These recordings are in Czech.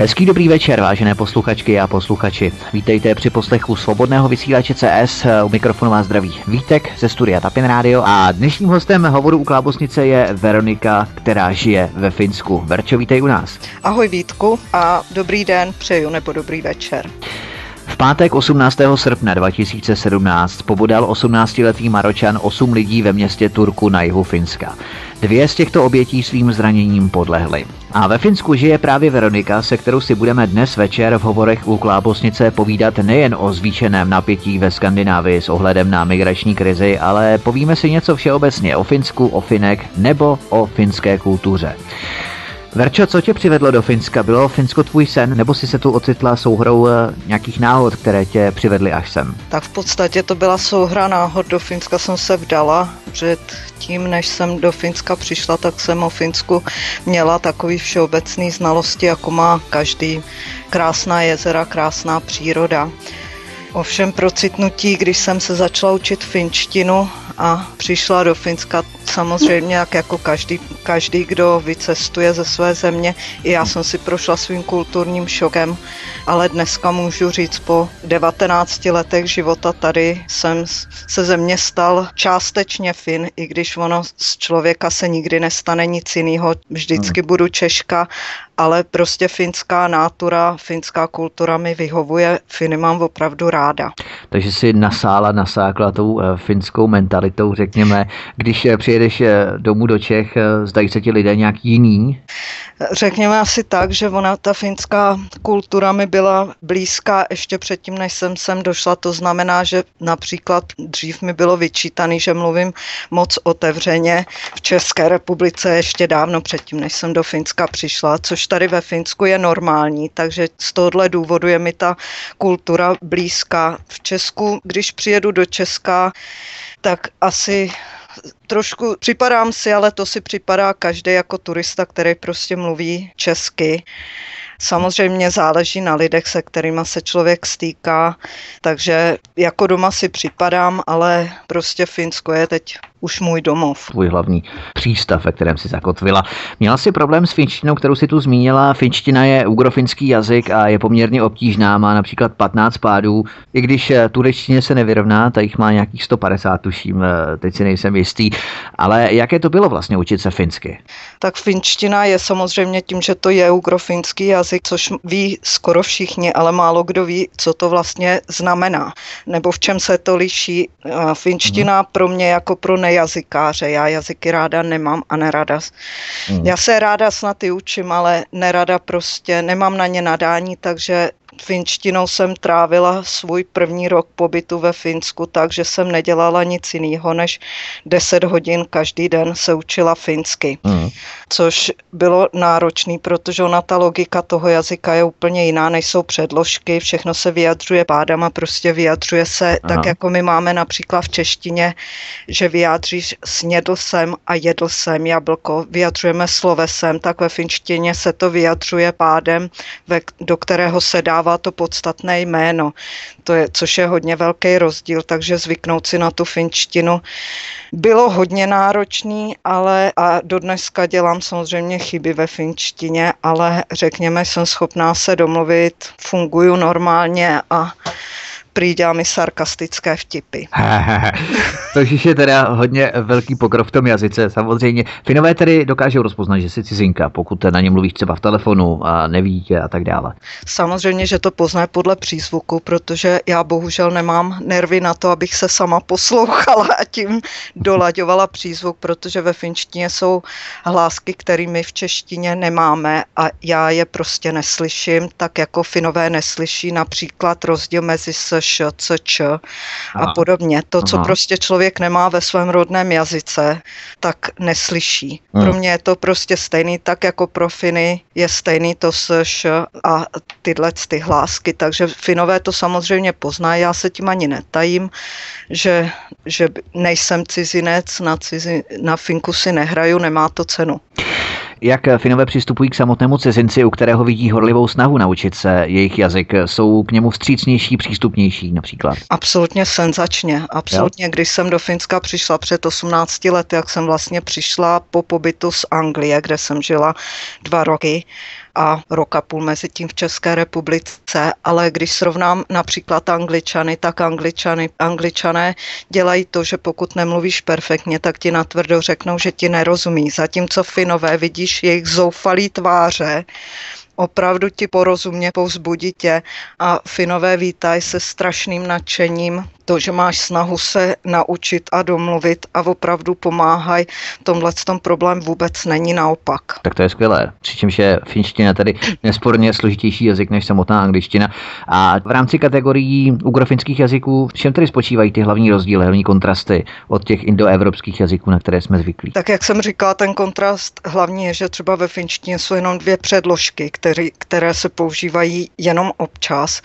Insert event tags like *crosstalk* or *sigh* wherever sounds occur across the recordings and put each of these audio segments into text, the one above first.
Hezký dobrý večer, vážené posluchačky a posluchači. Vítejte při poslechu svobodného vysílače CS. U mikrofonu vás zdraví Vítek ze studia Tapin Radio a dnešním hostem hovoru u Klábosnice je Veronika, která žije ve Finsku. Verčo, vítej u nás. Ahoj Vítku a dobrý den přeju nebo dobrý večer. Pátek 18. srpna 2017 pobodal 18-letý Maročan 8 lidí ve městě Turku na jihu Finska. Dvě z těchto obětí svým zraněním podlehly. A ve Finsku žije právě Veronika, se kterou si budeme dnes večer v hovorech u Klábosnice povídat nejen o zvýšeném napětí ve Skandinávii s ohledem na migrační krizi, ale povíme si něco všeobecně o Finsku, o Finek nebo o finské kultuře. Verčo, co tě přivedlo do Finska? Bylo Finsko tvůj sen, nebo si se tu ocitla souhrou eh, nějakých náhod, které tě přivedly až sem? Tak v podstatě to byla souhra náhod. Do Finska jsem se vdala. Před tím, než jsem do Finska přišla, tak jsem o Finsku měla takový všeobecný znalosti, jako má každý. Krásná jezera, krásná příroda. Ovšem procitnutí, když jsem se začala učit finštinu a přišla do Finska, samozřejmě jak jako každý, každý, kdo vycestuje ze své země, i já jsem si prošla svým kulturním šokem, ale dneska můžu říct, po 19 letech života tady jsem se země stal částečně Fin, i když ono z člověka se nikdy nestane nic jiného, vždycky budu Češka ale prostě finská nátura, finská kultura mi vyhovuje, Finy mám opravdu ráda. Takže si nasála, nasákla tou eh, finskou mentalitou, řekněme, když eh, přijedeš eh, domů do Čech, zdají se ti lidé nějak jiný? Řekněme asi tak, že ona, ta finská kultura mi byla blízká ještě předtím, než jsem sem došla. To znamená, že například dřív mi bylo vyčítaný, že mluvím moc otevřeně v České republice ještě dávno předtím, než jsem do Finska přišla, což tady ve Finsku je normální, takže z tohohle důvodu je mi ta kultura blízká. V Česku, když přijedu do Česka, tak asi trošku připadám si, ale to si připadá každý jako turista, který prostě mluví česky. Samozřejmě záleží na lidech, se kterými se člověk stýká, takže jako doma si připadám, ale prostě Finsko je teď už můj domov. Tvůj hlavní přístav, ve kterém si zakotvila. Měla jsi problém s finštinou, kterou si tu zmínila. Finština je ugrofinský jazyk a je poměrně obtížná, má například 15 pádů. I když eh, turečtině se nevyrovná, tak jich má nějakých 150, tuším, eh, teď si nejsem jistý. Ale jaké to bylo vlastně učit se finsky? Tak finština je samozřejmě tím, že to je ugrofinský jazyk, což ví skoro všichni, ale málo kdo ví, co to vlastně znamená, nebo v čem se to liší. Finština hmm. pro mě jako pro nejazykáře. Já jazyky ráda nemám a nerada. Mm. Já se ráda snad i učím, ale nerada prostě, nemám na ně nadání, takže finštinou jsem trávila svůj první rok pobytu ve Finsku, takže jsem nedělala nic jiného, než 10 hodin každý den se učila finsky. Mm. Což bylo náročné, protože ona ta logika toho jazyka je úplně jiná, než jsou předložky, všechno se vyjadřuje pádama, prostě vyjadřuje se Aha. tak, jako my máme například v češtině, že vyjádříš snědl jsem a jedl jsem jablko, vyjadřujeme slovesem, tak ve finštině se to vyjadřuje pádem, ve, do kterého se dává dává to podstatné jméno, to je, což je hodně velký rozdíl, takže zvyknout si na tu finštinu bylo hodně náročný, ale a do dneska dělám samozřejmě chyby ve finštině, ale řekněme, jsem schopná se domluvit, funguju normálně a prý dělá mi sarkastické vtipy. to je teda hodně velký pokrok v tom jazyce, samozřejmě. Finové tedy dokážou rozpoznat, že jsi cizinka, pokud na ně mluvíš třeba v telefonu a neví tě a tak dále. Samozřejmě, že to pozná podle přízvuku, protože já bohužel nemám nervy na to, abych se sama poslouchala a tím dolaďovala přízvuk, protože ve finštině jsou hlásky, které my v češtině nemáme a já je prostě neslyším, tak jako Finové neslyší například rozdíl mezi s š, c, č a Aha. podobně. To, co Aha. prostě člověk nemá ve svém rodném jazyce, tak neslyší. Hmm. Pro mě je to prostě stejný, tak jako pro Finy je stejný to s š a tyhle ty hlásky, takže Finové to samozřejmě poznají, já se tím ani netajím, že, že nejsem cizinec, na, cizi, na Finku si nehraju, nemá to cenu. Jak Finové přistupují k samotnému cizinci, u kterého vidí horlivou snahu naučit se jejich jazyk? Jsou k němu vstřícnější, přístupnější například? Absolutně senzačně. Absolutně. Jo? Když jsem do Finska přišla před 18 lety, jak jsem vlastně přišla po pobytu z Anglie, kde jsem žila dva roky, a rok a půl mezi tím v České republice, ale když srovnám například Angličany, tak Angličany, Angličané dělají to, že pokud nemluvíš perfektně, tak ti natvrdo řeknou, že ti nerozumí. Zatímco Finové vidíš jejich zoufalý tváře, opravdu ti porozumě, povzbudí tě a Finové vítají se strašným nadšením to, že máš snahu se naučit a domluvit a opravdu pomáhají, tomhle tom problém vůbec není naopak. Tak to je skvělé. Přičemž je finština tady nesporně složitější jazyk než samotná angličtina. A v rámci kategorií ugrofinských jazyků, v čem tedy spočívají ty hlavní rozdíly, hlavní kontrasty od těch indoevropských jazyků, na které jsme zvyklí? Tak jak jsem říkala, ten kontrast hlavní je, že třeba ve finštině jsou jenom dvě předložky, které, které se používají jenom občas.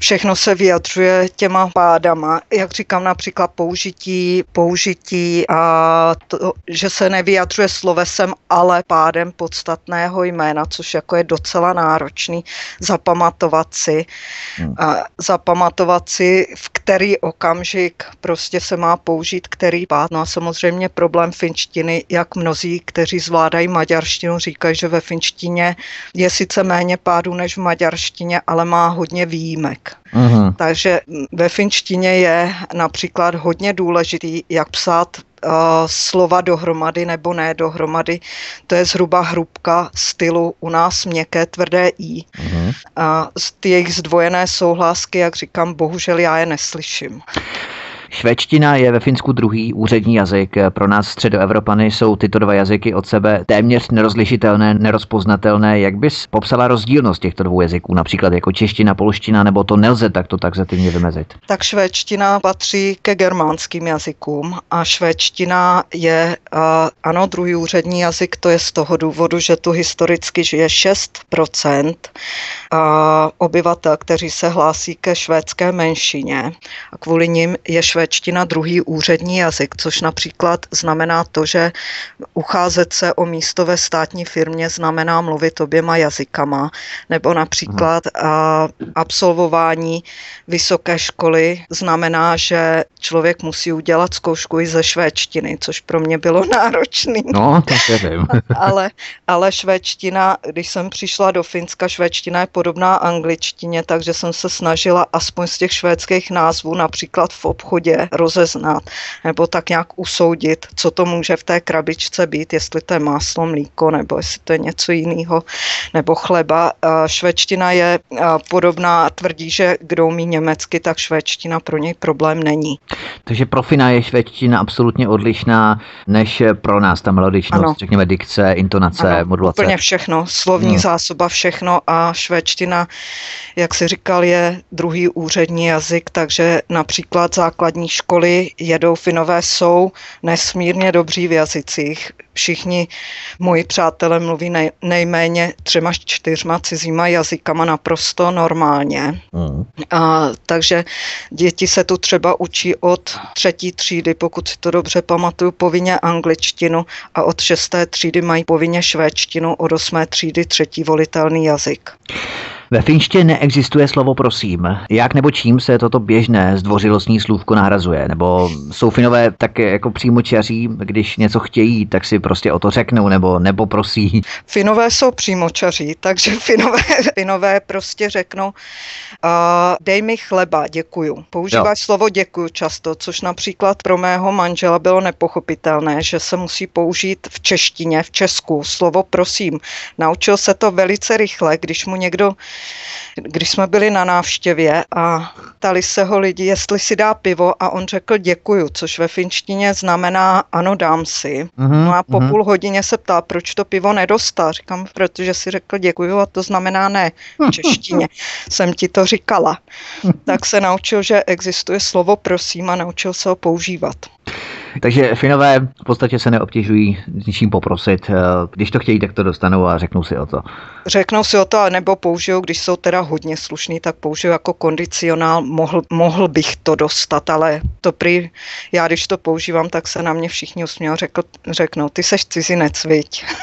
Všechno se vyjadřuje těma pádama jak říkám, například použití, použití a to, že se nevyjadřuje slovesem, ale pádem podstatného jména, což jako je docela náročný zapamatovat si. Hmm. A zapamatovat si, v který okamžik prostě se má použít který pád. No a samozřejmě problém finštiny, jak mnozí, kteří zvládají maďarštinu, říkají, že ve finštině je sice méně pádů než v maďarštině, ale má hodně výjimek. Uh-huh. Takže ve finštině je například hodně důležitý, jak psát uh, slova dohromady nebo ne dohromady. To je zhruba hrubka stylu u nás měkké tvrdé i. Uh-huh. A ty jejich zdvojené souhlásky, jak říkám, bohužel já je neslyším. Švédština je ve Finsku druhý úřední jazyk. Pro nás středoevropany jsou tyto dva jazyky od sebe téměř nerozlišitelné, nerozpoznatelné. Jak bys popsala rozdílnost těchto dvou jazyků, například jako čeština, polština, nebo to nelze takto taxativně vymezit? Tak švédština patří ke germánským jazykům a švédština je, ano, druhý úřední jazyk, to je z toho důvodu, že tu historicky žije 6% uh, obyvatel, kteří se hlásí ke švédské menšině a kvůli nim je švédština švédština druhý úřední jazyk, což například znamená to, že ucházet se o místo ve státní firmě znamená mluvit oběma jazykama, nebo například a, absolvování vysoké školy znamená, že člověk musí udělat zkoušku i ze švédštiny, což pro mě bylo *laughs* náročné. No, tak vím. *laughs* ale, ale švédština, když jsem přišla do Finska, švédština je podobná angličtině, takže jsem se snažila aspoň z těch švédských názvů, například v obchodě, je rozeznat nebo tak nějak usoudit, co to může v té krabičce být, jestli to je máslo, mlíko nebo jestli to je něco jiného, nebo chleba. Švédština je podobná, tvrdí, že kdo umí německy, tak švédština pro něj problém není. Takže pro Fina je švédština absolutně odlišná než pro nás, ta melodičnost, ano. řekněme dikce, intonace, ano, modulace. Úplně všechno, slovní hmm. zásoba, všechno a švédština, jak si říkal, je druhý úřední jazyk, takže například základní základní školy jedou Finové jsou nesmírně dobří v jazycích. Všichni moji přátelé mluví nej, nejméně třema čtyřma cizíma jazykama naprosto normálně. Mm. A, takže děti se tu třeba učí od třetí třídy, pokud si to dobře pamatuju, povinně angličtinu a od šesté třídy mají povinně švédštinu, od osmé třídy třetí volitelný jazyk. Ve finště neexistuje slovo prosím. Jak nebo čím se toto běžné zdvořilostní slůvko nahrazuje? Nebo jsou finové tak jako přímočaří, když něco chtějí, tak si prostě o to řeknou nebo nebo prosí? Finové jsou přímočaří, takže *laughs* finové, finové prostě řeknou uh, dej mi chleba, děkuju. Používáš jo. slovo děkuju často, což například pro mého manžela bylo nepochopitelné, že se musí použít v češtině, v Česku slovo prosím. Naučil se to velice rychle, když mu někdo když jsme byli na návštěvě a ptali se ho lidi, jestli si dá pivo a on řekl děkuju, což ve finštině znamená ano, dám si. Uh-huh, no a po uh-huh. půl hodině se ptá, proč to pivo nedostal. Říkám, protože si řekl děkuju a to znamená ne v češtině. *laughs* Jsem ti to říkala. tak se naučil, že existuje slovo prosím a naučil se ho používat. Takže Finové v podstatě se neobtěžují ničím poprosit. Eh, když to chtějí, tak to dostanou a řeknou si o to. Řeknou si o to, nebo použijou, když jsou teda hodně slušný, tak použijou jako kondicionál, mohl, mohl bych to dostat, ale to prý, já když to používám, tak se na mě všichni usměl, řekl, řeknou, ty seš cizinec, viď? *laughs*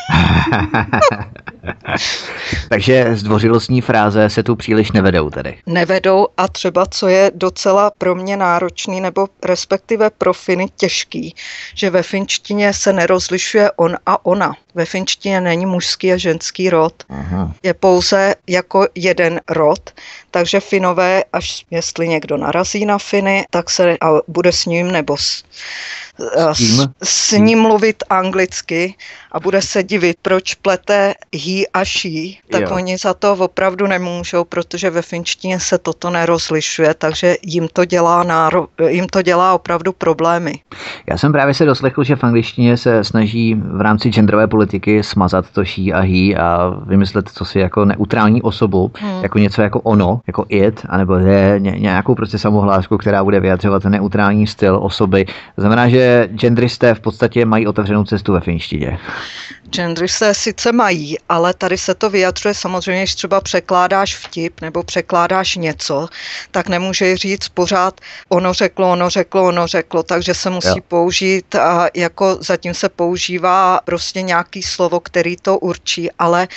*laughs* Takže zdvořilostní fráze se tu příliš nevedou tedy. Nevedou a třeba, co je docela pro mě náročný, nebo respektive pro Finy těžký, že ve finštině se nerozlišuje on a ona. Ve finštině není mužský a ženský rod. Aha. Je pouze jako jeden rod, takže Finové, až jestli někdo narazí na Finy, tak se a bude s ním nebo s, s, s ním mluvit anglicky a bude se divit, proč plete he a she, tak jo. oni za to opravdu nemůžou, protože ve finštině se toto nerozlišuje, takže jim to dělá, náro, jim to dělá opravdu problémy. Já jsem právě se doslechl, že v angličtině se snaží v rámci genderové politiky smazat to she a he a vymyslet co si jako neutrální osobu, hmm. jako něco jako ono, jako it, anebo je, nějakou prostě samohlásku, která bude vyjadřovat neutrální styl osoby. To znamená, že genderisté v podstatě mají otevřenou cestu ve finštině. Gendry se sice mají, ale tady se to vyjadřuje samozřejmě, když třeba překládáš vtip nebo překládáš něco, tak nemůže říct pořád ono řeklo, ono řeklo, ono řeklo, takže se musí jo. použít a jako zatím se používá prostě nějaký slovo, který to určí, ale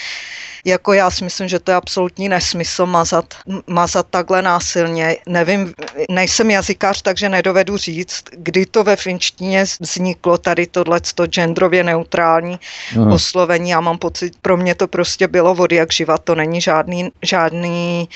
jako já si myslím, že to je absolutní nesmysl mazat, mazat takhle násilně. Nevím, nejsem jazykář, takže nedovedu říct, kdy to ve finštině vzniklo, tady tohleto genderově neutrální Aha. oslovení. Já mám pocit, pro mě to prostě bylo od jak živa, to není žádný, žádný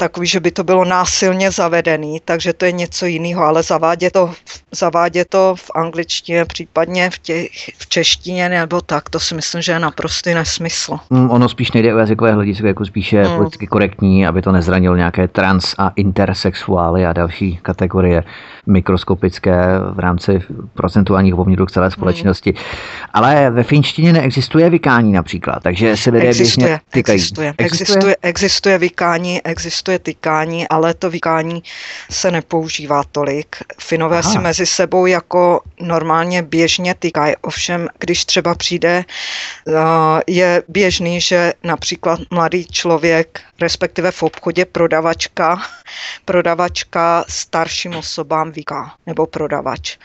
takový, že by to bylo násilně zavedený, takže to je něco jiného, ale zavádě to, zavádě to v angličtině, případně v, těch, v češtině nebo tak, to si myslím, že je naprostý nesmysl. Mm, ono spíš nejde o jazykové hledisko, jako spíše mm. politicky korektní, aby to nezranilo nějaké trans a intersexuály a další kategorie mikroskopické v rámci procentuálních poměrů k celé hmm. společnosti. Hmm. Ale ve finštině neexistuje vykání například, takže se lidé existuje, běžně tykají. Existuje, existuje, existuje, existuje vykání, existuje tykání, ale to vykání se nepoužívá tolik. Finové Aha. si mezi sebou jako normálně běžně tykají, ovšem když třeba přijde, eh, je běžný, že například mladý člověk, respektive v obchodě prodavačka, prodavačka starším osobám vyká nebo prodavač.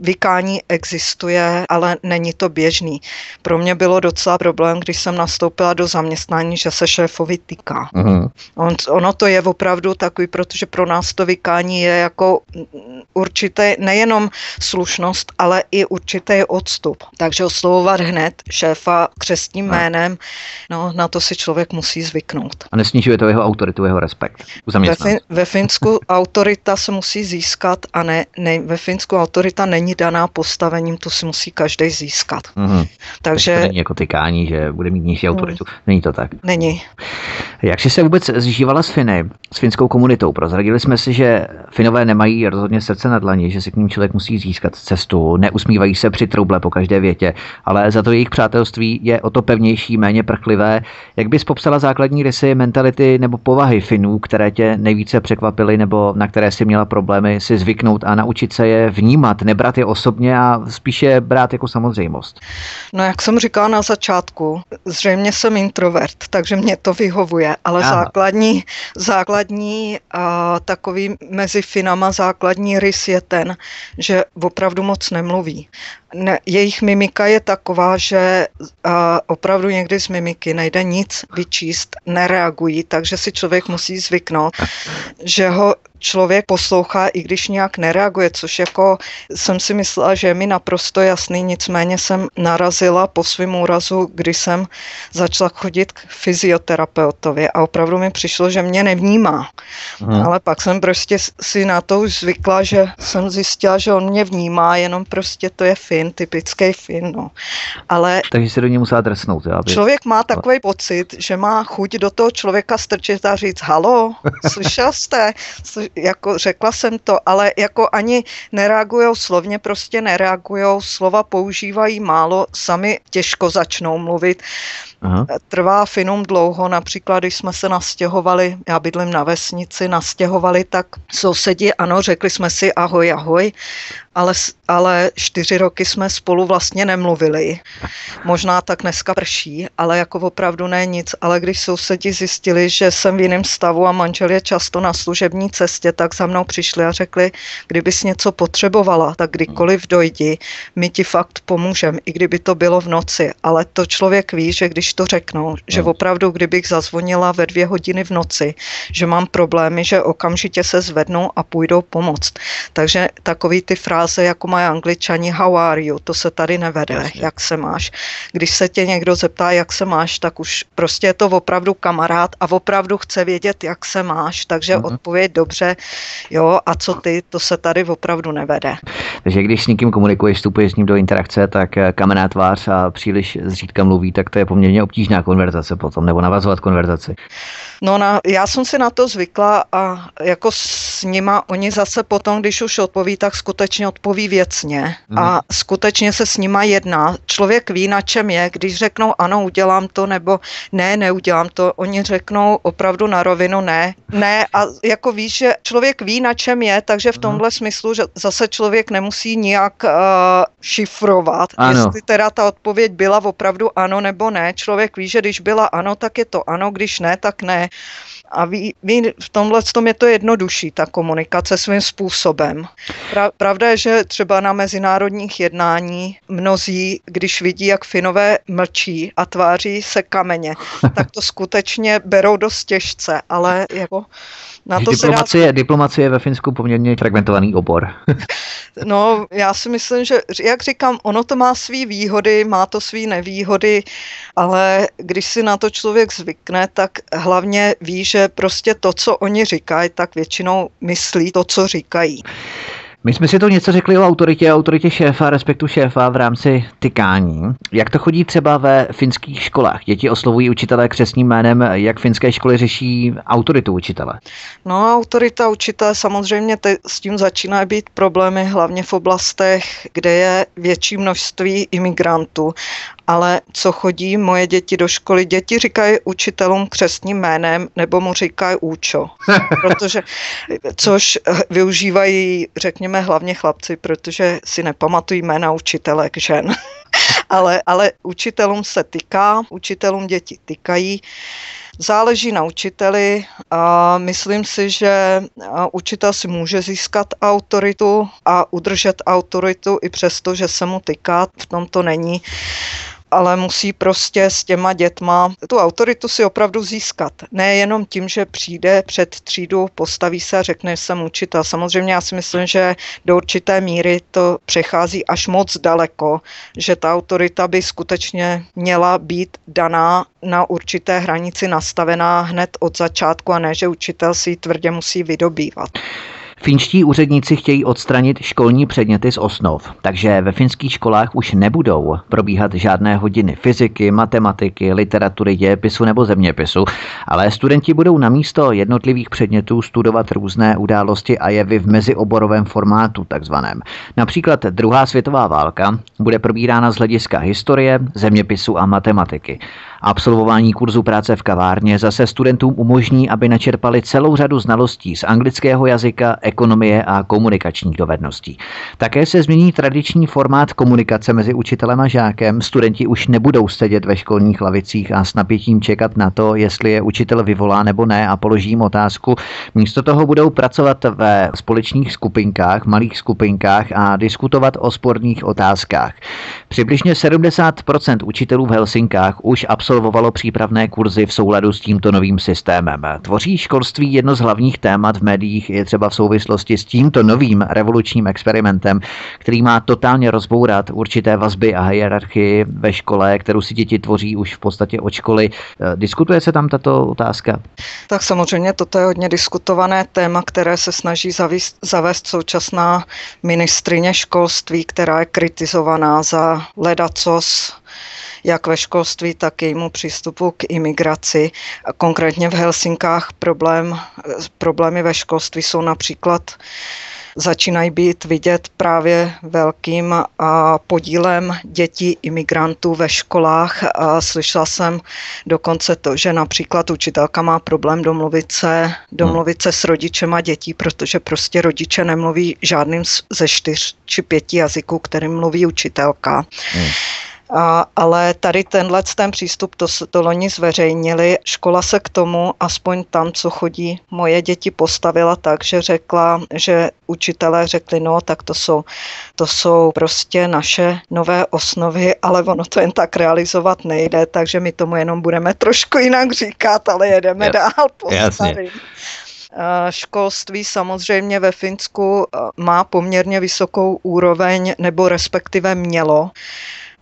Vykání existuje, ale není to běžný. Pro mě bylo docela problém, když jsem nastoupila do zaměstnání, že se šéfovi týká. Uh-huh. On, ono to je opravdu takový, protože pro nás to vykání je jako určité nejenom slušnost, ale i určitý odstup. Takže oslovovat hned šéfa křestním no. jménem, no na to si člověk musí zvyknout. A nesnižuje to jeho autoritu, jeho respekt ve, fin, ve Finsku *laughs* autorita se musí získat a ne, ne, ve Finsku autorita není daná postavením, to si musí každý získat. Mm-hmm. Takže... To není jako tykání, že bude mít nižší autoritu. Mm. Není to tak. Není. Jak jsi se vůbec zžívala s Finy, s finskou komunitou? Prozradili jsme si, že Finové nemají rozhodně srdce na dlaní, že si k ním člověk musí získat cestu, neusmívají se při trouble po každé větě, ale za to jejich přátelství je o to pevnější, méně prchlivé. Jak bys popsala základní rysy mentality nebo povahy Finů, které tě nejvíce překvapily nebo na které si měla problémy si zvyknout a naučit se je vnímat, nebrat je osobně a spíše brát jako samozřejmost? No jak jsem říkala na začátku, zřejmě jsem introvert, takže mě to vyhovuje, ale Aha. základní, základní a takový mezi Finama základní rys je ten, že opravdu moc nemluví. Ne, jejich mimika je taková, že a, opravdu někdy z mimiky nejde nic vyčíst, nereagují, takže si člověk musí zvyknout, že ho člověk poslouchá, i když nějak nereaguje, což jako jsem si myslela, že je mi naprosto jasný, nicméně jsem narazila po svém úrazu, kdy jsem začala chodit k fyzioterapeutovi a opravdu mi přišlo, že mě nevnímá. Hmm. Ale pak jsem prostě si na to už zvykla, že jsem zjistila, že on mě vnímá, jenom prostě to je fin, typický fin. No. Ale Takže se do něj musela drsnout. Aby... Člověk má takový pocit, že má chuť do toho člověka strčit a říct, halo, slyšel jste, jako řekla jsem to, ale jako ani nereagujou slovně, prostě nereagujou, slova používají málo, sami těžko začnou mluvit. Aha. Trvá Finum dlouho, například když jsme se nastěhovali, já bydlím na vesnici, nastěhovali, tak sousedi, ano, řekli jsme si ahoj, ahoj, ale, ale čtyři roky jsme spolu vlastně nemluvili. Možná tak dneska prší, ale jako opravdu ne nic. Ale když sousedi zjistili, že jsem v jiném stavu a manžel je často na služební cestě, tak za mnou přišli a řekli, kdybys něco potřebovala, tak kdykoliv dojdi, my ti fakt pomůžeme, i kdyby to bylo v noci. Ale to člověk ví, že když to řeknou, že no. opravdu, kdybych zazvonila ve dvě hodiny v noci, že mám problémy, že okamžitě se zvednou a půjdou pomoct. Takže takový ty fráze fráze, jako mají angličani, how are you, to se tady nevede, Jasně. jak se máš. Když se tě někdo zeptá, jak se máš, tak už prostě je to opravdu kamarád a opravdu chce vědět, jak se máš, takže uh-huh. odpověď dobře, jo, a co ty, to se tady opravdu nevede. Takže když s někým komunikuješ, vstupuješ s ním do interakce, tak eh, kamená tvář a příliš zřídka mluví, tak to je poměrně obtížná konverzace potom, nebo navazovat konverzaci. No na, já jsem si na to zvykla a jako s nima oni zase potom, když už odpoví, tak skutečně odpoví věcně mm. a skutečně se s nima jedná. Člověk ví, na čem je, když řeknou ano, udělám to, nebo ne, neudělám to, oni řeknou opravdu na rovinu ne, ne a jako víš, že člověk ví, na čem je, takže v mhm. tomhle mm. smyslu, že zase člověk nemusí nijak uh, šifrovat, ano. jestli teda ta odpověď byla opravdu ano nebo ne. Člověk ví, že když byla ano, tak je to ano, když ne, tak ne. A ví, ví, v tomhle tom je to jednodušší, ta komunikace svým způsobem. Pra, pravda je, že třeba na mezinárodních jednání mnozí, když vidí, jak Finové mlčí a tváří se kameně, tak to skutečně berou dost těžce, ale jako na to diplomacie, dá... diplomacie je ve Finsku poměrně fragmentovaný obor. *laughs* no, já si myslím, že, jak říkám, ono to má své výhody, má to své nevýhody, ale když si na to člověk zvykne, tak hlavně ví, že prostě to, co oni říkají, tak většinou myslí to, co říkají. My jsme si to něco řekli o autoritě, autoritě šéfa, respektu šéfa v rámci tykání. Jak to chodí třeba ve finských školách? Děti oslovují učitele křesným jménem. Jak finské školy řeší autoritu učitele? No, autorita učitele samozřejmě te, s tím začíná být problémy, hlavně v oblastech, kde je větší množství imigrantů ale co chodí moje děti do školy, děti říkají učitelům křestním jménem nebo mu říkají účo, *laughs* protože, což využívají, řekněme, hlavně chlapci, protože si nepamatují jména učitelek žen. *laughs* ale, ale učitelům se tyká, učitelům děti tykají. Záleží na učiteli a myslím si, že učitel si může získat autoritu a udržet autoritu i přesto, že se mu tyká, v tom to není ale musí prostě s těma dětma tu autoritu si opravdu získat. Nejenom tím, že přijde před třídu, postaví se a řekne, že jsem učitel. Samozřejmě já si myslím, že do určité míry to přechází až moc daleko, že ta autorita by skutečně měla být daná na určité hranici nastavená hned od začátku a ne, že učitel si ji tvrdě musí vydobývat. Finští úředníci chtějí odstranit školní předměty z osnov, takže ve finských školách už nebudou probíhat žádné hodiny fyziky, matematiky, literatury, dějepisu nebo zeměpisu, ale studenti budou na místo jednotlivých předmětů studovat různé události a jevy v mezioborovém formátu takzvaném. Například druhá světová válka bude probírána z hlediska historie, zeměpisu a matematiky. Absolvování kurzu práce v kavárně zase studentům umožní, aby načerpali celou řadu znalostí z anglického jazyka, ekonomie a komunikačních dovedností. Také se změní tradiční formát komunikace mezi učitelem a žákem. Studenti už nebudou sedět ve školních lavicích a s napětím čekat na to, jestli je učitel vyvolá nebo ne a položí jim otázku. Místo toho budou pracovat ve společných skupinkách, malých skupinkách a diskutovat o sporných otázkách. Přibližně 70% učitelů v Helsinkách už absolvovalo přípravné kurzy v souladu s tímto novým systémem. Tvoří školství jedno z hlavních témat v médiích je třeba v souvislosti s tímto novým revolučním experimentem, který má totálně rozbourat určité vazby a hierarchii ve škole, kterou si děti tvoří už v podstatě od školy. Diskutuje se tam tato otázka? Tak samozřejmě toto je hodně diskutované téma, které se snaží zavést, zavést současná ministrině školství, která je kritizovaná za ledacos jak ve školství, tak jejímu přístupu k imigraci. Konkrétně v Helsinkách problém, problémy ve školství jsou například začínají být vidět právě velkým podílem dětí imigrantů ve školách. Slyšela jsem dokonce to, že například učitelka má problém domluvit se, domluvit se s rodičema dětí, protože prostě rodiče nemluví žádným ze čtyř či pěti jazyků, kterým mluví učitelka. Hmm. A, ale tady tenhle ten přístup, to, to loni zveřejnili, škola se k tomu, aspoň tam, co chodí, moje děti postavila tak, že řekla, že učitelé řekli, no tak to jsou, to jsou prostě naše nové osnovy, ale ono to jen tak realizovat nejde, takže my tomu jenom budeme trošku jinak říkat, ale jedeme Jas, dál po školství samozřejmě ve Finsku má poměrně vysokou úroveň, nebo respektive mělo.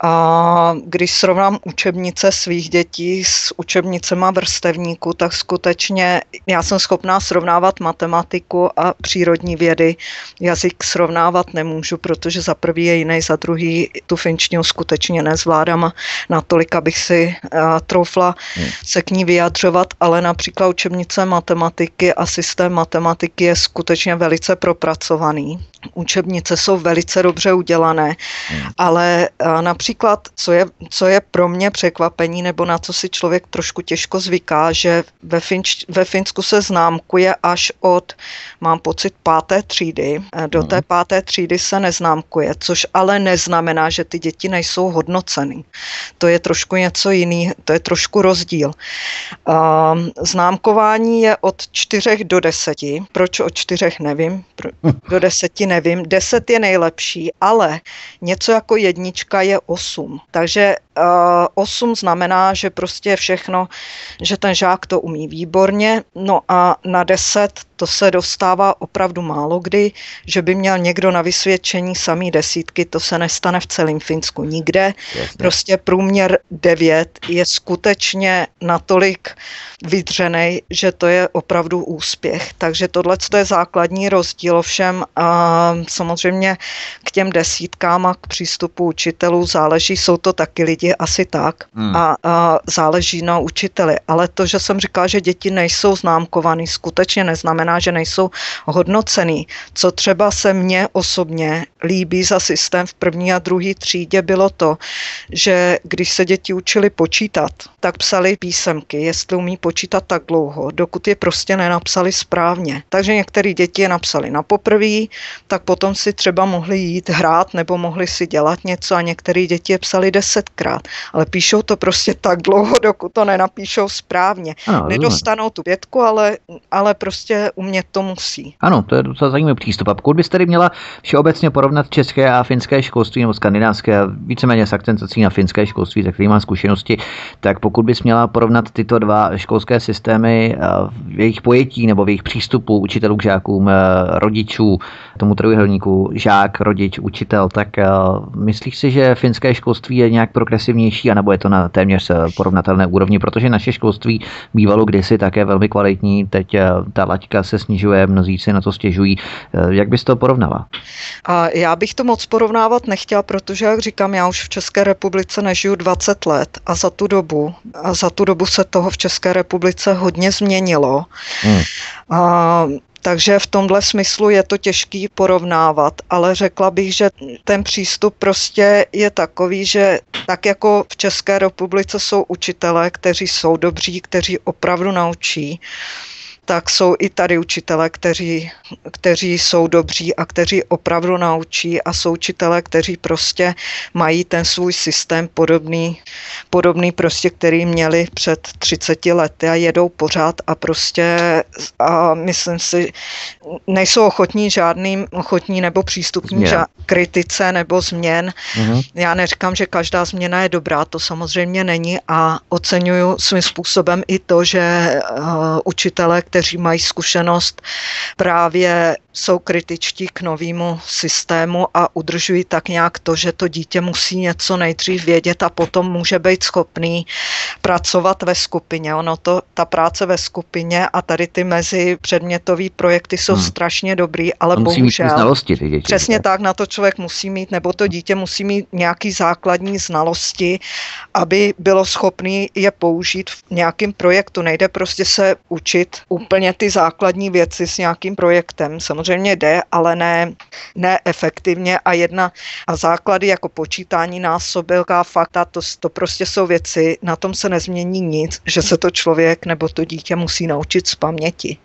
A když srovnám učebnice svých dětí s učebnicema vrstevníků, tak skutečně já jsem schopná srovnávat matematiku a přírodní vědy. Jazyk srovnávat nemůžu, protože za prvý je jiný, za druhý tu finčtinu skutečně nezvládám a natolik, abych si troufla hmm. se k ní vyjadřovat, ale například učebnice matematiky a systém matematiky je skutečně velice propracovaný. Učebnice jsou velice dobře udělané, hmm. ale například, co je, co je pro mě překvapení, nebo na co si člověk trošku těžko zvyká, že ve, Finč, ve Finsku se známkuje až od, mám pocit, páté třídy. Do hmm. té páté třídy se neznámkuje, což ale neznamená, že ty děti nejsou hodnoceny. To je trošku něco jiný, to je trošku rozdíl. Um, známkování je od čtyřech do deseti. Proč od čtyřech nevím, do deseti nevím. Deset je nejlepší, ale něco jako jednička je osm. Takže uh, osm znamená, že prostě všechno, že ten žák to umí výborně. No a na deset to se dostává opravdu málo kdy, že by měl někdo na vysvědčení samý desítky, to se nestane v celém Finsku nikde. Jasně. Prostě průměr 9 je skutečně natolik vydřený, že to je opravdu úspěch. Takže tohle je základní rozdíl. Ovšem a samozřejmě k těm desítkám a k přístupu učitelů záleží, jsou to taky lidi asi tak hmm. a, a záleží na učiteli. Ale to, že jsem říkala, že děti nejsou známkovaný, skutečně neznamená, znamená, že nejsou hodnocený. Co třeba se mně osobně líbí za systém v první a druhé třídě bylo to, že když se děti učili počítat, tak psali písemky, jestli umí počítat tak dlouho, dokud je prostě nenapsali správně. Takže některé děti je napsali na poprví, tak potom si třeba mohli jít hrát nebo mohli si dělat něco a některé děti je psali desetkrát, ale píšou to prostě tak dlouho, dokud to nenapíšou správně. Ano, Nedostanou tu pětku, ale, ale prostě umět to musí. Ano, to je docela zajímavý přístup. A pokud byste tedy měla všeobecně porovnat české a finské školství nebo skandinávské, víceméně s akcentací na finské školství, tak kterým mám zkušenosti, tak pokud bys měla porovnat tyto dva školské systémy eh, v jejich pojetí nebo v jejich přístupu učitelů k žákům, eh, rodičů, tomu trojuhelníku, žák, rodič, učitel, tak eh, myslíš si, že finské školství je nějak progresivnější, anebo je to na téměř porovnatelné úrovni, protože naše školství bývalo kdysi také velmi kvalitní, teď ta laťka se snižuje, mnozí si na to stěžují. Eh, jak bys to porovnala? A já bych to moc porovnávat nechtěla, protože, jak říkám, já už v České republice nežiju 20 let a za tu dobu, a za tu dobu se toho v České republice hodně změnilo. Hmm. A takže v tomhle smyslu je to těžký porovnávat, ale řekla bych, že ten přístup prostě je takový, že tak jako v České republice jsou učitelé, kteří jsou dobří, kteří opravdu naučí, tak jsou i tady učitele, kteří, kteří jsou dobří a kteří opravdu naučí a jsou učitele, kteří prostě mají ten svůj systém podobný, podobný prostě, který měli před 30 lety a jedou pořád a prostě a myslím si, nejsou ochotní žádným ochotní nebo přístupní ža- kritice nebo změn. Mm-hmm. Já neříkám, že každá změna je dobrá, to samozřejmě není a oceňuju svým způsobem i to, že uh, učitele, kteří mají zkušenost právě jsou kritičtí k novému systému a udržují tak nějak to, že to dítě musí něco nejdřív vědět a potom může být schopný pracovat ve skupině. Ono to, ta práce ve skupině a tady ty mezi předmětové projekty jsou hmm. strašně dobrý, ale musí bohužel. Mít znalosti, ty děti, přesně tak, na to člověk musí mít, nebo to dítě musí mít nějaký základní znalosti, aby bylo schopný je použít v nějakém projektu. Nejde prostě se učit úplně ty základní věci s nějakým projektem. Samozřejmě jde, ale ne, ne efektivně a jedna a základy jako počítání násobilka, fakta, to, to prostě jsou věci, na tom se nezmění nic, že se to člověk nebo to dítě musí naučit z paměti.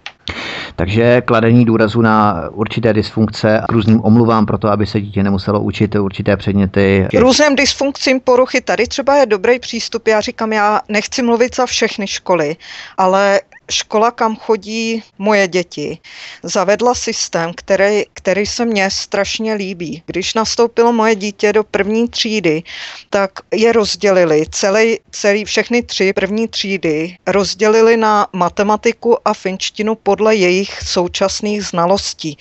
Takže kladení důrazu na určité dysfunkce a různým omluvám pro to, aby se dítě nemuselo učit určité předměty. Různým dysfunkcím poruchy tady třeba je dobrý přístup. Já říkám, já nechci mluvit za všechny školy, ale škola, kam chodí moje děti, zavedla systém, který, který se mně strašně líbí. Když nastoupilo moje dítě do první třídy, tak je rozdělili, celý, celý, všechny tři první třídy rozdělili na matematiku a finštinu podle jejich současných znalostí.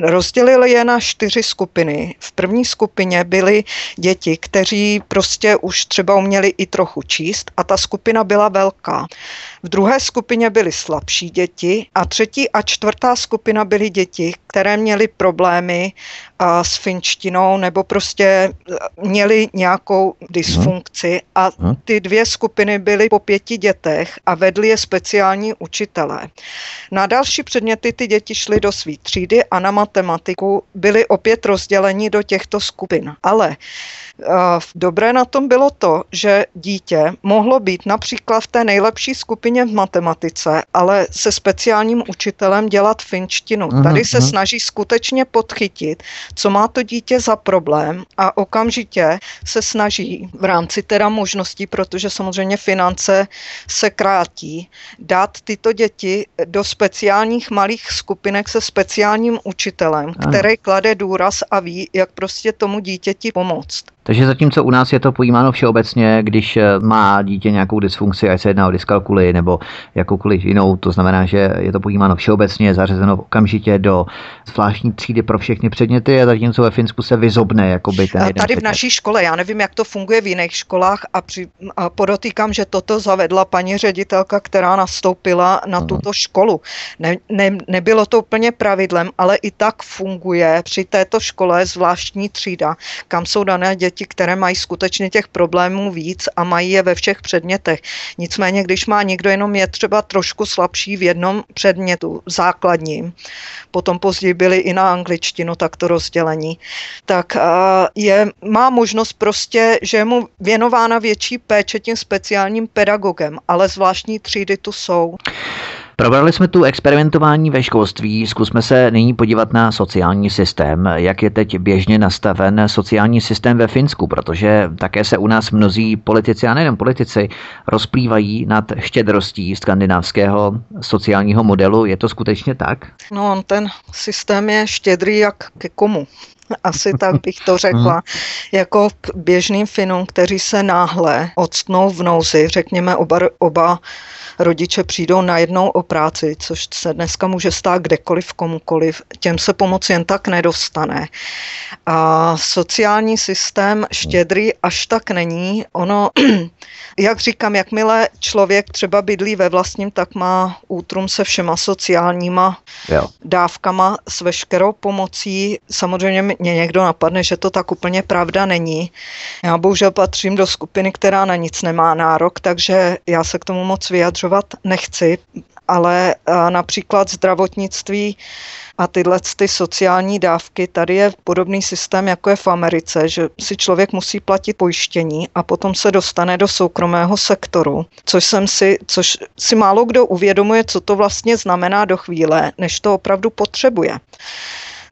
Rozdělili je na čtyři skupiny. V první skupině byly děti, kteří prostě už třeba uměli i trochu číst a ta skupina byla velká. V druhé skupině byly slabší děti a třetí a čtvrtá skupina byly děti, které měly problémy a, s finštinou nebo prostě e, měly nějakou dysfunkci a ty dvě skupiny byly po pěti dětech a vedli je speciální učitelé. Na další předměty ty děti šly do své třídy a na matematiku byly opět rozděleni do těchto skupin. Ale Dobré na tom bylo to, že dítě mohlo být například v té nejlepší skupině v matematice, ale se speciálním učitelem dělat finštinu. Tady se snaží skutečně podchytit, co má to dítě za problém a okamžitě se snaží v rámci teda možností, protože samozřejmě finance se krátí, dát tyto děti do speciálních malých skupinek se speciálním učitelem, který klade důraz a ví, jak prostě tomu dítěti pomoct. Takže zatímco u nás je to pojímáno všeobecně, když eh, má dítě nějakou dysfunkci, ať se jedná o dyskalkuli nebo jakoukoliv jinou, to znamená, že je to pojímáno všeobecně, zařazeno okamžitě do zvláštní třídy pro všechny předměty a zatímco ve Finsku se vyzobne jakoby ten Tady v naší škole, já nevím, jak to funguje v jiných školách a, při, a podotýkám, že toto zavedla paní ředitelka, která nastoupila na uh-huh. tuto školu. Ne, ne, nebylo to úplně pravidlem, ale i tak funguje při této škole zvláštní třída, kam jsou dané děti které mají skutečně těch problémů víc a mají je ve všech předmětech. Nicméně, když má někdo jenom je třeba trošku slabší v jednom předmětu, základním, potom později byli i na angličtinu takto rozdělení, tak je, má možnost prostě, že je mu věnována větší péče tím speciálním pedagogem, ale zvláštní třídy tu jsou. Probrali jsme tu experimentování ve školství, zkusme se nyní podívat na sociální systém, jak je teď běžně nastaven sociální systém ve Finsku, protože také se u nás mnozí politici, a nejen politici, rozplývají nad štědrostí skandinávského sociálního modelu. Je to skutečně tak? No, ten systém je štědrý jak ke komu *laughs* asi tak bych to řekla, mhm. jako běžným Finům, kteří se náhle odstnou v nouzi, řekněme oba, oba rodiče přijdou najednou o práci, což se dneska může stát kdekoliv, komukoliv, těm se pomoc jen tak nedostane. A sociální systém štědrý až tak není. Ono, *clears throat* jak říkám, jakmile člověk třeba bydlí ve vlastním, tak má útrum se všema sociálníma jo. dávkama s veškerou pomocí. Samozřejmě mě někdo napadne, že to tak úplně pravda není. Já bohužel patřím do skupiny, která na nic nemá nárok, takže já se k tomu moc vyjadřovat nechci, ale například zdravotnictví a tyhle ty sociální dávky, tady je podobný systém, jako je v Americe, že si člověk musí platit pojištění a potom se dostane do soukromého sektoru, což, jsem si, což si málo kdo uvědomuje, co to vlastně znamená do chvíle, než to opravdu potřebuje.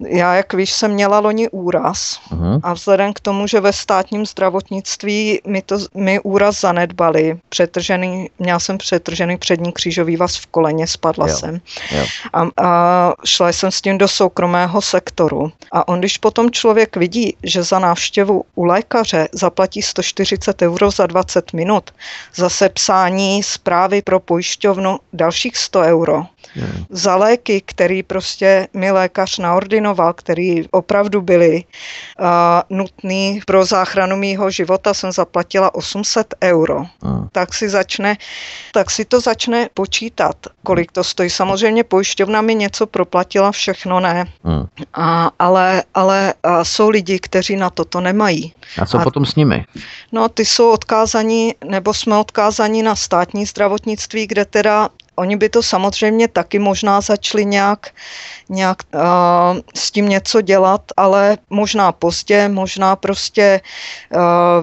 Já, jak víš, jsem měla loni úraz uh-huh. a vzhledem k tomu, že ve státním zdravotnictví mi, to, mi úraz zanedbali, přetržený, měla jsem přetržený přední křížový vaz v koleně, spadla jo. jsem jo. A, a šla jsem s tím do soukromého sektoru. A on, když potom člověk vidí, že za návštěvu u lékaře zaplatí 140 euro za 20 minut, za sepsání zprávy pro pojišťovnu dalších 100 euro. Za léky, který prostě mi lékař naordinoval, který opravdu byly uh, nutný pro záchranu mýho života, jsem zaplatila 800 euro. Hmm. Tak si začne, tak si to začne počítat, kolik to stojí. Samozřejmě pojišťovna mi něco proplatila, všechno ne. Hmm. A, ale ale a jsou lidi, kteří na toto nemají. A co a, potom s nimi? No, ty jsou odkázaní, nebo jsme odkázaní na státní zdravotnictví, kde teda Oni by to samozřejmě taky možná začali nějak, nějak uh, s tím něco dělat, ale možná pozdě, možná prostě uh,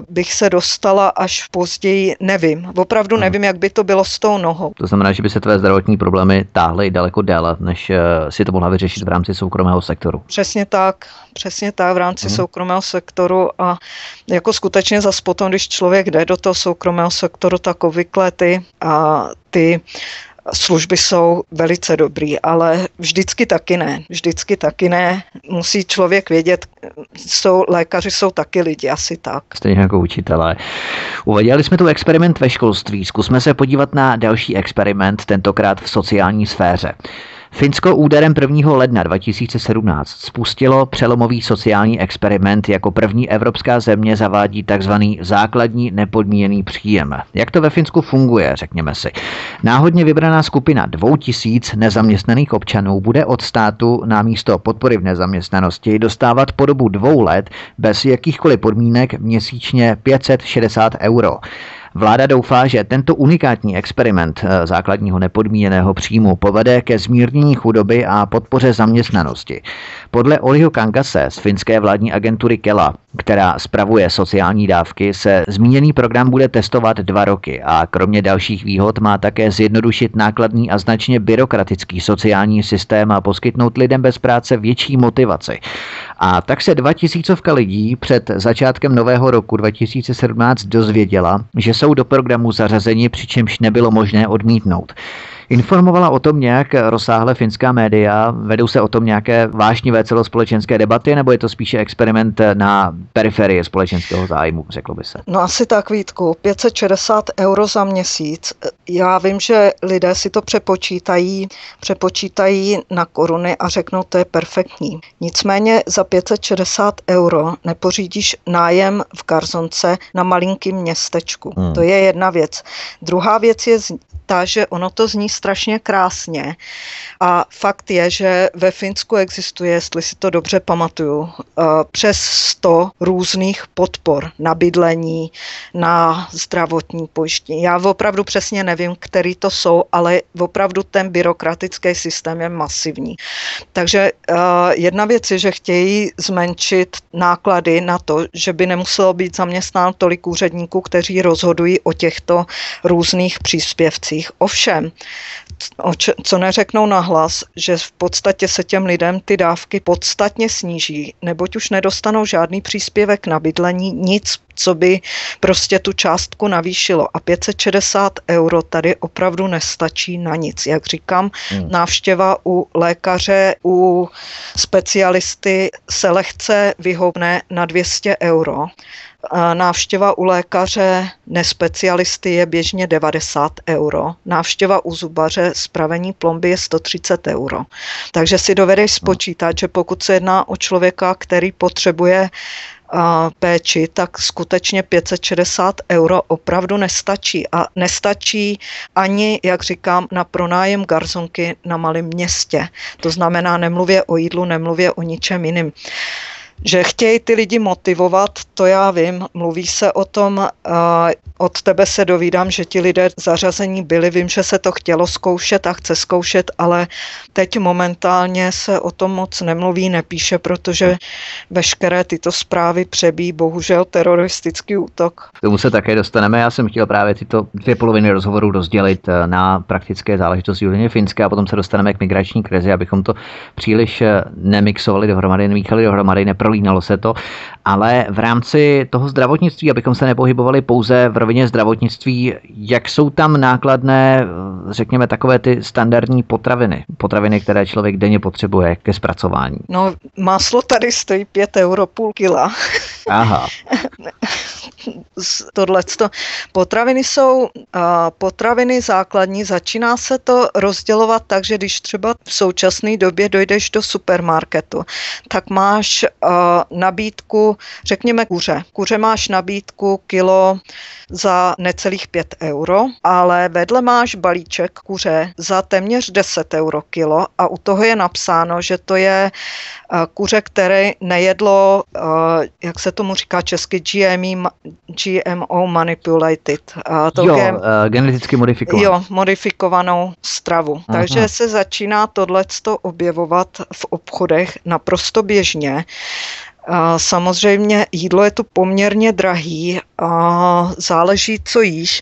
bych se dostala až později, nevím. Opravdu nevím, jak by to bylo s tou nohou. To znamená, že by se tvé zdravotní problémy táhly daleko déle, než uh, si to mohla vyřešit v rámci soukromého sektoru. Přesně tak, přesně tak v rámci hmm. soukromého sektoru a jako skutečně zas potom, když člověk jde do toho soukromého sektoru, tak obvykle ty, a ty služby jsou velice dobrý, ale vždycky taky ne. Vždycky taky ne. Musí člověk vědět, jsou, lékaři jsou taky lidi, asi tak. Stejně jako učitelé. Uvaděli jsme tu experiment ve školství. Zkusme se podívat na další experiment, tentokrát v sociální sféře. Finsko úderem 1. ledna 2017 spustilo přelomový sociální experiment jako první evropská země zavádí tzv. základní nepodmíněný příjem. Jak to ve Finsku funguje, řekněme si. Náhodně vybraná skupina 2000 nezaměstnaných občanů bude od státu na místo podpory v nezaměstnanosti dostávat po dobu dvou let bez jakýchkoliv podmínek měsíčně 560 euro. Vláda doufá, že tento unikátní experiment eh, základního nepodmíněného příjmu povede ke zmírnění chudoby a podpoře zaměstnanosti. Podle Oliho Kangase z finské vládní agentury Kela, která spravuje sociální dávky, se zmíněný program bude testovat dva roky a kromě dalších výhod má také zjednodušit nákladný a značně byrokratický sociální systém a poskytnout lidem bez práce větší motivaci. A tak se 2000 lidí před začátkem nového roku 2017 dozvěděla, že jsou do programu zařazeni, přičemž nebylo možné odmítnout. Informovala o tom nějak rozsáhle finská média? Vedou se o tom nějaké vášnivé celospolečenské debaty, nebo je to spíše experiment na periferii společenského zájmu, řeklo by se? No asi tak, Vítku. 560 euro za měsíc. Já vím, že lidé si to přepočítají, přepočítají na koruny a řeknou, to je perfektní. Nicméně za 560 euro nepořídíš nájem v Garzonce na malinkým městečku. Hmm. To je jedna věc. Druhá věc je ta, že ono to zní strašně krásně a fakt je, že ve Finsku existuje, jestli si to dobře pamatuju, eh, přes 100 různých podpor na bydlení, na zdravotní pojištění. Já opravdu přesně nevím, který to jsou, ale opravdu ten byrokratický systém je masivní. Takže eh, jedna věc je, že chtějí zmenšit náklady na to, že by nemuselo být zaměstnán tolik úředníků, kteří rozhodují o těchto různých příspěvcích. Ovšem, co neřeknou nahlas, že v podstatě se těm lidem ty dávky podstatně sníží, neboť už nedostanou žádný příspěvek na bydlení, nic, co by prostě tu částku navýšilo. A 560 euro tady opravdu nestačí na nic. Jak říkám, hmm. návštěva u lékaře, u specialisty se lehce vyhoubne na 200 euro. Návštěva u lékaře nespecialisty je běžně 90 euro. Návštěva u zubaře spravení plomby je 130 euro. Takže si dovedeš spočítat, že pokud se jedná o člověka, který potřebuje péči, tak skutečně 560 euro opravdu nestačí. A nestačí ani, jak říkám, na pronájem garzonky na malém městě. To znamená, nemluvě o jídlu, nemluvě o ničem jiným. Že chtějí ty lidi motivovat, to já vím. Mluví se o tom, od tebe se dovídám, že ti lidé zařazení byli. Vím, že se to chtělo zkoušet a chce zkoušet, ale teď momentálně se o tom moc nemluví, nepíše, protože veškeré tyto zprávy přebí bohužel teroristický útok. K tomu se také dostaneme. Já jsem chtěl právě tyto dvě poloviny rozhovoru rozdělit eh, na praktické záležitosti úrovně Finska a potom se dostaneme k migrační krizi, abychom to příliš eh, nemixovali dohromady, nemíchali dohromady, neprolínalo se to. Ale v rámci toho zdravotnictví, abychom se nepohybovali pouze v rovině zdravotnictví, jak jsou tam nákladné, řekněme, takové ty standardní potraviny, potraviny, které člověk denně potřebuje ke zpracování? No, máslo tady stojí 5 euro půl kila. Aha. *laughs* Tohleto. Potraviny jsou potraviny základní, začíná se to rozdělovat tak, že když třeba v současné době dojdeš do supermarketu, tak máš nabídku, řekněme kuře. Kuře máš nabídku kilo za necelých 5 euro, ale vedle máš balíček kuře za téměř 10 euro kilo a u toho je napsáno, že to je eh, kuře, které nejedlo, eh, jak se tomu říká česky, GME, GMO manipulated. To jo, je, uh, geneticky modifikovanou. Jo, modifikovanou stravu. Aha. Takže se začíná tohleto objevovat v obchodech naprosto běžně. Samozřejmě jídlo je tu poměrně drahý a záleží, co jíš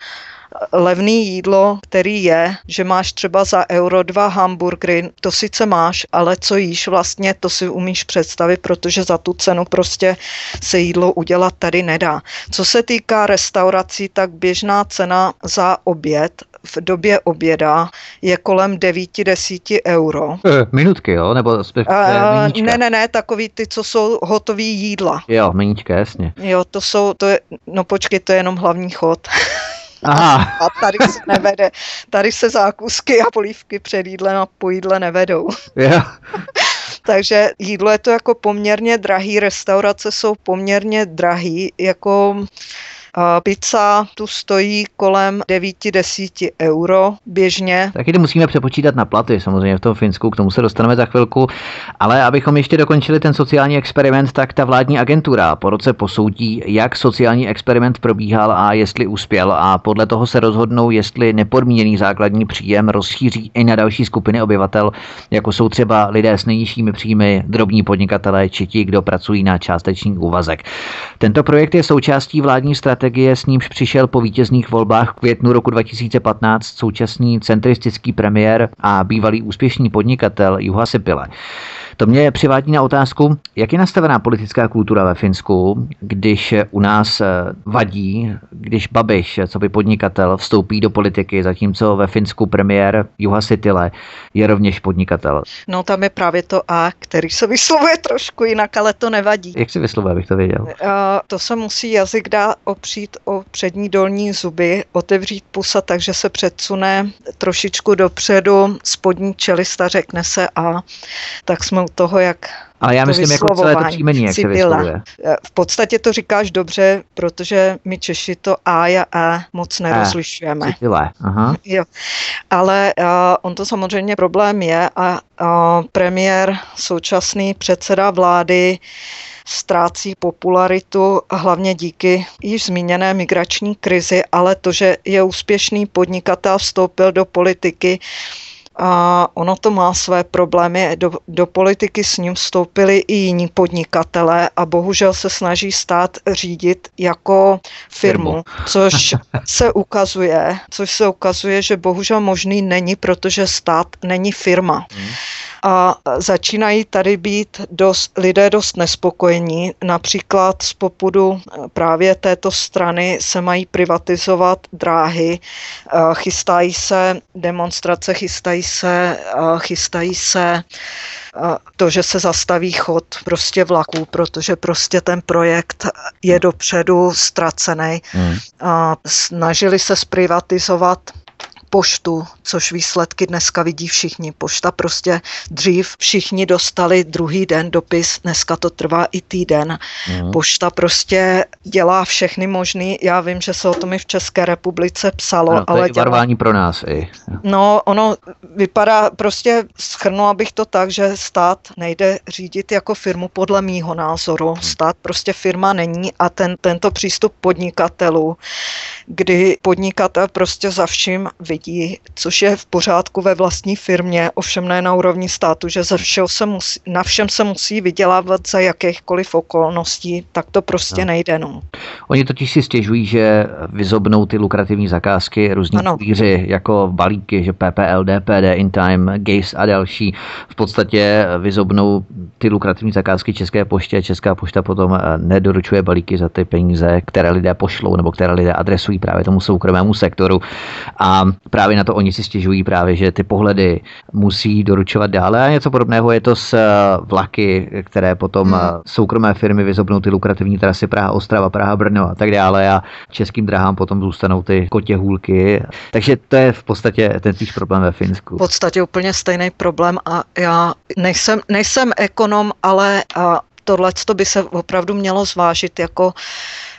levný jídlo, který je, že máš třeba za euro dva hamburgery, to sice máš, ale co jíš vlastně, to si umíš představit, protože za tu cenu prostě se jídlo udělat tady nedá. Co se týká restaurací, tak běžná cena za oběd v době oběda je kolem 9-10 euro. E, minutky, jo? Nebo spíš, uh, ne, ne, ne, takový ty, co jsou hotový jídla. Jo, menička, jasně. Jo, to jsou, to je, no počkej, to je jenom hlavní chod. *laughs* Aha. A tady se nevede, tady se zákusky a polívky před jídlem a po jídle nevedou. Yeah. *laughs* Takže jídlo je to jako poměrně drahý, restaurace jsou poměrně drahý, jako Pizza tu stojí kolem 9-10 euro běžně. Taky to musíme přepočítat na platy, samozřejmě v tom Finsku, k tomu se dostaneme za chvilku. Ale abychom ještě dokončili ten sociální experiment, tak ta vládní agentura po roce posoudí, jak sociální experiment probíhal a jestli uspěl a podle toho se rozhodnou, jestli nepodmíněný základní příjem rozšíří i na další skupiny obyvatel, jako jsou třeba lidé s nejnižšími příjmy, drobní podnikatelé či ti, kdo pracují na částečný úvazek. Tento projekt je součástí vládní strategie strategie, s nímž přišel po vítězných volbách v květnu roku 2015 současný centristický premiér a bývalý úspěšný podnikatel Juha Sipile. To mě přivádí na otázku, jak je nastavená politická kultura ve Finsku, když u nás eh, vadí, když Babiš, co by podnikatel, vstoupí do politiky, zatímco ve Finsku premiér Juha Sitile je rovněž podnikatel. No tam je právě to A, který se vyslovuje trošku jinak, ale to nevadí. Jak si vyslovuje, abych to věděl? Uh, to se musí jazyk dá opřít o přední dolní zuby, otevřít pusa, takže se předsune trošičku dopředu, spodní čelista řekne se A, tak jsme u toho, jak ale já myslím jako celé to příjmení, jak se vyslovuje. V podstatě to říkáš dobře, protože my Češi to A a A moc nerozlišujeme. Citile. Aha. *laughs* Jo. Ale uh, on to samozřejmě problém je a uh, premiér, současný předseda vlády, ztrácí popularitu hlavně díky již zmíněné migrační krizi, ale to, že je úspěšný podnikatel, vstoupil do politiky, a ono to má své problémy. Do, do politiky s ním vstoupili i jiní podnikatelé a bohužel se snaží stát řídit jako firmu, což *laughs* se ukazuje, což se ukazuje, že bohužel možný není, protože stát není firma. Hmm a začínají tady být dost, lidé dost nespokojení. Například z popudu právě této strany se mají privatizovat dráhy, chystají se demonstrace, chystají se, chystají se to, že se zastaví chod prostě vlaků, protože prostě ten projekt je dopředu ztracený. Hmm. Snažili se zprivatizovat poštu, což výsledky dneska vidí všichni. Pošta prostě dřív všichni dostali druhý den dopis, dneska to trvá i týden. Mm. Pošta prostě dělá všechny možný, já vím, že se o tom i v České republice psalo, no, ale dělá... pro nás i. No, ono vypadá prostě, schrnula bych to tak, že stát nejde řídit jako firmu podle mýho názoru. Mm. Stát prostě firma není a ten, tento přístup podnikatelů, kdy podnikatel prostě za vším vidí lidí, což je v pořádku ve vlastní firmě, ovšem ne na úrovni státu, že ze všeho se musí, na všem se musí vydělávat za jakýchkoliv okolností, tak to prostě no. nejde. No. Oni totiž si stěžují, že vyzobnou ty lukrativní zakázky různí kvíři, jako balíky, že PPL, DPD, InTime, GACE a další. V podstatě vyzobnou ty lukrativní zakázky České poště. Česká pošta potom eh, nedoručuje balíky za ty peníze, které lidé pošlou nebo které lidé adresují právě tomu soukromému sektoru. A právě na to oni si stěžují právě, že ty pohledy musí doručovat dále a něco podobného je to s eh, vlaky, které potom hmm. Soukromé firmy vyzobnou ty lukrativní trasy Praha, Ostrava, Praha, Brno a tak dále a českým drahám potom zůstanou ty kotě hůlky. Takže to je v podstatě ten týž problém ve Finsku. V podstatě úplně stejný problém a já nejsem, nejsem ekonom, ale tohle by se opravdu mělo zvážit jako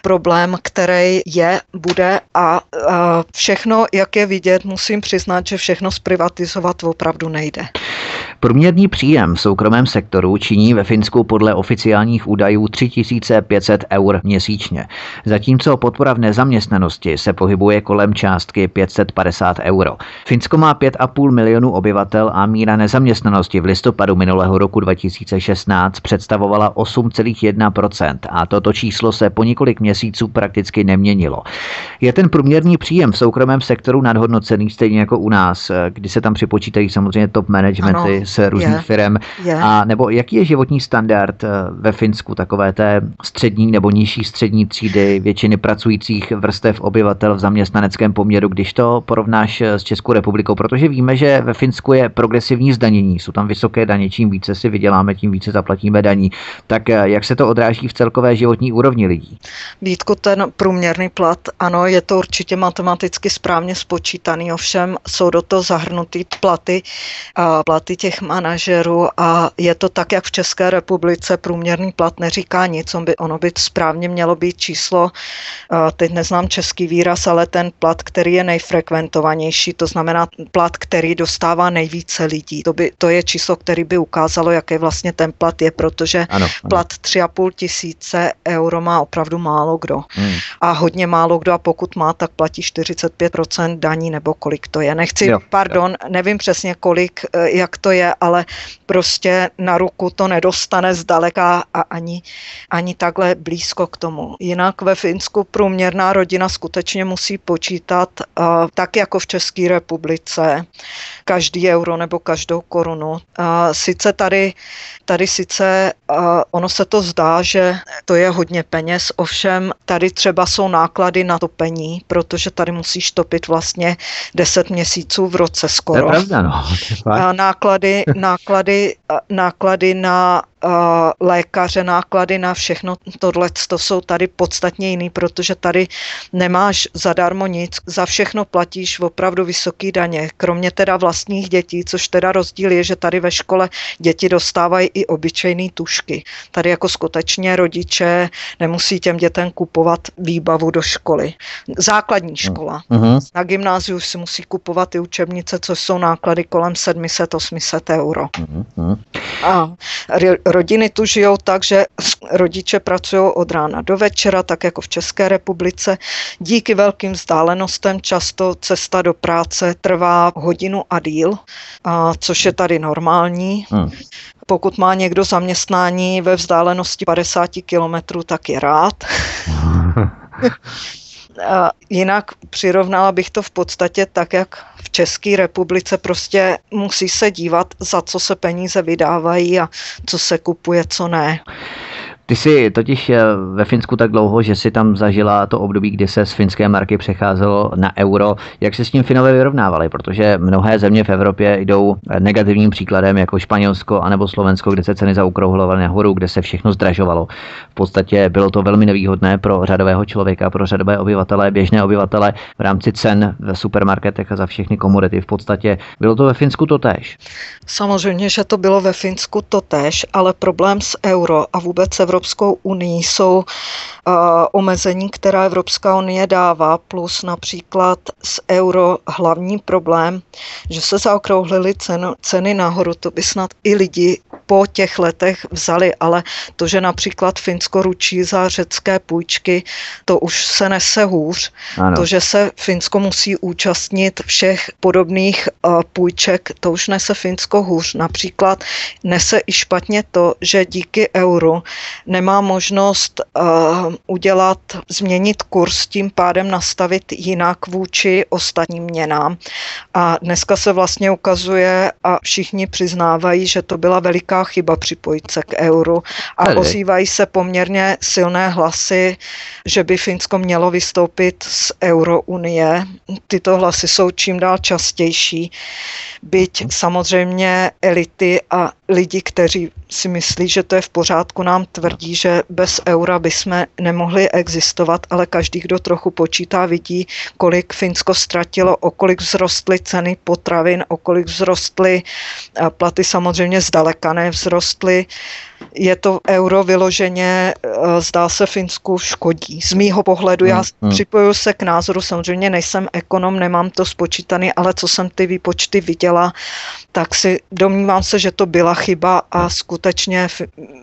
problém, který je, bude a, všechno, jak je vidět, musím přiznat, že všechno zprivatizovat opravdu nejde. Průměrný příjem v soukromém sektoru činí ve Finsku podle oficiálních údajů 3500 eur měsíčně, zatímco podpora v nezaměstnanosti se pohybuje kolem částky 550 euro. Finsko má 5,5 milionů obyvatel a míra nezaměstnanosti v listopadu minulého roku 2016 představovala 8,1% a toto číslo se po několik měsíců prakticky neměnilo. Je ten průměrný příjem v soukromém sektoru nadhodnocený stejně jako u nás, kdy se tam připočítají samozřejmě top managementy, z různých firm. A nebo jaký je životní standard eh, ve Finsku takové té střední nebo nižší střední třídy většiny pracujících vrstev obyvatel v zaměstnaneckém poměru, když to porovnáš eh, s Českou republikou, protože víme, že ve Finsku je progresivní zdanění, jsou tam vysoké daně, čím více si vyděláme, tím více zaplatíme daní. Tak eh, jak se to odráží v celkové životní úrovni lidí? Vítku, ten průměrný plat, ano, je to určitě matematicky správně spočítaný, ovšem jsou do toho zahrnutý platy, a platy těch manažerů a je to tak, jak v České republice průměrný plat neříká nic, on by, ono by správně mělo být číslo, teď neznám český výraz, ale ten plat, který je nejfrekventovanější, to znamená plat, který dostává nejvíce lidí. To, by, to je číslo, který by ukázalo, jaký vlastně ten plat je, protože ano, ano. plat 3,5 tisíce euro má opravdu málo kdo. Hmm. A hodně málo kdo a pokud má, tak platí 45% daní nebo kolik to je. Nechci, jo, pardon, jo. nevím přesně kolik, eh, jak to je, ale prostě na ruku to nedostane zdaleka a ani, ani takhle blízko k tomu. Jinak ve Finsku průměrná rodina skutečně musí počítat uh, tak jako v České republice každý euro nebo každou korunu. Uh, sice tady, tady sice uh, ono se to zdá, že to je hodně peněz, ovšem tady třeba jsou náklady na topení, protože tady musíš topit vlastně 10 měsíců v roce skoro. To je pravda, no. Náklady, náklady, náklady na lékaře, náklady na všechno tohle, to jsou tady podstatně jiný, protože tady nemáš zadarmo nic, za všechno platíš opravdu vysoký daně, kromě teda vlastních dětí, což teda rozdíl je, že tady ve škole děti dostávají i obyčejné tušky. Tady jako skutečně rodiče nemusí těm dětem kupovat výbavu do školy. Základní škola. Uh-huh. Na gymnáziu si musí kupovat i učebnice, což jsou náklady kolem 700-800 euro. Uh-huh. A rodiny tu žijou tak, že rodiče pracují od rána do večera, tak jako v České republice. Díky velkým vzdálenostem často cesta do práce trvá hodinu a díl, a což je tady normální. Hmm. Pokud má někdo zaměstnání ve vzdálenosti 50 kilometrů, tak je rád. *laughs* A jinak přirovnala bych to v podstatě tak, jak v České republice prostě musí se dívat, za co se peníze vydávají a co se kupuje, co ne. Ty jsi totiž eh, ve Finsku tak dlouho, že si tam zažila to období, kdy se z finské marky přecházelo na euro. Jak se s tím Finové vyrovnávali? Protože mnohé země v Evropě jdou negativním příkladem, jako Španělsko anebo Slovensko, kde se ceny zaukrouhlovaly nahoru, kde se všechno zdražovalo. V podstatě bylo to velmi nevýhodné pro řadového člověka, pro řadové obyvatele, běžné obyvatele v rámci cen v supermarketech a za všechny komodity. V podstatě bylo to ve Finsku to tež. Samozřejmě, že to bylo ve Finsku to tež, ale problém s euro a vůbec Evropskou Evropskou unii jsou uh, omezení, která Evropská unie dává, plus například z euro hlavní problém, že se zaokrouhlily cen, ceny nahoru, to by snad i lidi po těch letech vzali, ale to, že například Finsko ručí za řecké půjčky, to už se nese hůř. Ano. To, že se Finsko musí účastnit všech podobných uh, půjček, to už nese Finsko hůř. Například nese i špatně to, že díky euru nemá možnost uh, udělat, změnit kurz, tím pádem nastavit jinak vůči ostatním měnám. A dneska se vlastně ukazuje a všichni přiznávají, že to byla veliká chyba připojit se k euru a Ale. ozývají se poměrně silné hlasy, že by Finsko mělo vystoupit z Eurounie. Tyto hlasy jsou čím dál častější, byť samozřejmě elity a lidi, kteří si myslí, že to je v pořádku, nám tvrdí, že bez eura bychom nemohli existovat, ale každý, kdo trochu počítá, vidí, kolik Finsko ztratilo, o kolik vzrostly ceny potravin, o kolik vzrostly platy samozřejmě zdaleka nevzrostly je to euro vyloženě, eh, zdá se Finsku škodí. Z mýho pohledu, já hmm, hmm. připojuji se k názoru, samozřejmě nejsem ekonom, nemám to spočítaný, ale co jsem ty výpočty viděla, tak si domnívám se, že to byla chyba a skutečně,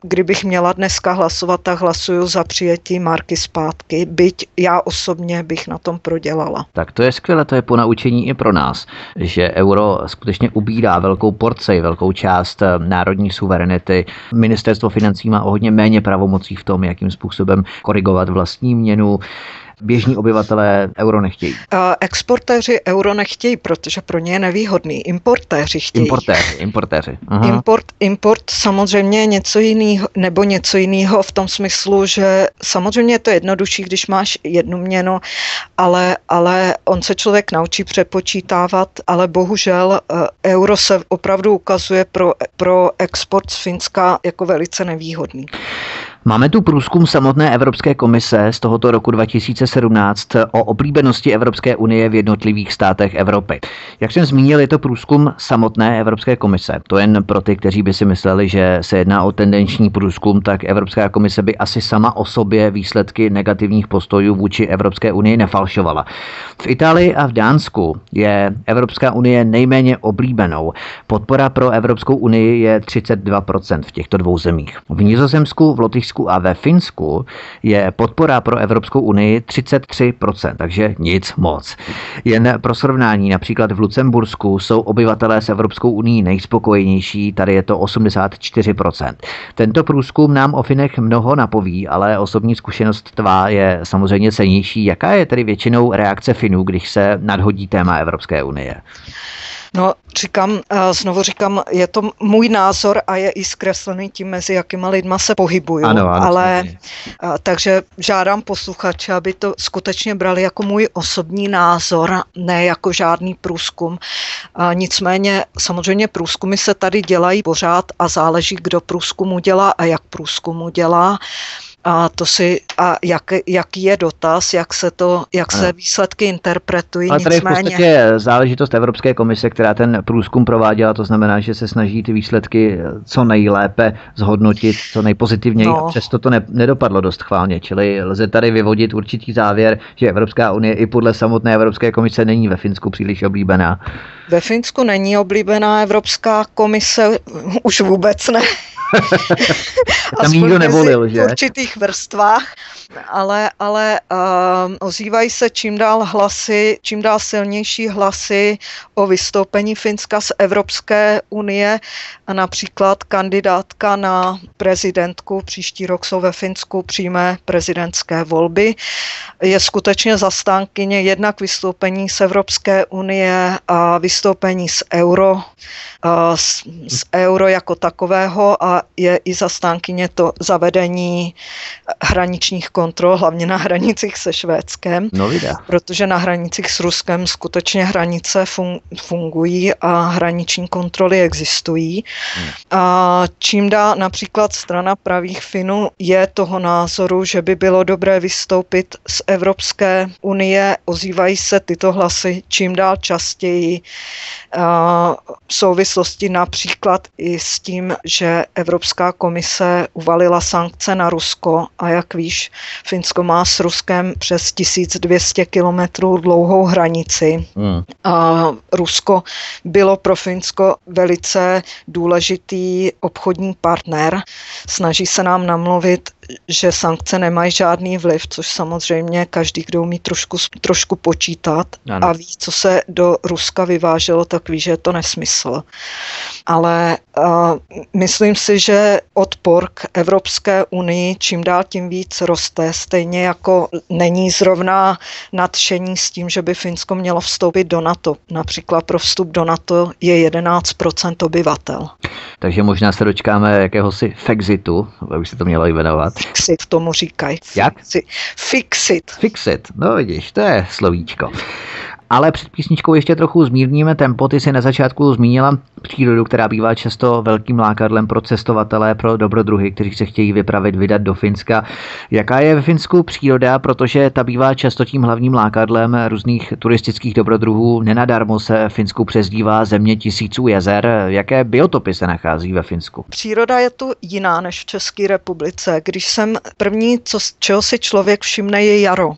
kdybych měla dneska hlasovat, tak hlasuju za přijetí marky zpátky, byť já osobně bych na tom prodělala. Tak to je skvělé, to je po naučení i pro nás, že euro skutečně ubírá velkou porci, velkou část eh, národní suverenity. Minister ministerstvo financí má o hodně méně pravomocí v tom, jakým způsobem korigovat vlastní měnu. Běžní obyvatelé euro nechtějí? Exportéři euro nechtějí, protože pro ně je nevýhodný. Importéři chtějí. Importéři, importéři. Aha. Import, import samozřejmě je něco jiného, nebo něco jiného v tom smyslu, že samozřejmě je to jednodušší, když máš jednu měnu, ale, ale on se člověk naučí přepočítávat, ale bohužel eh, euro se opravdu ukazuje pro, pro export z Finska jako velice nevýhodný. Máme tu průzkum samotné Evropské komise z tohoto roku 2017 o oblíbenosti Evropské unie v jednotlivých státech Evropy. Jak jsem zmínil, je to průzkum samotné Evropské komise. To jen pro ty, kteří by si mysleli, že se jedná o tendenční průzkum, tak Evropská komise by asi sama o sobě výsledky negativních postojů vůči Evropské unii nefalšovala. V Itálii a v Dánsku je Evropská unie nejméně oblíbenou. Podpora pro Evropskou unii je 32% v těchto dvou zemích. V Nizozemsku, v Lotyšsku Lotyšsku a ve Finsku je podpora pro Evropskou unii 33%, takže nic moc. Jen pro srovnání, například v Lucembursku jsou obyvatelé s Evropskou unii nejspokojenější, tady je to 84%. Tento průzkum nám o Finech mnoho napoví, ale osobní zkušenost tvá je samozřejmě cenější. Jaká je tedy většinou reakce Finů, když se nadhodí téma Evropské unie? No, říkám, znovu říkám, je to můj názor a je i zkreslený tím, mezi jakýma lidma se pohybuju. Ano, ano, ale a, takže žádám posluchače, aby to skutečně brali jako můj osobní názor, ne jako žádný průzkum. A nicméně samozřejmě průzkumy se tady dělají pořád a záleží, kdo průzkumu dělá a jak průzkumu dělá a to si, a jak, jaký je dotaz, jak se to, jak se výsledky interpretují. Ale tady Nicméně... v podstatě záležitost Evropské komise, která ten průzkum prováděla, to znamená, že se snaží ty výsledky co nejlépe zhodnotit, co nejpozitivněji no. a přesto to ne, nedopadlo dost chválně. Čili lze tady vyvodit určitý závěr, že Evropská unie i podle samotné Evropské komise není ve Finsku příliš oblíbená. Ve Finsku není oblíbená Evropská komise, už vůbec ne. *laughs* Tam nikdo nevolil, že? V určitých vrstvách, ale, ale uh, ozývají se čím dál hlasy, čím dál silnější hlasy o vystoupení Finska z Evropské unie a například kandidátka na prezidentku příští rok jsou ve Finsku přímé prezidentské volby. Je skutečně zastánkyně jednak vystoupení z Evropské unie a vystoupení z euro, uh, z, z euro jako takového a je i zastánkyně to zavedení hraničních kontrol, hlavně na hranicích se Švédskem, no, protože na hranicích s Ruskem skutečně hranice fungují a hraniční kontroly existují. Hmm. A čím dá například strana pravých Finů je toho názoru, že by bylo dobré vystoupit z Evropské unie, ozývají se tyto hlasy čím dál častěji v souvislosti například i s tím, že Evropská komise uvalila sankce na Rusko a jak víš, Finsko má s Ruskem přes 1200 kilometrů dlouhou hranici. Hmm. A Rusko bylo pro Finsko velice důležitý obchodní partner. Snaží se nám namluvit že sankce nemají žádný vliv, což samozřejmě každý, kdo umí trošku, trošku počítat ano. a ví, co se do Ruska vyváželo, tak ví, že je to nesmysl. Ale uh, myslím si, že odpor k Evropské unii čím dál tím víc roste, stejně jako není zrovna nadšení s tím, že by Finsko mělo vstoupit do NATO. Například pro vstup do NATO je 11% obyvatel. Takže možná se dočkáme jakéhosi fexitu, už se to mělo jmenovat. Fixit tomu říkají. Jak? Fixit. Fixit, no vidíš, to je slovíčko. Ale před písničkou ještě trochu zmírníme tempo. Ty si na začátku zmínila přírodu, která bývá často velkým lákadlem pro cestovatele, pro dobrodruhy, kteří se chtějí vypravit, vydat do Finska. Jaká je ve Finsku příroda, protože ta bývá často tím hlavním lákadlem různých turistických dobrodruhů. Nenadarmo se Finsku přezdívá země tisíců jezer. Jaké biotopy se nachází ve Finsku? Příroda je tu jiná než v České republice. Když jsem první, co, čeho si člověk všimne, je jaro.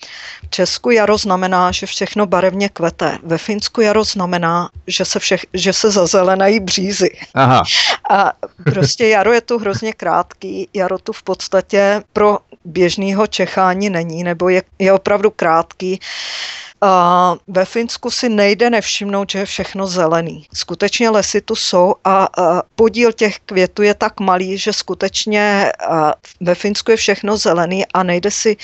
Česku jaro znamená, že všechno barevně kvete. Ve Finsku jaro znamená, že se, všech, že se zazelenají břízy. Aha. A prostě jaro je tu hrozně krátký. Jaro tu v podstatě pro běžného čechání není, nebo je, je opravdu krátký. A ve Finsku si nejde nevšimnout, že je všechno zelený. Skutečně lesy tu jsou a, podíl těch květů je tak malý, že skutečně ve Finsku je všechno zelený a nejde si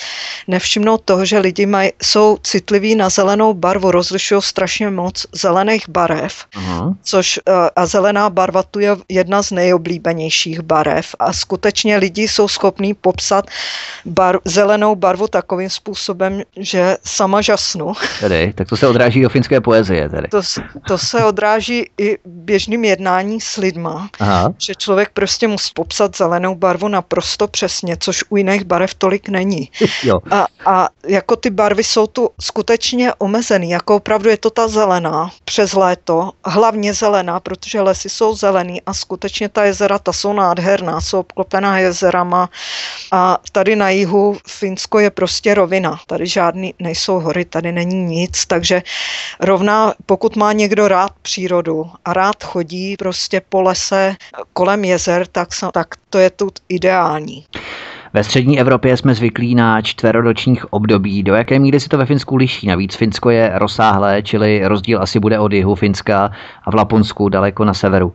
nevšimnout toho, že lidi maj, jsou citliví na zelenou barvu, rozlišují strašně moc zelených barev, uh-huh. což a zelená barva tu je jedna z nejoblíbenějších barev a skutečně lidi jsou schopní popsat bar, zelenou barvu takovým způsobem, že sama žasnu. Tedy, tak to se odráží do finské poezie. Tedy. To, to se odráží i běžným jednání s lidma, Aha. že člověk prostě musí popsat zelenou barvu naprosto přesně, což u jiných barev tolik není. *laughs* Jo. A, a jako ty barvy jsou tu skutečně omezený, jako opravdu je to ta zelená přes léto, hlavně zelená, protože lesy jsou zelený a skutečně ta jezera, ta jsou nádherná, jsou obklopená jezerama a tady na jihu Finsko je prostě rovina, tady žádný nejsou hory, tady není nic, takže rovná, pokud má někdo rád přírodu a rád chodí prostě po lese kolem jezer, tak, tak to je tu ideální. Ve střední Evropě jsme zvyklí na čtverodočních období. Do jaké míry si to ve Finsku liší? Navíc Finsko je rozsáhlé, čili rozdíl asi bude od jihu Finska a v Laponsku daleko na severu.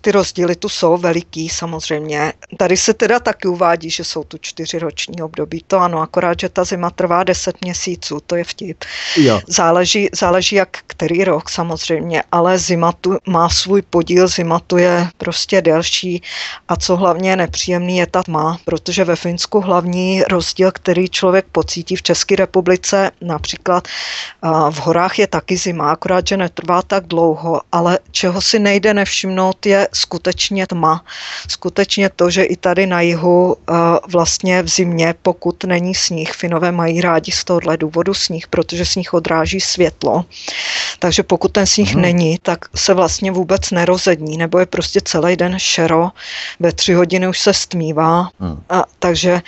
Ty rozdíly tu jsou veliký samozřejmě. Tady se teda taky uvádí, že jsou tu čtyřiroční období. To ano, akorát, že ta zima trvá deset měsíců, to je vtip. Jo. Záleží, záleží jak který rok samozřejmě, ale zima tu má svůj podíl, zima tu je prostě delší a co hlavně je nepříjemný je ta tma, protože ve Finsku hlavní rozdíl, který člověk pocítí v České republice, například v horách je taky zima, akorát, že netrvá tak dlouho, ale čeho si nejde nevšimnout je skutečně tma. Skutečně to, že i tady na jihu eh, vlastně v zimě, pokud není sníh, Finové mají rádi z tohohle důvodu sníh, protože sníh odráží světlo. Takže pokud ten sníh hmm. není, tak se vlastně vůbec nerozední, nebo je prostě celý den šero, ve tři hodiny už se stmívá. Hmm. A, takže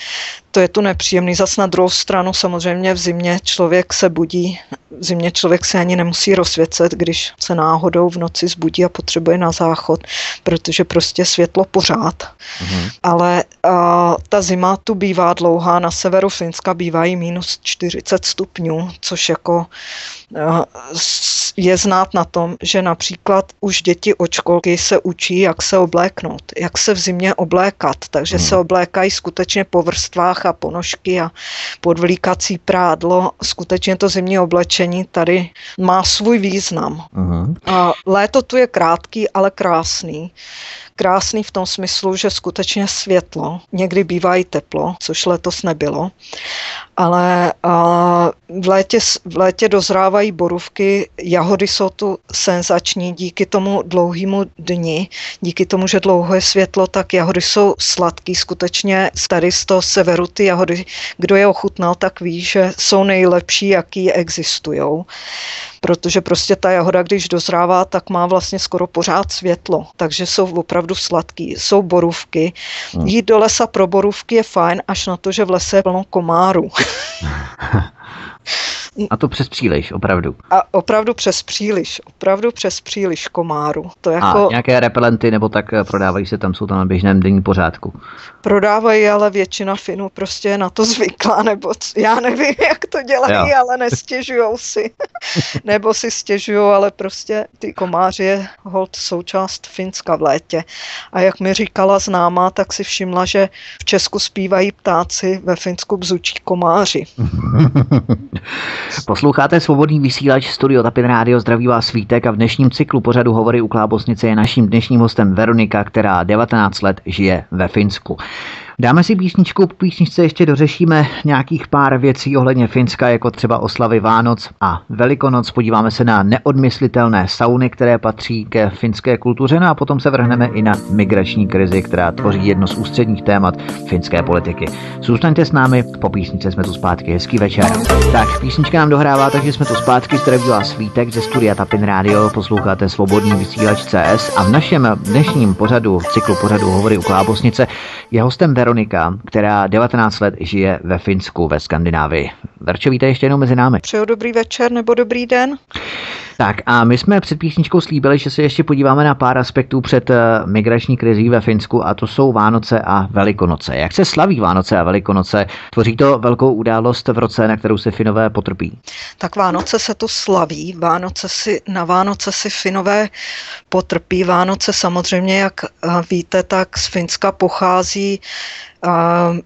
to je tu nepříjemný. Zas na druhou stranu samozřejmě v zimě člověk se budí, zimě člověk se ani nemusí rozsvěcet, když se náhodou v noci zbudí a potřebuje na záchod, protože prostě světlo pořád. Mm-hmm. Ale a, ta zima tu bývá dlouhá, na severu Finska bývají minus 40 stupňů, což jako je znát na tom, že například už děti od školky se učí, jak se obléknout, jak se v zimě oblékat, takže hmm. se oblékají skutečně po vrstvách a ponožky a podvlíkací prádlo. Skutečně to zimní oblečení tady má svůj význam. Hmm. A léto tu je krátký, ale krásný krásný v tom smyslu, že skutečně světlo, někdy bývá i teplo, což letos nebylo, ale v létě, v létě dozrávají borůvky, jahody jsou tu senzační díky tomu dlouhému dni, díky tomu, že dlouho je světlo, tak jahody jsou sladký, skutečně tady z toho severu ty jahody, kdo je ochutnal, tak ví, že jsou nejlepší, jaký existují protože prostě ta jahoda, když dozrává, tak má vlastně skoro pořád světlo, takže jsou opravdu sladký. Jsou borůvky. Hmm. Jít do lesa pro borůvky je fajn, až na to, že v lese je plno komárů. *laughs* A to přes příliš, opravdu. A opravdu přes příliš, opravdu přes příliš komáru. To jako... A nějaké repelenty nebo tak eh, prodávají se tam, jsou tam na běžném denní pořádku. Prodávají, ale většina Finů prostě je na to zvyklá, *laughs* nebo c... já nevím, jak to dělají, jo. ale nestěžujou si. *laughs* nebo si stěžují, ale prostě ty komáři je hold součást Finska v létě. A jak mi říkala známá, tak si všimla, že v Česku zpívají ptáci, ve Finsku bzučí komáři. *laughs* Posloucháte svobodný vysílač Studio Tapin Radio, zdraví vás Svítek a v dnešním cyklu pořadu Hovory u Klábosnice je naším dnešním hostem Veronika, která 19 let žije ve Finsku. Dáme si písničku, písničce ještě dořešíme nějakých pár věcí ohledně Finska, jako třeba oslavy Vánoc a Velikonoc. Podíváme se na neodmyslitelné sauny, které patří ke finské kultuře, no a potom se vrhneme i na migrační krizi, která tvoří jedno z ústředních témat finské politiky. Zůstaňte s námi, po písničce jsme tu zpátky, hezký večer. Tak, písnička nám dohrává, takže jsme tu zpátky, zdraví vás Svítek ze studia Tapin Radio, posloucháte svobodný vysílač CS a v našem dnešním pořadu, cyklu pořadu Hovory u Klábosnice, je hostem Veronika, která 19 let žije ve Finsku, ve Skandinávii. Verčo, víte ještě jednou mezi námi. Přeju dobrý večer nebo dobrý den. Tak a my jsme před písničkou slíbili, že se ještě podíváme na pár aspektů před eh, migrační krizí ve Finsku a to jsou Vánoce a Velikonoce. Jak se slaví Vánoce a Velikonoce? Tvoří to velkou událost v roce, na kterou se Finové potrpí? Tak Vánoce se to slaví. Vánoce si, na Vánoce si Finové potrpí. Vánoce samozřejmě, jak eh, víte, tak z Finska pochází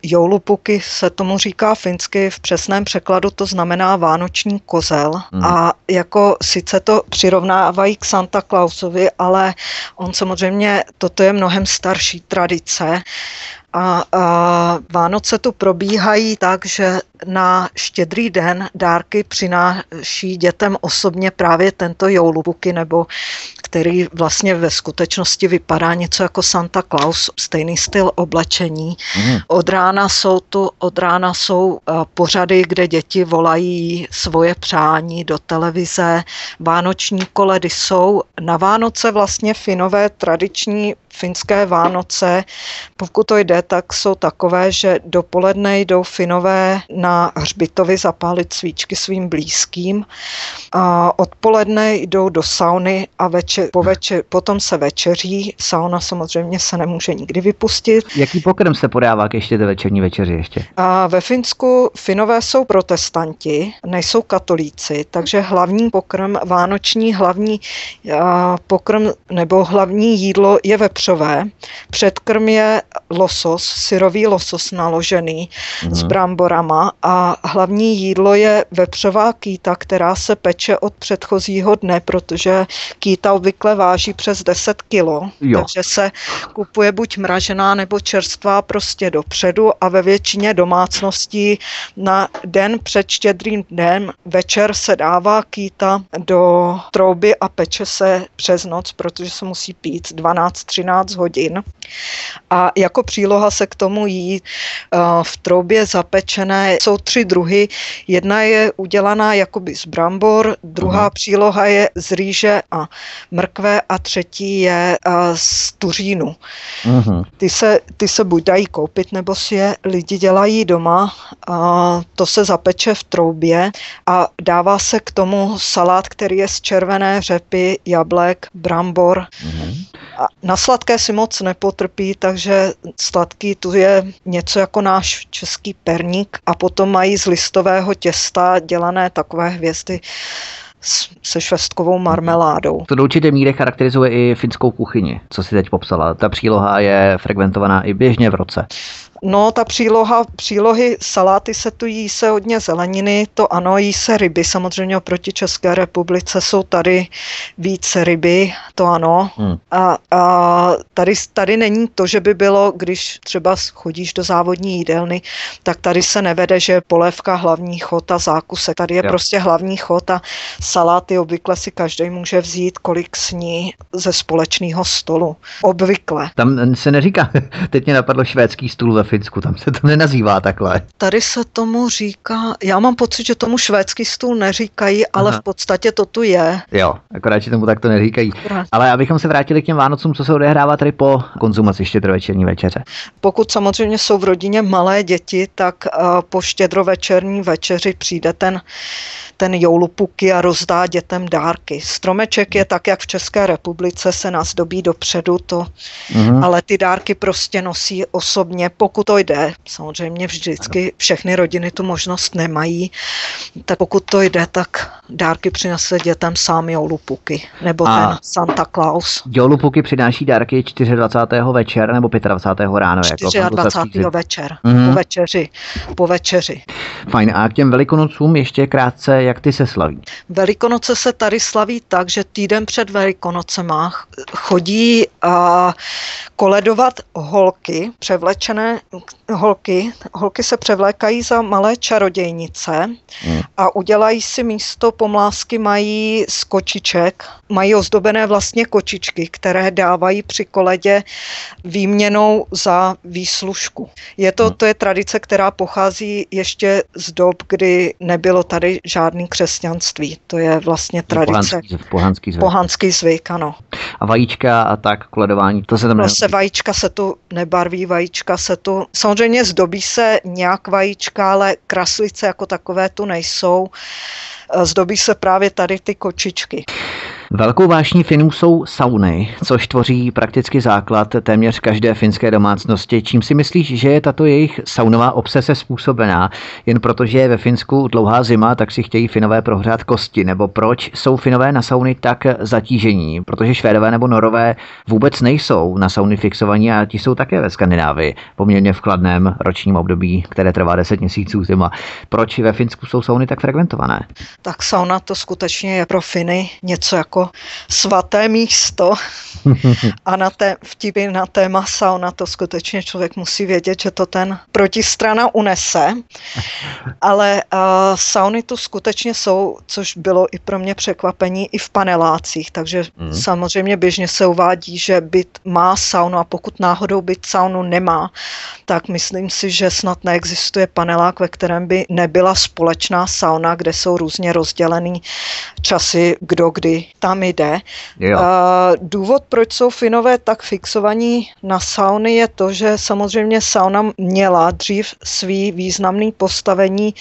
Joulupuky se tomu říká finsky, v přesném překladu to znamená vánoční kozel hmm. a jako sice to přirovnávají k Santa Clausovi, ale on samozřejmě, toto je mnohem starší tradice a, a Vánoce tu probíhají tak, že na štědrý den dárky přináší dětem osobně právě tento joulubuky, nebo který vlastně ve skutečnosti vypadá něco jako Santa Claus, stejný styl oblečení. Mm. Od rána jsou tu, od rána jsou pořady, kde děti volají svoje přání do televize. Vánoční koledy jsou. Na Vánoce vlastně finové tradiční finské Vánoce, pokud to jde, tak jsou takové, že dopoledne jdou Finové na hřbitovi zapálit svíčky svým blízkým. A odpoledne jdou do sauny a večer, po večer, potom se večeří. Sauna samozřejmě se nemůže nikdy vypustit. Jaký pokrm se podává k ještě té večerní večeři ještě? A ve Finsku Finové jsou protestanti, nejsou katolíci, takže hlavní pokrm, vánoční hlavní pokrm nebo hlavní jídlo je vepřové. Předkrm je losos, syrový losos naložený mm. s mhm. bramborama a hlavní jídlo je vepřová kýta, která se peče od předchozího dne, protože kýta obvykle váží přes 10 kilo, jo. takže se kupuje buď mražená nebo čerstvá prostě dopředu a ve většině domácností na den před štědrým dnem večer se dává kýta do trouby a peče se přes noc, protože se musí pít 12-13 hodin. A jako příloha se k tomu jí eh, v troubě zapečené jsou tři druhy. Jedna je udělaná jakoby z brambor, druhá Aha. příloha je z rýže a mrkve a třetí je eh, z tuřínu. Aha. Ty se, ty se buď dají koupit, nebo si je lidi dělají doma. A to se zapeče v troubě a dává se k tomu salát, který je z červené řepy, jablek, brambor. Aha. A na sladké si moc nepotrpí, takže sladký tu je něco jako náš český perník a potom mají z listového těsta dělané takové hvězdy se švestkovou marmeládou. To do určité míry charakterizuje i finskou kuchyni, co si teď popsala. Ta příloha je frekventovaná i běžně v roce. No, ta příloha, přílohy saláty se tu jí se hodně zeleniny, to ano, jí se ryby, samozřejmě oproti České republice jsou tady více ryby, to ano. Hmm. A, a tady, tady není to, že by bylo, když třeba chodíš do závodní jídelny, tak tady se nevede, že polévka hlavní chod a zákusek. Tady je jo. prostě hlavní chod a saláty obvykle si každý může vzít, kolik sní ze společného stolu. Obvykle. Tam se neříká, *laughs* teď mě napadlo švédský stůl ve Finsku, tam se to nenazývá takhle. Tady se tomu říká, já mám pocit, že tomu švédský stůl neříkají, ale Aha. v podstatě to tu je. Jo, akorát, že tomu takto neříkají. Akorát. Ale abychom se vrátili k těm Vánocům, co se odehrává tady po konzumaci štědrovečerní večeře. Pokud samozřejmě jsou v rodině malé děti, tak uh, po štědrovečerní večeři přijde ten ten joulupuky a rozdá dětem dárky. Stromeček je tak, jak v České republice se nás dobí dopředu, to, mm. ale ty dárky prostě nosí osobně, pokud to jde. Samozřejmě vždycky všechny rodiny tu možnost nemají, tak pokud to jde, tak dárky přinese dětem sám joulupuky, nebo a ten Santa Claus. Joulupuky přináší dárky 24. večer nebo 25. ráno. 24. Jako večer, mm. po večeři. Po večeři. Fajn, a k těm velikonocům ještě krátce, jak ty se slaví? Velikonoce se tady slaví tak, že týden před Velikonocema chodí a, koledovat holky, převlečené holky. Holky se převlékají za malé čarodějnice hmm. a udělají si místo pomlásky, mají z kočiček, mají ozdobené vlastně kočičky, které dávají při koledě výměnou za výslužku. Je to, hmm. to je tradice, která pochází ještě z dob, kdy nebylo tady žádný křesťanství. To je vlastně tradice. Pohanský, pohanský zvyk. Pohanský zvyk, ano. A vajíčka a tak, koledování, to se tam... se vajíčka se tu nebarví, vajíčka se tu No, samozřejmě zdobí se nějak vajíčka, ale kraslice jako takové tu nejsou. Zdobí se právě tady ty kočičky. Velkou vášní Finů jsou sauny, což tvoří prakticky základ téměř každé finské domácnosti. Čím si myslíš, že je tato jejich saunová obsese způsobená? Jen protože je ve Finsku dlouhá zima, tak si chtějí Finové prohrát kosti? Nebo proč jsou Finové na sauny tak zatížení? Protože Švédové nebo Norové vůbec nejsou na sauny fixovaní a ti jsou také ve Skandinávii, poměrně v kladném ročním období, které trvá 10 měsíců zima. Proč ve Finsku jsou sauny tak frekventované? Tak sauna to skutečně je pro Finy něco jako svaté místo. A na té vtipy na téma sauna to skutečně člověk musí vědět, že to ten protistrana unese, ale uh, sauny tu skutečně jsou, což bylo i pro mě překvapení i v panelácích, takže mm. samozřejmě běžně se uvádí, že byt má saunu a pokud náhodou byt saunu nemá, tak myslím si, že snad neexistuje panelák, ve kterém by nebyla společná sauna, kde jsou různě rozdělený časy, kdo kdy tam jde. Jo. Důvod, proč jsou Finové tak fixovaní na sauny, je to, že samozřejmě sauna měla dřív svý významný postavení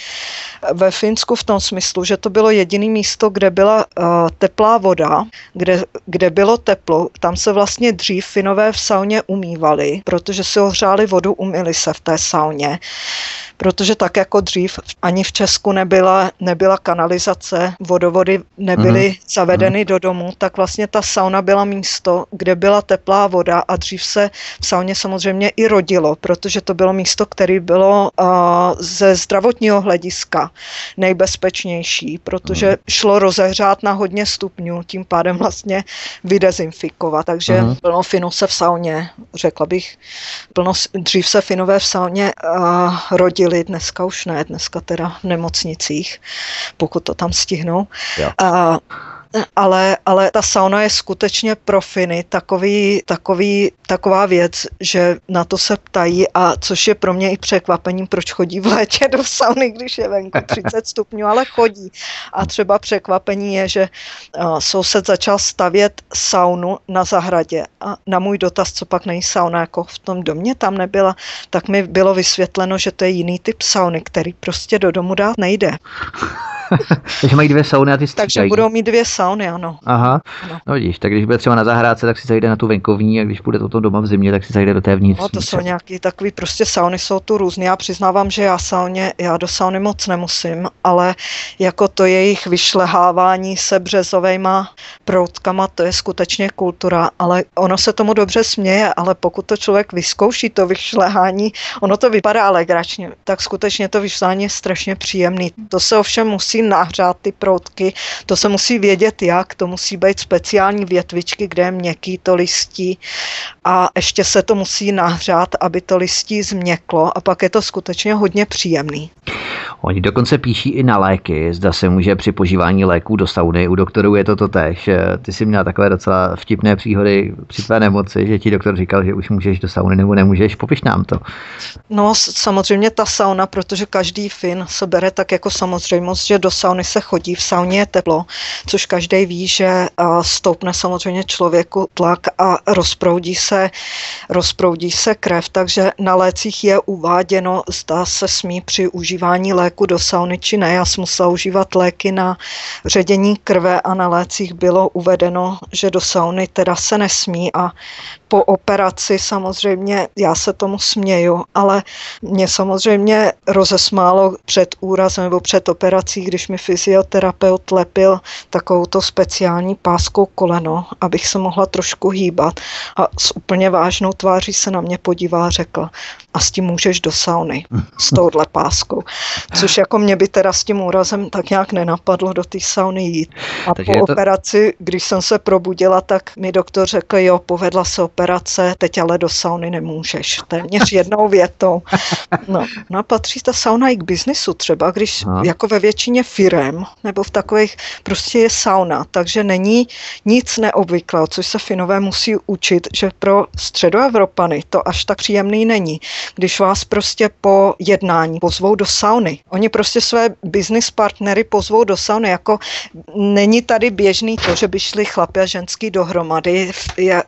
ve Finsku v tom smyslu, že to bylo jediné místo, kde byla uh, teplá voda, kde, kde bylo teplo. Tam se vlastně dřív Finové v sauně umývali, protože si ohřáli vodu, umyli se v té sauně protože tak jako dřív ani v Česku nebyla, nebyla kanalizace, vodovody nebyly mm. zavedeny mm. do domu, tak vlastně ta sauna byla místo, kde byla teplá voda a dřív se v sauně samozřejmě i rodilo, protože to bylo místo, které bylo uh, ze zdravotního hlediska nejbezpečnější, protože mm. šlo rozehřát na hodně stupňů, tím pádem vlastně vydezinfikovat. Takže mm. plno Finu se v sauně, řekla bych, plno, dřív se Finové v sauně uh, rodili byli, dneska už ne, dneska teda v nemocnicích, pokud to tam stihnou. Jo. A ale, ale ta sauna je skutečně pro Finy takový, takový, taková věc, že na to se ptají a což je pro mě i překvapením, proč chodí v létě do sauny, když je venku *laughs* 30 stupňů, ale chodí. A třeba překvapení je, že uh, soused začal stavět saunu na zahradě a na můj dotaz, co pak není sauna, jako v tom domě tam nebyla, tak mi bylo vysvětleno, že to je jiný typ sauny, který prostě do domu dát nejde. *laughs* *laughs* Takže mají dvě sauny a ty střídají. Takže budou mít dvě sauny, ano. Aha, ano. no vidíš, tak když bude třeba na zahrádce, tak si zajde na tu venkovní a když bude to doma v zimě, tak si zajde do té vnitřní. No to jsou nějaký takový prostě sauny, jsou tu různé. Já přiznávám, že já sauně, já do sauny moc nemusím, ale jako to jejich vyšlehávání se březovejma proutkama, to je skutečně kultura, ale ono se tomu dobře směje, ale pokud to člověk vyzkouší, to vyšlehání, ono to vypadá alegračně, tak skutečně to vyšlehání je strašně příjemný. To se ovšem musí nahřát ty proutky, to se musí vědět jak, to musí být speciální větvičky, kde je měkký to listí. A ještě se to musí nahřát, aby to listí změklo. A pak je to skutečně hodně příjemný. Oni dokonce píší i na léky, zda se může při požívání léků do sauny, u doktorů je to to tež. Ty jsi měla takové docela vtipné příhody při tvé nemoci, že ti doktor říkal, že už můžeš do sauny nebo nemůžeš, popiš nám to. No samozřejmě ta sauna, protože každý Fin se bere tak jako samozřejmost, že do sauny se chodí, v sauně je teplo, což každý ví, že stoupne samozřejmě člověku tlak a rozproudí se, rozproudí se krev, takže na lécích je uváděno, zda se smí při užívání léku do sauny či ne. Já jsem musela užívat léky na ředění krve a na lécích bylo uvedeno, že do sauny teda se nesmí a po operaci samozřejmě, já se tomu směju, ale mě samozřejmě rozesmálo před úrazem nebo před operací, když mi fyzioterapeut lepil takovou to speciální páskou koleno, abych se mohla trošku hýbat a s úplně vážnou tváří se na mě podívá a řekl, a s tím můžeš do sauny, s touhle páskou. Což jako mě by teda s tím úrazem tak nějak nenapadlo do té sauny jít. A Takže po to... operaci, když jsem se probudila, tak mi doktor řekl, jo, povedla se operace, teď ale do sauny nemůžeš. Téměř jednou větou. No, a patří ta sauna i k biznisu třeba, když no. jako ve většině firem nebo v takových prostě je sauna, takže není nic neobvyklého, což se Finové musí učit, že pro středoevropany to až tak příjemný není když vás prostě po jednání pozvou do sauny. Oni prostě své business partnery pozvou do sauny, jako není tady běžný to, že by šli chlapi a ženský dohromady,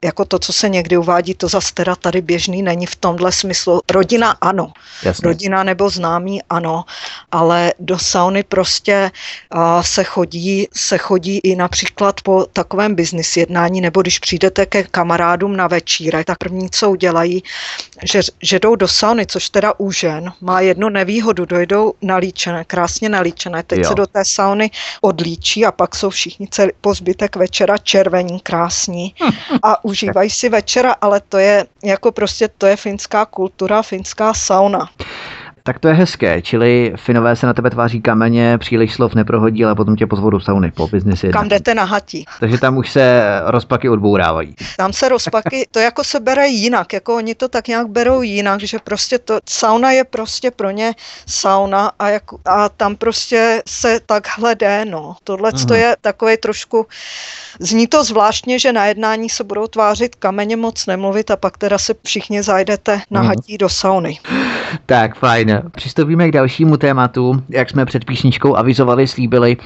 jako to, co se někdy uvádí, to zase teda tady běžný není v tomhle smyslu. Rodina ano, Jasně. rodina nebo známí ano, ale do sauny prostě se chodí, se chodí i například po takovém business jednání, nebo když přijdete ke kamarádům na večírek, tak první, co udělají, že, že jdou do sauny, což teda u žen má jednu nevýhodu, dojdou nalíčené, krásně nalíčené, teď jo. se do té sauny odlíčí a pak jsou všichni celý, po zbytek večera červení, krásní a užívají si večera, ale to je jako prostě to je finská kultura, finská sauna. Tak to je hezké, čili Finové se na tebe tváří kameně, příliš slov neprohodí, ale potom tě pozvou do sauny po biznisi. Kam jdete na hatí. Takže tam už se rozpaky odbourávají. Tam se rozpaky, to jako se bere jinak, jako oni to tak nějak berou jinak, že prostě to, sauna je prostě pro ně sauna a, jak, a tam prostě se takhle jde, no. Tohle to mhm. je takový trošku, zní to zvláštně, že na jednání se budou tvářit kameně moc nemluvit a pak teda se všichni zajdete na mm. hatí do sauny. Tak, fajn. Přistoupíme k dalšímu tématu. Jak jsme před písničkou avizovali, slíbili,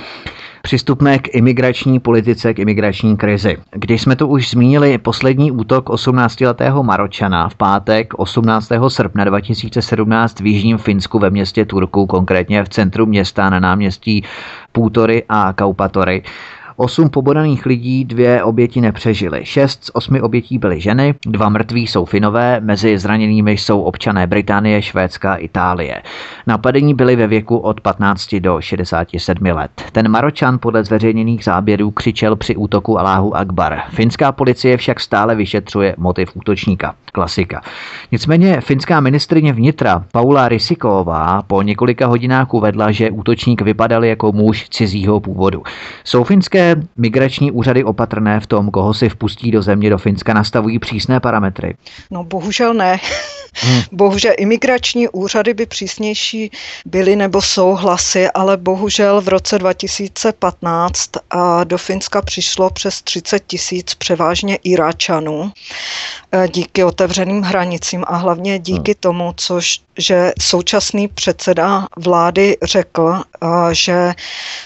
Přistupme k imigrační politice, k imigrační krizi. Když jsme tu už zmínili poslední útok 18-letého Maročana v pátek 18. srpna 2017 v Jižním Finsku ve městě Turku, konkrétně v centru města na náměstí Půtory a Kaupatory, Osm pobodaných lidí, dvě oběti nepřežily. Šest z osmi obětí byly ženy, dva mrtví jsou Finové, mezi zraněnými jsou občané Británie, Švédska Itálie. Napadení byly ve věku od 15 do 67 let. Ten Maročan podle zveřejněných záběrů křičel při útoku Aláhu Akbar. Finská policie však stále vyšetřuje motiv útočníka. Klasika. Nicméně finská ministrině vnitra Paula Risiková po několika hodinách uvedla, že útočník vypadal jako muž cizího původu. Jsou finské migrační úřady opatrné v tom, koho si vpustí do země do Finska, nastavují přísné parametry? No bohužel ne. Hmm. *laughs* Bohužel imigrační úřady by přísnější byly nebo jsou hlasy, ale bohužel v roce 2015 do Finska přišlo přes 30 tisíc převážně Iráčanů díky otevřeným hranicím a hlavně díky hmm. tomu, což že současný předseda vlády řekl, e, že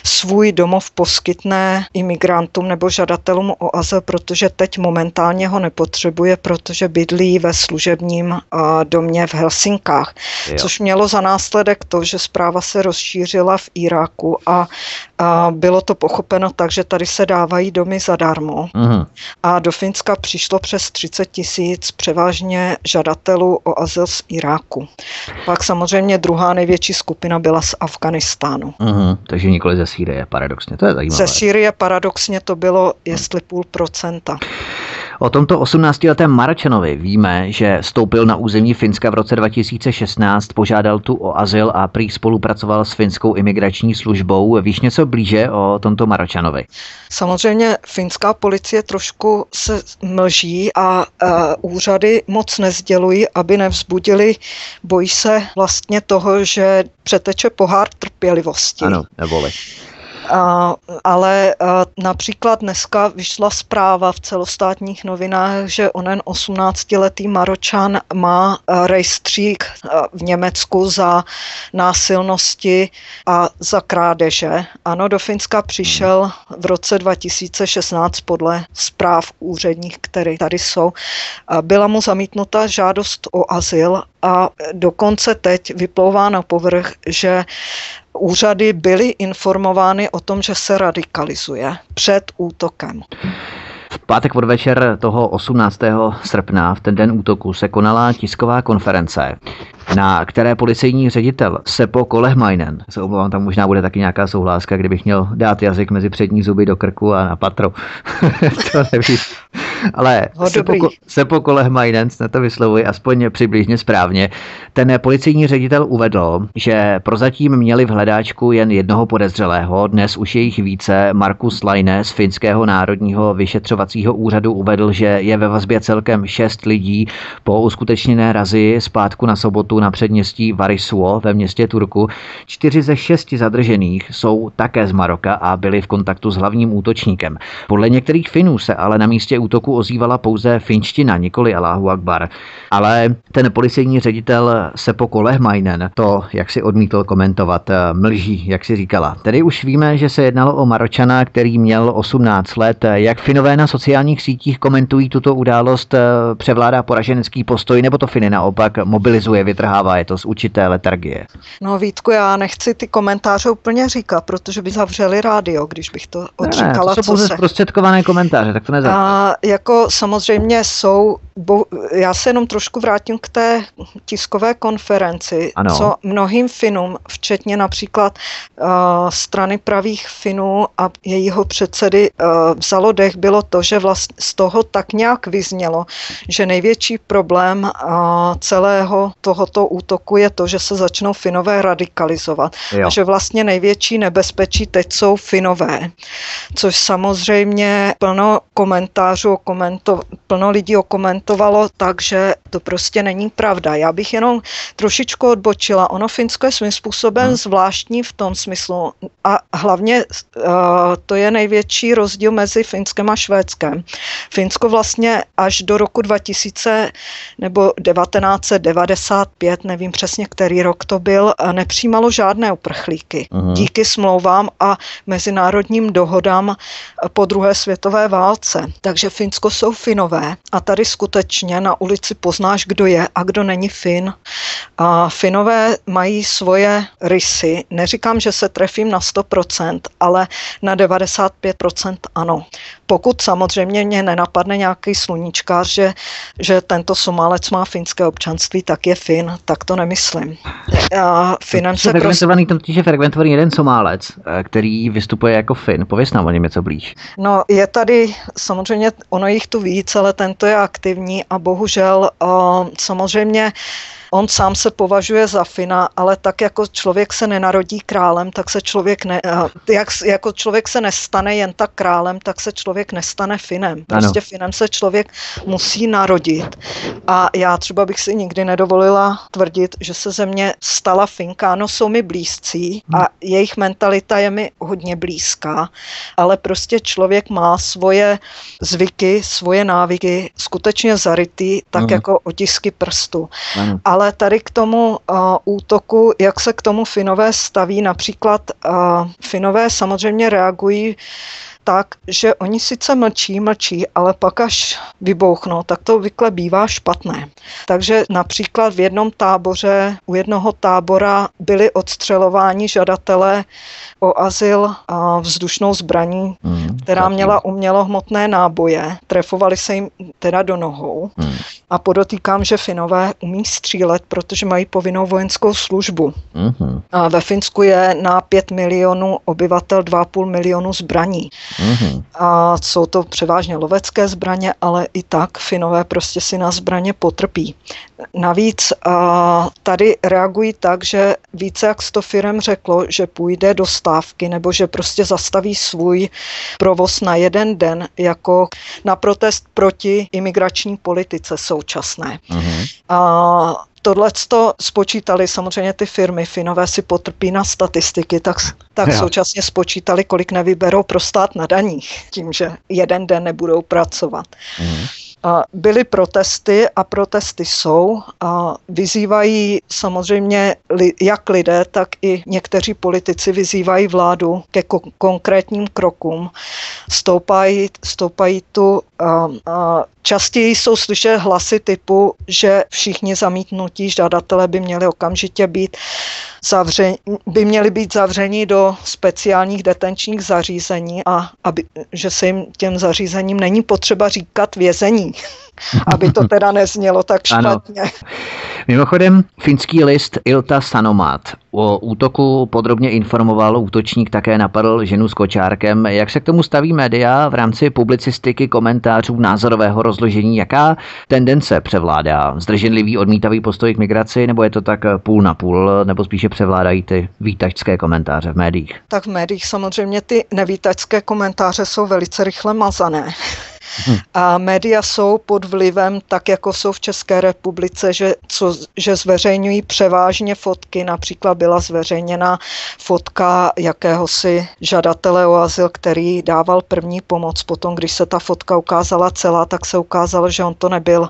svůj domov poskytne imigrantům nebo žadatelům o azyl, protože teď momentálně ho nepotřebuje, protože bydlí ve služebním domě v Helsinkách, jo. což mělo za následek to, že zpráva se rozšířila v Iráku a, a bylo to pochopeno tak, že tady se dávají domy zadarmo. Mm. A do Finska přišlo přes 30 tisíc převážně žadatelů o azyl z Iráku. Pak samozřejmě druhá největší skupina byla z Afganistánu. Mm. Takže nikoli ze Sýrie, paradoxně. To je zajímavé. Ze Sýrie paradoxně to bylo jestli půl procenta. O tomto 18-letém Maračanovi víme, že stoupil na území Finska v roce 2016, požádal tu o azyl a prý spolupracoval s finskou imigrační službou. Víš něco blíže o tomto Maračanovi? Samozřejmě finská policie trošku se mlží a e, úřady moc nezdělují, aby nevzbudili, bojí se vlastně toho, že přeteče pohár trpělivosti. Ano, neboli ale například dneska vyšla zpráva v celostátních novinách, že onen 18-letý Maročan má rejstřík v Německu za násilnosti a za krádeže. Ano, do Finska přišel v roce 2016 podle zpráv úředních, které tady jsou. Byla mu zamítnuta žádost o azyl a dokonce teď vyplouvá na povrch, že úřady byly informovány o tom, že se radikalizuje před útokem. V pátek podvečer toho 18. srpna, v ten den útoku, se konala tisková konference, na které policejní ředitel Sepo Kolehmainen, se obávám, tam možná bude taky nějaká souhláska, kdybych měl dát jazyk mezi přední zuby do krku a na patro. *laughs* to nevím. Ale Sepo, Sepo Kolehmainen, na to vyslovuji aspoň přibližně správně, ten policejní ředitel uvedl, že prozatím měli v hledáčku jen jednoho podezřelého, dnes už je jich více. Markus Laine z Finského národního vyšetřovacího úřadu uvedl, že je ve vazbě celkem šest lidí po uskutečněné razi zpátku na sobotu na předměstí Varisuo ve městě Turku. Čtyři ze šesti zadržených jsou také z Maroka a byli v kontaktu s hlavním útočníkem. Podle některých Finů se ale na místě útoku ozývala pouze finština, nikoli Allahu Akbar. Ale ten policejní ředitel Sepo Kolehmainen to, jak si odmítl komentovat, eh, mlží, jak si říkala. Tedy už víme, že se jednalo o Maročana, který měl 18 let. Jak Finové na sociálních sítích komentují tuto událost, eh, převládá poraženecký postoj, nebo to Finy naopak mobilizuje, vytrhává je to z určité letargie? No Vítku, já nechci ty komentáře úplně říkat, protože by zavřeli rádio, když bych to odříkala. Ne, to jsou pouze zprostředkované komentáře, tak to nezavřeli. A jako samozřejmě jsou, bo, já se jenom trošku vrátím k té tiskové konferenci, ano. co mnohým Finům, včetně například uh, strany pravých Finů a jejího předsedy uh, vzalo dech, bylo to, že vlastně z toho tak nějak vyznělo, že největší problém uh, celého tohoto útoku je to, že se začnou Finové radikalizovat. Jo. A že vlastně největší nebezpečí teď jsou Finové, což samozřejmě plno komentářů, komento, plno lidí okomentovalo tak, že to prostě není pravda. Já bych jenom trošičku odbočila. Ono Finsko je svým způsobem hmm. zvláštní v tom smyslu a hlavně uh, to je největší rozdíl mezi Finskem a Švédskem. Finsko vlastně až do roku 2000 nebo 1995, nevím přesně, který rok to byl, nepřijímalo žádné uprchlíky. Hmm. Díky smlouvám a mezinárodním dohodám po druhé světové válce. Takže Finsko jsou Finové a tady skutečně na ulici poznáš, kdo je a kdo není Fin. A Finové mají svoje rysy. Neříkám, že se trefím na 100%, ale na 95% ano. Pokud samozřejmě mě nenapadne nějaký sluníčkář, že, že tento Somálec má finské občanství, tak je Fin, tak to nemyslím. A Finem se fragmentovaný, prostě... je fragmentovaný jeden Somálec, eh, který vystupuje jako Fin. Pověz nám o něm něco blíž. No, je tady samozřejmě, ono jich tu víc, ale tento je aktivní a bohužel uh, samozřejmě On sám se považuje za Fina, ale tak jako člověk se nenarodí králem, tak se člověk ne, eh, jak, jako člověk se nestane jen tak králem, tak se člověk nestane Finem. Prostě ano. Finem se člověk musí narodit. A já třeba bych si nikdy nedovolila tvrdit, že se ze mě stala Finka. Ano, jsou mi blízcí a jejich mentalita je mi hodně blízká, ale prostě člověk má svoje zvyky, svoje návyky skutečně zarytý, tak ano. jako otisky prstu. Ano. Ale ale tady k tomu uh, útoku, jak se k tomu Finové staví, například uh, Finové samozřejmě reagují tak, že oni sice mlčí, mlčí, ale pak až vybouchnou, tak to obvykle bývá špatné. Takže například v jednom táboře, u jednoho tábora byli odstřelováni žadatelé o azyl a vzdušnou zbraní, mm, která měla umělohmotné náboje. Trefovali se jim teda do nohou. Mm. A podotýkám, že Finové umí střílet, protože mají povinnou vojenskou službu. Mm-hmm. A ve Finsku je na 5 milionů obyvatel 2,5 milionu zbraní. Mm-hmm. A jsou to převážně lovecké zbraně, ale i tak Finové prostě si na zbraně potrpí. Navíc a tady reagují tak, že více jak 100 firm řeklo, že půjde do stávky nebo že prostě zastaví svůj provoz na jeden den jako na protest proti imigrační politice současné. Mm-hmm. A tohle to spočítali samozřejmě ty firmy, Finové si potrpí na statistiky, tak, tak současně spočítali, kolik nevyberou pro stát na daních, tím, že jeden den nebudou pracovat. Mm. Byly protesty a protesty jsou a vyzývají samozřejmě jak lidé, tak i někteří politici vyzývají vládu ke konkrétním krokům. Stoupají, stoupají tu a, a častěji jsou slyšet hlasy typu, že všichni zamítnutí žadatelé by měli okamžitě být zavření, by měli být zavřeni do speciálních detenčních zařízení a aby, že se jim těm zařízením není potřeba říkat vězení, *laughs* aby to teda neznělo tak špatně. Ano. Mimochodem, finský list Ilta Sanomat o útoku podrobně informoval, útočník také napadl ženu s kočárkem. Jak se k tomu staví média v rámci publicistiky, komentářů, názorového rozložení? Jaká tendence převládá? Zdrženlivý, odmítavý postoj k migraci, nebo je to tak půl na půl, nebo spíše převládají ty výtačské komentáře v médiích? Tak v médiích samozřejmě ty nevítačské komentáře jsou velice rychle mazané. Hmm. A média jsou pod vlivem, tak jako jsou v České republice, že, co, že zveřejňují převážně fotky. Například byla zveřejněna fotka jakéhosi žadatele o azyl, který dával první pomoc. Potom, když se ta fotka ukázala celá, tak se ukázalo, že on to nebyl,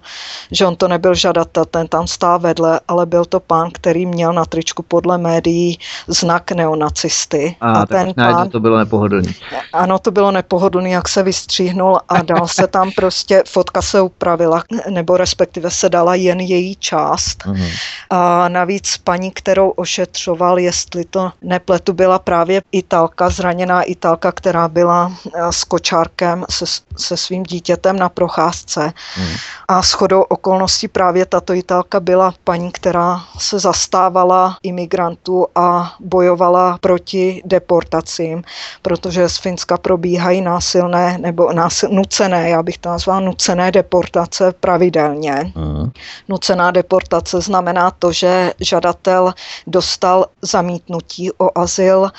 že on to nebyl žadatel, ten tam stál vedle, ale byl to pán, který měl na tričku podle médií znak neonacisty. A, a ten pán, to bylo nepohodlný. Ano, to bylo nepohodlný, jak se vystříhnul a dal *laughs* se tam prostě, fotka se upravila, nebo respektive se dala jen její část. Uh-huh. A navíc paní, kterou ošetřoval, jestli to nepletu, byla právě Italka, zraněná Italka, která byla eh, s kočárkem se, se svým dítětem na procházce. Uh-huh. A shodou okolností právě tato Italka byla paní, která se zastávala imigrantů a bojovala proti deportacím, protože z Finska probíhají násilné nebo násil, nucené, já bych to nazval nucené deportace pravidelně. Uh-huh. Nucená deportace znamená to, že žadatel dostal zamítnutí o azyl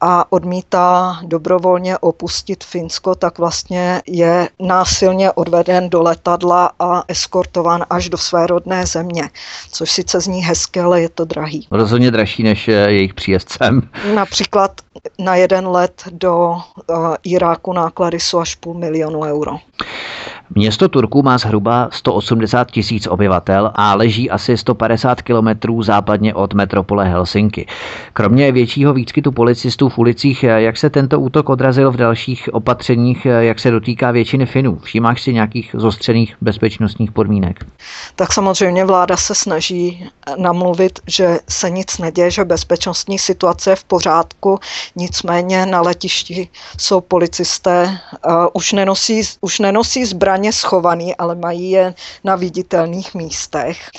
a odmítá dobrovolně opustit Finsko, tak vlastně je násilně odveden do letadla a eskortován až do své rodné země, což sice zní hezké, ale je to drahý. Rozhodně dražší než jejich příjezdcem. *laughs* Například na jeden let do uh, Iráku náklady jsou až půl milionu euro. Město Turku má zhruba 180 tisíc obyvatel a leží asi 150 kilometrů západně od metropole Helsinky. Kromě většího výskytu policistů v ulicích, jak se tento útok odrazil v dalších opatřeních, jak se dotýká většiny Finů? Všimáš si nějakých zostřených bezpečnostních podmínek? Tak samozřejmě vláda se snaží namluvit, že se nic neděje, že bezpečnostní situace je v pořádku, nicméně na letišti jsou policisté, uh, už, nenosí, už nenosí zbraně schovaný, ale mají je na viditelných místech.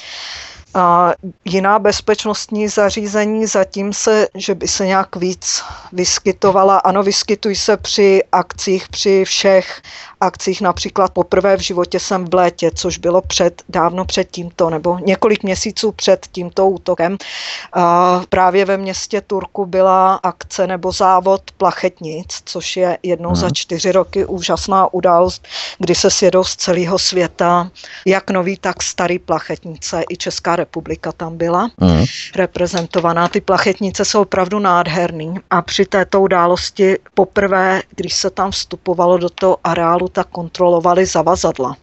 A jiná bezpečnostní zařízení zatím se, že by se nějak víc vyskytovala. Ano, vyskytují se při akcích, při všech akcích. Například poprvé v životě jsem v létě, což bylo před, dávno před tímto, nebo několik měsíců před tímto útokem. A právě ve městě Turku byla akce nebo závod plachetnic, což je jednou za čtyři roky úžasná událost, kdy se sjedou z celého světa, jak nový, tak starý plachetnice. I Česká republika tam byla hmm. reprezentovaná. Ty plachetnice jsou opravdu nádherný a při této události poprvé, když se tam vstupovalo do toho areálu, tak kontrolovali zavazadla.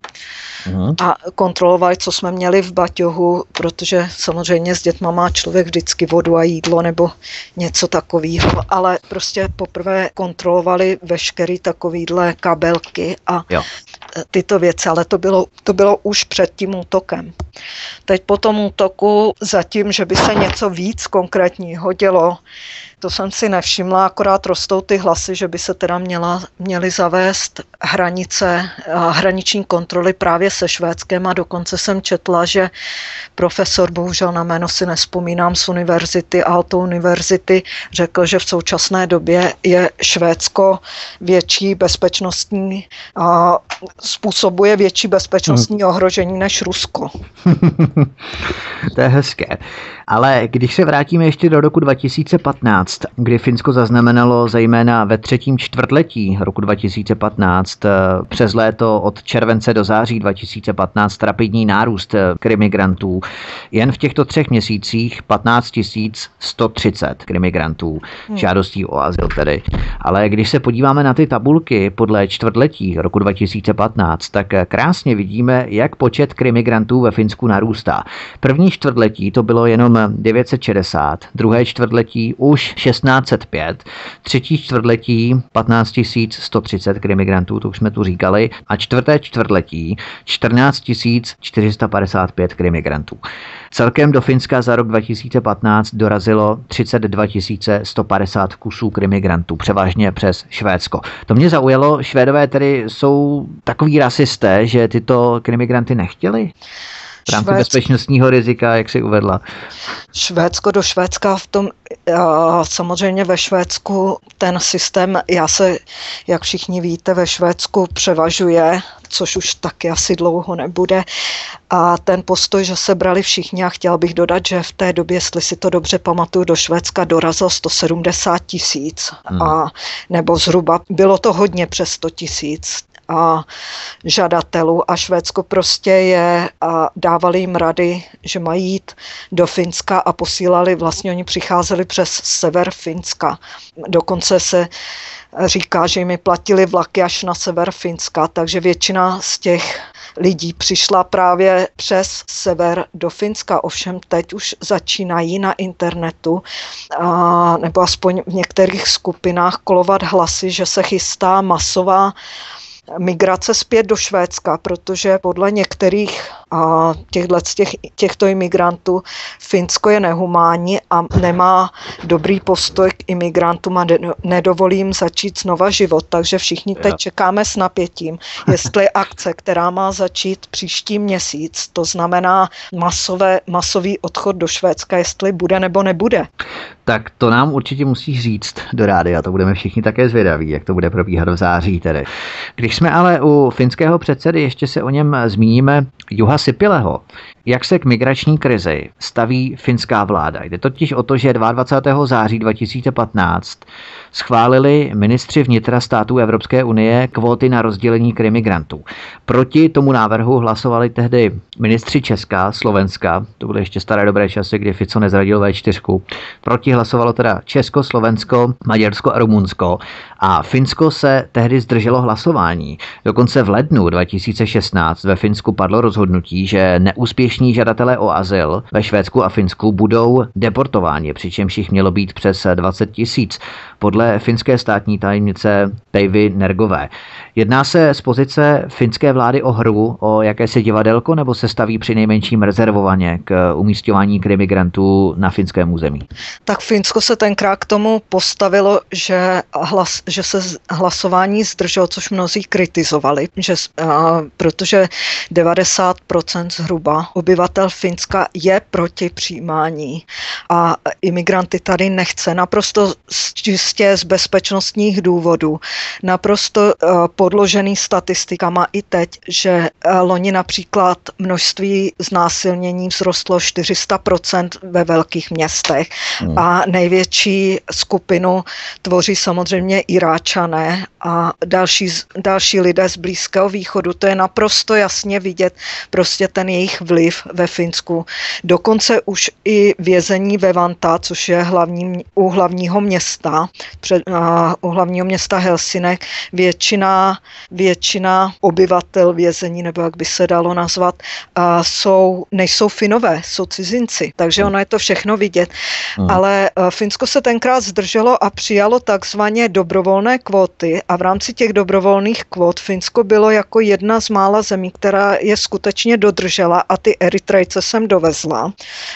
Uh-huh. A kontrolovali, co jsme měli v baťohu, protože samozřejmě s dětma má člověk vždycky vodu a jídlo nebo něco takového, ale prostě poprvé kontrolovali veškeré takovýhle kabelky a jo. tyto věci, ale to bylo, to bylo už před tím útokem. Teď po tom útoku, zatím, že by se něco víc konkrétního dělo, to jsem si nevšimla, akorát rostou ty hlasy, že by se teda měla, měly zavést hranice, hraniční kontroly právě se Švédskem a dokonce jsem četla, že profesor, bohužel na jméno si nespomínám, z univerzity, Alto univerzity, řekl, že v současné době je Švédsko větší bezpečnostní, a způsobuje větší bezpečnostní hmm. ohrožení než Rusko. *laughs* to je hezké. Ale když se vrátíme ještě do roku 2015, kdy Finsko zaznamenalo zejména ve třetím čtvrtletí roku 2015 eh, přes léto od července do září 2015 rapidní nárůst eh, krimigrantů. Jen v těchto třech měsících 15 130 krimigrantů, hmm. žádostí o azyl tedy. Ale když se podíváme na ty tabulky podle čtvrtletí roku 2015, tak krásně vidíme, jak počet krimigrantů ve Finsku narůstá. První čtvrtletí to bylo jenom 960, druhé čtvrtletí už 1605, třetí čtvrtletí 15 130 krimigrantů, to už jsme tu říkali, a čtvrté čtvrtletí 14 455 krimigrantů. Celkem do Finska za rok 2015 dorazilo 32 150 kusů krimigrantů, převážně přes Švédsko. To mě zaujalo, Švédové tedy jsou takový rasisté, že tyto krimigranty nechtěli? V rámci Švédsko, bezpečnostního rizika, jak si uvedla? Švédsko do Švédska v tom, samozřejmě ve Švédsku ten systém, já se, jak všichni víte, ve Švédsku převažuje, což už taky asi dlouho nebude. A ten postoj, že se brali všichni, a chtěl bych dodat, že v té době, jestli si to dobře pamatuju, do Švédska dorazilo 170 tisíc, hmm. a nebo zhruba, bylo to hodně přes 100 tisíc a žadatelů a Švédsko prostě je a dávali jim rady, že mají jít do Finska a posílali, vlastně oni přicházeli přes sever Finska. Dokonce se říká, že jim platili vlaky až na sever Finska, takže většina z těch lidí přišla právě přes sever do Finska. Ovšem teď už začínají na internetu, a, nebo aspoň v některých skupinách kolovat hlasy, že se chystá masová migrace zpět do Švédska, protože podle některých a těchto, těch, těchto imigrantů Finsko je nehumánní a nemá dobrý postoj k imigrantům a nedovolí jim začít znova život. Takže všichni teď čekáme s napětím, jestli akce, která má začít příští měsíc, to znamená masové, masový odchod do Švédska, jestli bude nebo nebude. Tak to nám určitě musí říct do rády a to budeme všichni také zvědaví, jak to bude probíhat v září tedy. Když jsme ale u finského předsedy, ještě se o něm zmíníme, Juha Sipileho. Jak se k migrační krizi staví finská vláda? Jde totiž o to, že 22. září 2015 schválili ministři vnitra států Evropské unie kvóty na rozdělení krimigrantů. Proti tomu návrhu hlasovali tehdy ministři Česka, Slovenska, to byly ještě staré dobré časy, kdy Fico nezradil V4. Proti hlasovalo teda Česko, Slovensko, Maďarsko a Rumunsko a Finsko se tehdy zdrželo hlasování. Dokonce v lednu 2016 ve Finsku padlo rozhodnutí, že neúspěšní žadatelé o azyl ve Švédsku a Finsku budou deportováni, přičemž jich mělo být přes 20 tisíc. Podle finské státní tajemnice Päivi Nergové. Jedná se z pozice finské vlády o hru, o jakési divadelko, nebo se staví při nejmenším rezervovaně k umístěvání krimigrantů na finském území? Tak Finsko se tenkrát k tomu postavilo, že, hlas, že se hlasování zdrželo, což mnozí kritizovali, že, a, protože 90% zhruba obyvatel Finska je proti přijímání a imigranty tady nechce naprosto čistě z bezpečnostních důvodů, naprosto po podložený statistikama i teď, že eh, loni například množství znásilnění vzrostlo 400% ve velkých městech hmm. a největší skupinu tvoří samozřejmě Iráčané a další, další lidé z Blízkého východu. To je naprosto jasně vidět prostě ten jejich vliv ve Finsku. Dokonce už i vězení ve Vanta, což je hlavní, u hlavního města, před, uh, u hlavního města Helsinek, většina většina obyvatel vězení, nebo jak by se dalo nazvat, jsou, nejsou Finové, jsou cizinci. Takže ono je to všechno vidět. Hmm. Ale Finsko se tenkrát zdrželo a přijalo takzvaně dobrovolné kvóty a v rámci těch dobrovolných kvót Finsko bylo jako jedna z mála zemí, která je skutečně dodržela a ty Eritrejce jsem dovezla.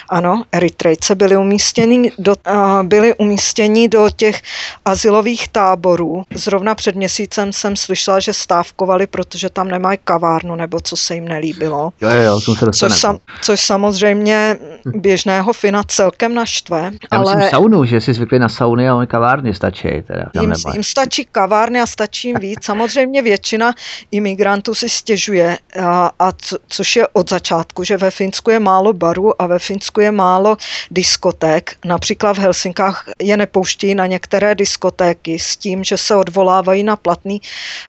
Ano, Eritrejce byly umístěni do, byly umístěni do těch asilových táborů. Zrovna před měsícem jsem slyšela, že stávkovali, protože tam nemají kavárnu, nebo co se jim nelíbilo. Jo, jo, jo, se což, sam, což samozřejmě běžného Fina celkem naštve. Já ale... myslím saunu, že si zvykli na sauny a kavárny stačí. Teda, jim, jim stačí kavárny a stačí jim víc. Samozřejmě většina imigrantů si stěžuje, a, a co, což je od začátku, že ve Finsku je málo barů a ve Finsku je málo diskoték. Například v Helsinkách je nepouští na některé diskotéky s tím, že se odvolávají na platný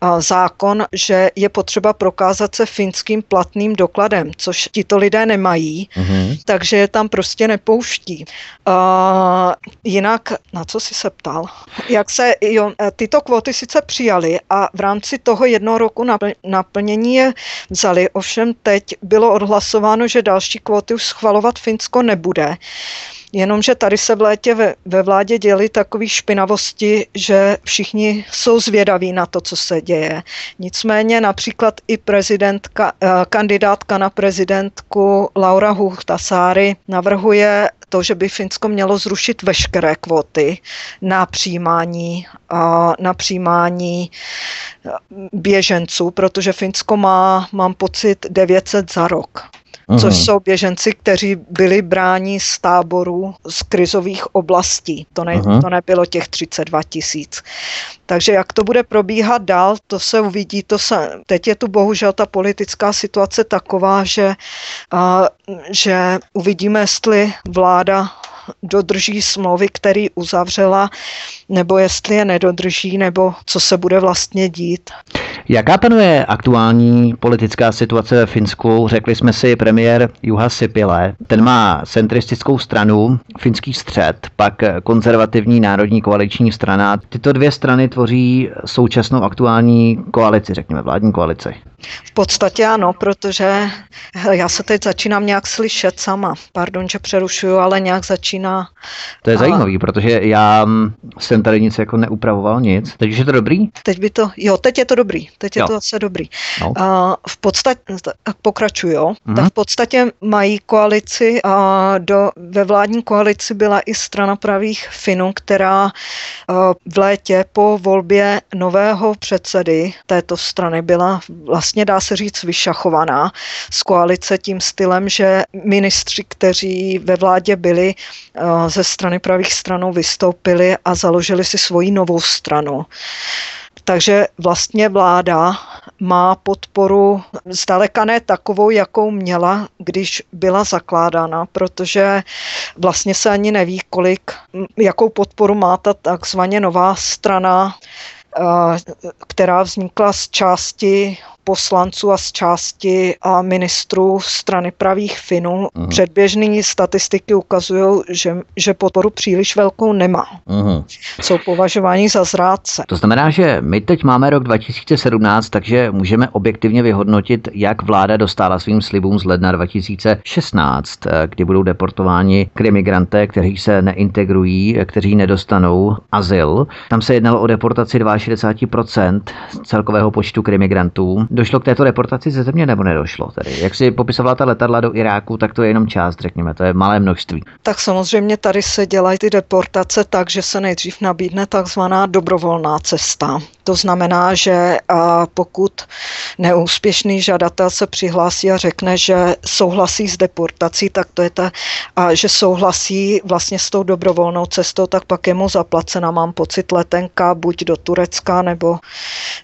a, zákon, že je potřeba prokázat se finským platným dokladem, což tito lidé nemají, mm-hmm. takže je tam prostě nepouští. Uh, jinak, na co si se ptal? Jak se, jo, tyto kvóty sice přijali a v rámci toho jednoho roku naplnění je vzali, ovšem teď bylo odhlasováno, že další kvóty už schvalovat Finsko nebude. Jenomže tady se v létě ve, ve vládě děli takové špinavosti, že všichni jsou zvědaví na to, co se děje. Nicméně například i prezidentka, eh, kandidátka na prezidentku Laura Huhtasáry navrhuje to, že by Finsko mělo zrušit veškeré kvóty na přijímání, na přijímání eh, běženců, protože Finsko má, mám pocit, 900 za rok což jsou běženci, kteří byli bráni z táborů z krizových oblastí. To, ne, to nebylo těch 32 tisíc. Takže jak to bude probíhat dál, to se uvidí. To se, teď je tu bohužel ta politická situace taková, že, a, že uvidíme, jestli vláda dodrží smlouvy, které uzavřela, nebo jestli je nedodrží, nebo co se bude vlastně dít. Jaká panuje aktuální politická situace ve Finsku? Řekli jsme si premiér Juha Sipile. Ten má centristickou stranu, finský střed, pak konzervativní národní koaliční strana. Tyto dvě strany tvoří současnou aktuální koalici, řekněme vládní koalici. V podstatě ano, protože já se teď začínám nějak slyšet sama. Pardon, že přerušuju, ale nějak začíná. To je a... zajímavý, protože já jsem tady nic jako neupravoval, nic. Teď je to dobrý? Teď by to, jo, teď je to dobrý. Teď jo. je to zase dobrý. No. A v podstatě, pokračuju, jo. Mm-hmm. Tak v podstatě mají koalici a do, ve vládní koalici byla i strana pravých Finů, která v létě po volbě nového předsedy této strany byla vlastně vlastně dá se říct vyšachovaná z koalice tím stylem, že ministři, kteří ve vládě byli eh, ze strany pravých stranou vystoupili a založili si svoji novou stranu. Takže vlastně vláda má podporu zdaleka ne takovou, jakou měla, když byla zakládána, protože vlastně se ani neví, kolik, jakou podporu má ta takzvaně nová strana, eh, která vznikla z části poslanců a z části a ministrů strany pravých Finů. Uh-huh. Předběžné statistiky ukazují, že, že podporu příliš velkou nemá. Uh-huh. Jsou považováni za zrádce. To znamená, že my teď máme rok 2017, takže můžeme objektivně vyhodnotit, jak vláda dostala svým slibům z ledna 2016, kdy budou deportováni krimigranté, kteří se neintegrují, kteří nedostanou azyl. Tam se jednalo o deportaci 62% celkového počtu krimigrantů. Došlo k této deportaci ze země nebo nedošlo? Tedy? Jak si popisovala ta letadla do Iráku, tak to je jenom část, řekněme, to je malé množství. Tak samozřejmě tady se dělají ty deportace tak, že se nejdřív nabídne takzvaná dobrovolná cesta. To znamená, že pokud neúspěšný žadatel se přihlásí a řekne, že souhlasí s deportací, tak to je ta, a že souhlasí vlastně s tou dobrovolnou cestou, tak pak je mu zaplacena, mám pocit, letenka buď do Turecka nebo,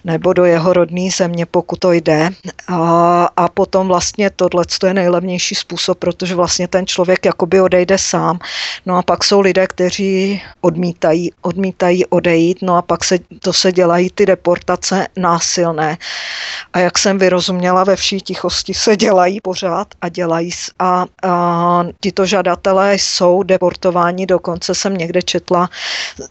nebo do jeho rodné země, pokud to jde. A, a potom vlastně tohle je nejlevnější způsob, protože vlastně ten člověk jakoby odejde sám. No a pak jsou lidé, kteří odmítají, odmítají odejít, no a pak se, to se dělají ty deportace násilné. A jak jsem vyrozuměla, ve vší tichosti se dělají pořád a dělají. A, a tito žadatelé jsou deportováni, dokonce jsem někde četla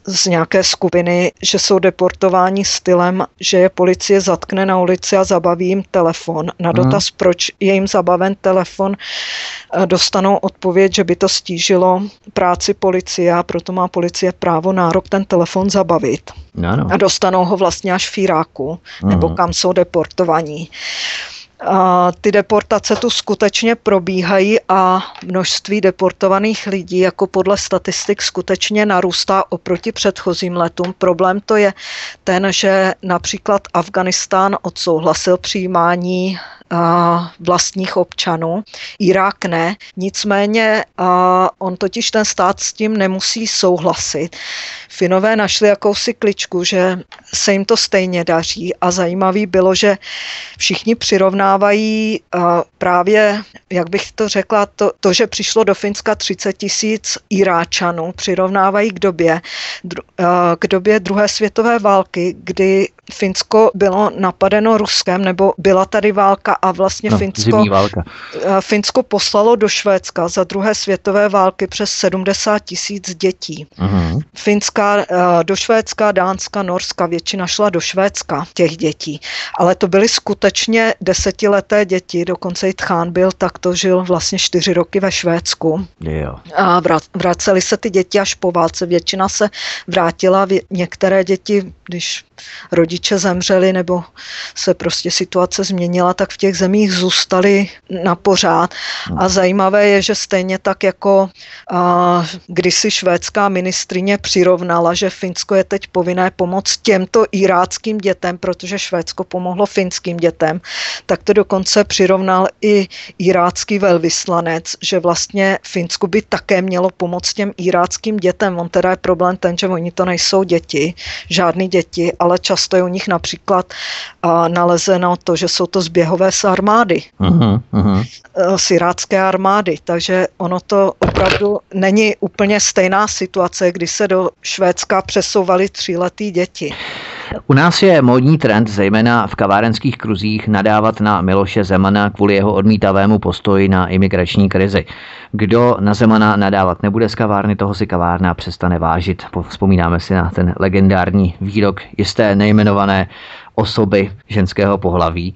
z nějaké skupiny, že jsou deportováni stylem, že je policie zatkne na ulici a zabaví jim telefon. Na mhm. dotaz, hmm. proč je jim zabaven telefon, eh, dostanou odpověď, že by to stížilo práci policie a proto má policie právo nárok ten telefon zabavit. Ano. A dostanou ho vlastně až v Iráku, hmm. nebo mhm. kam jsou deportovaní. A ty deportace tu skutečně probíhají a množství deportovaných lidí jako podle statistik skutečně narůstá oproti předchozím letům. Problém to je ten, že například Afganistán odsouhlasil přijímání vlastních občanů. Irák ne, nicméně on totiž ten stát s tím nemusí souhlasit. Finové našli jakousi kličku, že se jim to stejně daří a zajímavý bylo, že všichni přirovnávají právě, jak bych to řekla, to, to že přišlo do Finska 30 tisíc Iráčanů, přirovnávají k době, k době druhé světové války, kdy Finsko bylo napadeno Ruskem, nebo byla tady válka a vlastně no, Finsko, Finsko poslalo do Švédska za druhé světové války přes 70 tisíc dětí. Uh-huh. Finská do Švédska, Dánska, Norska, většina šla do Švédska těch dětí. Ale to byly skutečně desetileté děti, dokonce i Tchán byl, tak to žil vlastně čtyři roky ve Švédsku. Jo. A vraceli se ty děti až po válce. Většina se vrátila, některé děti, když rodiče zemřeli nebo se prostě situace změnila, tak v těch zemích zůstali na pořád. A zajímavé je, že stejně tak jako a, kdysi švédská ministrině přirovnala, že Finsko je teď povinné pomoct těmto iráckým dětem, protože Švédsko pomohlo finským dětem, tak to dokonce přirovnal i irácký velvyslanec, že vlastně Finsko by také mělo pomoct těm iráckým dětem. On teda je problém ten, že oni to nejsou děti, žádný děti, ale ale často je u nich například nalezeno to, že jsou to zběhové z armády, uh-huh, uh-huh. sirácké armády, takže ono to opravdu není úplně stejná situace, kdy se do Švédska přesouvaly tříletý děti. U nás je módní trend, zejména v kavárenských kruzích, nadávat na Miloše Zemana kvůli jeho odmítavému postoji na imigrační krizi. Kdo na Zemana nadávat nebude z kavárny, toho si kavárna přestane vážit. Vzpomínáme si na ten legendární výrok jisté nejmenované osoby ženského pohlaví.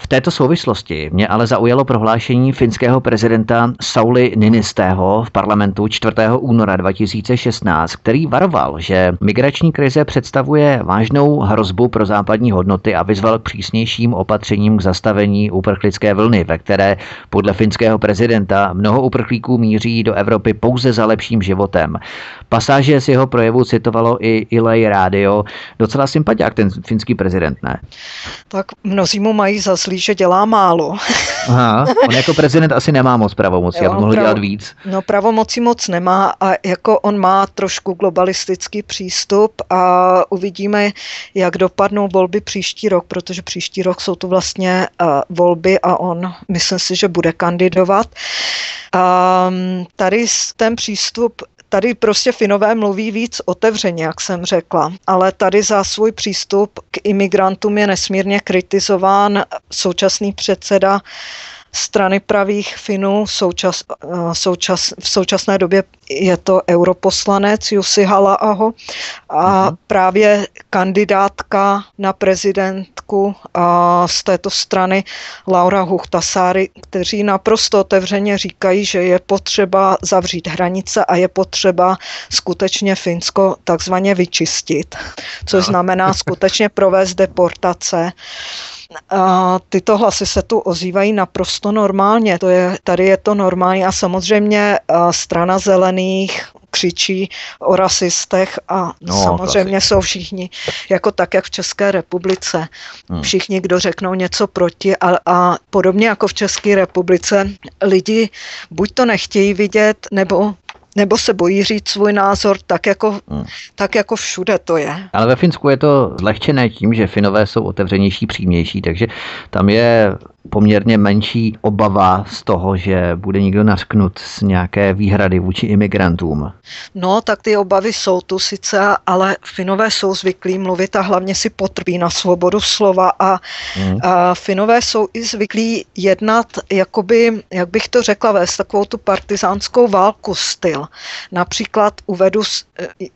V této souvislosti mě ale zaujalo prohlášení finského prezidenta Sauli Ninistého v parlamentu 4. února 2016, který varoval, že migrační krize představuje vážnou hrozbu pro západní hodnoty a vyzval k přísnějším opatřením k zastavení uprchlické vlny, ve které podle finského prezidenta mnoho uprchlíků míří do Evropy pouze za lepším životem. Pasáže z jeho projevu citovalo i Ilay Radio. Docela sympatiák ten finský prezident, ne? Tak mnozí mu mají za zlý, že dělá málo. *laughs* Aha, on jako prezident asi nemá moc pravomocí, aby mohl pravo, dělat víc. No pravomocí moc nemá a jako on má trošku globalistický přístup a uvidíme, jak dopadnou volby příští rok, protože příští rok jsou to vlastně uh, volby a on, myslím si, že bude kandidovat. Um, tady ten přístup Tady prostě Finové mluví víc otevřeně, jak jsem řekla, ale tady za svůj přístup k imigrantům je nesmírně kritizován současný předseda strany pravých Finů. Součas, eh, součas, v současné době je to europoslanec Jussi Halla-aho a uh-huh. právě kandidátka na prezidentku a z této strany Laura Huchtasáry, kteří naprosto otevřeně říkají, že je potřeba zavřít hranice a je potřeba skutečně Finsko takzvaně vyčistit, což no. znamená skutečně provést deportace a tyto hlasy se tu ozývají naprosto normálně. To je, tady je to normální a samozřejmě strana zelených křičí o rasistech a no, samozřejmě jsou všichni, jako tak, jak v České republice. Hmm. Všichni, kdo řeknou něco proti a, a podobně jako v České republice, lidi buď to nechtějí vidět, nebo nebo se bojí říct svůj názor, tak jako, hmm. tak jako všude to je. Ale ve Finsku je to zlehčené tím, že Finové jsou otevřenější, přímější, takže tam je poměrně menší obava z toho, že bude někdo nařknut z nějaké výhrady vůči imigrantům. No, tak ty obavy jsou tu sice, ale Finové jsou zvyklí mluvit a hlavně si potrví na svobodu slova a, hmm. a Finové jsou i zvyklí jednat, jakoby, jak bych to řekla, vést takovou tu partizánskou válku styl. Například uvedu,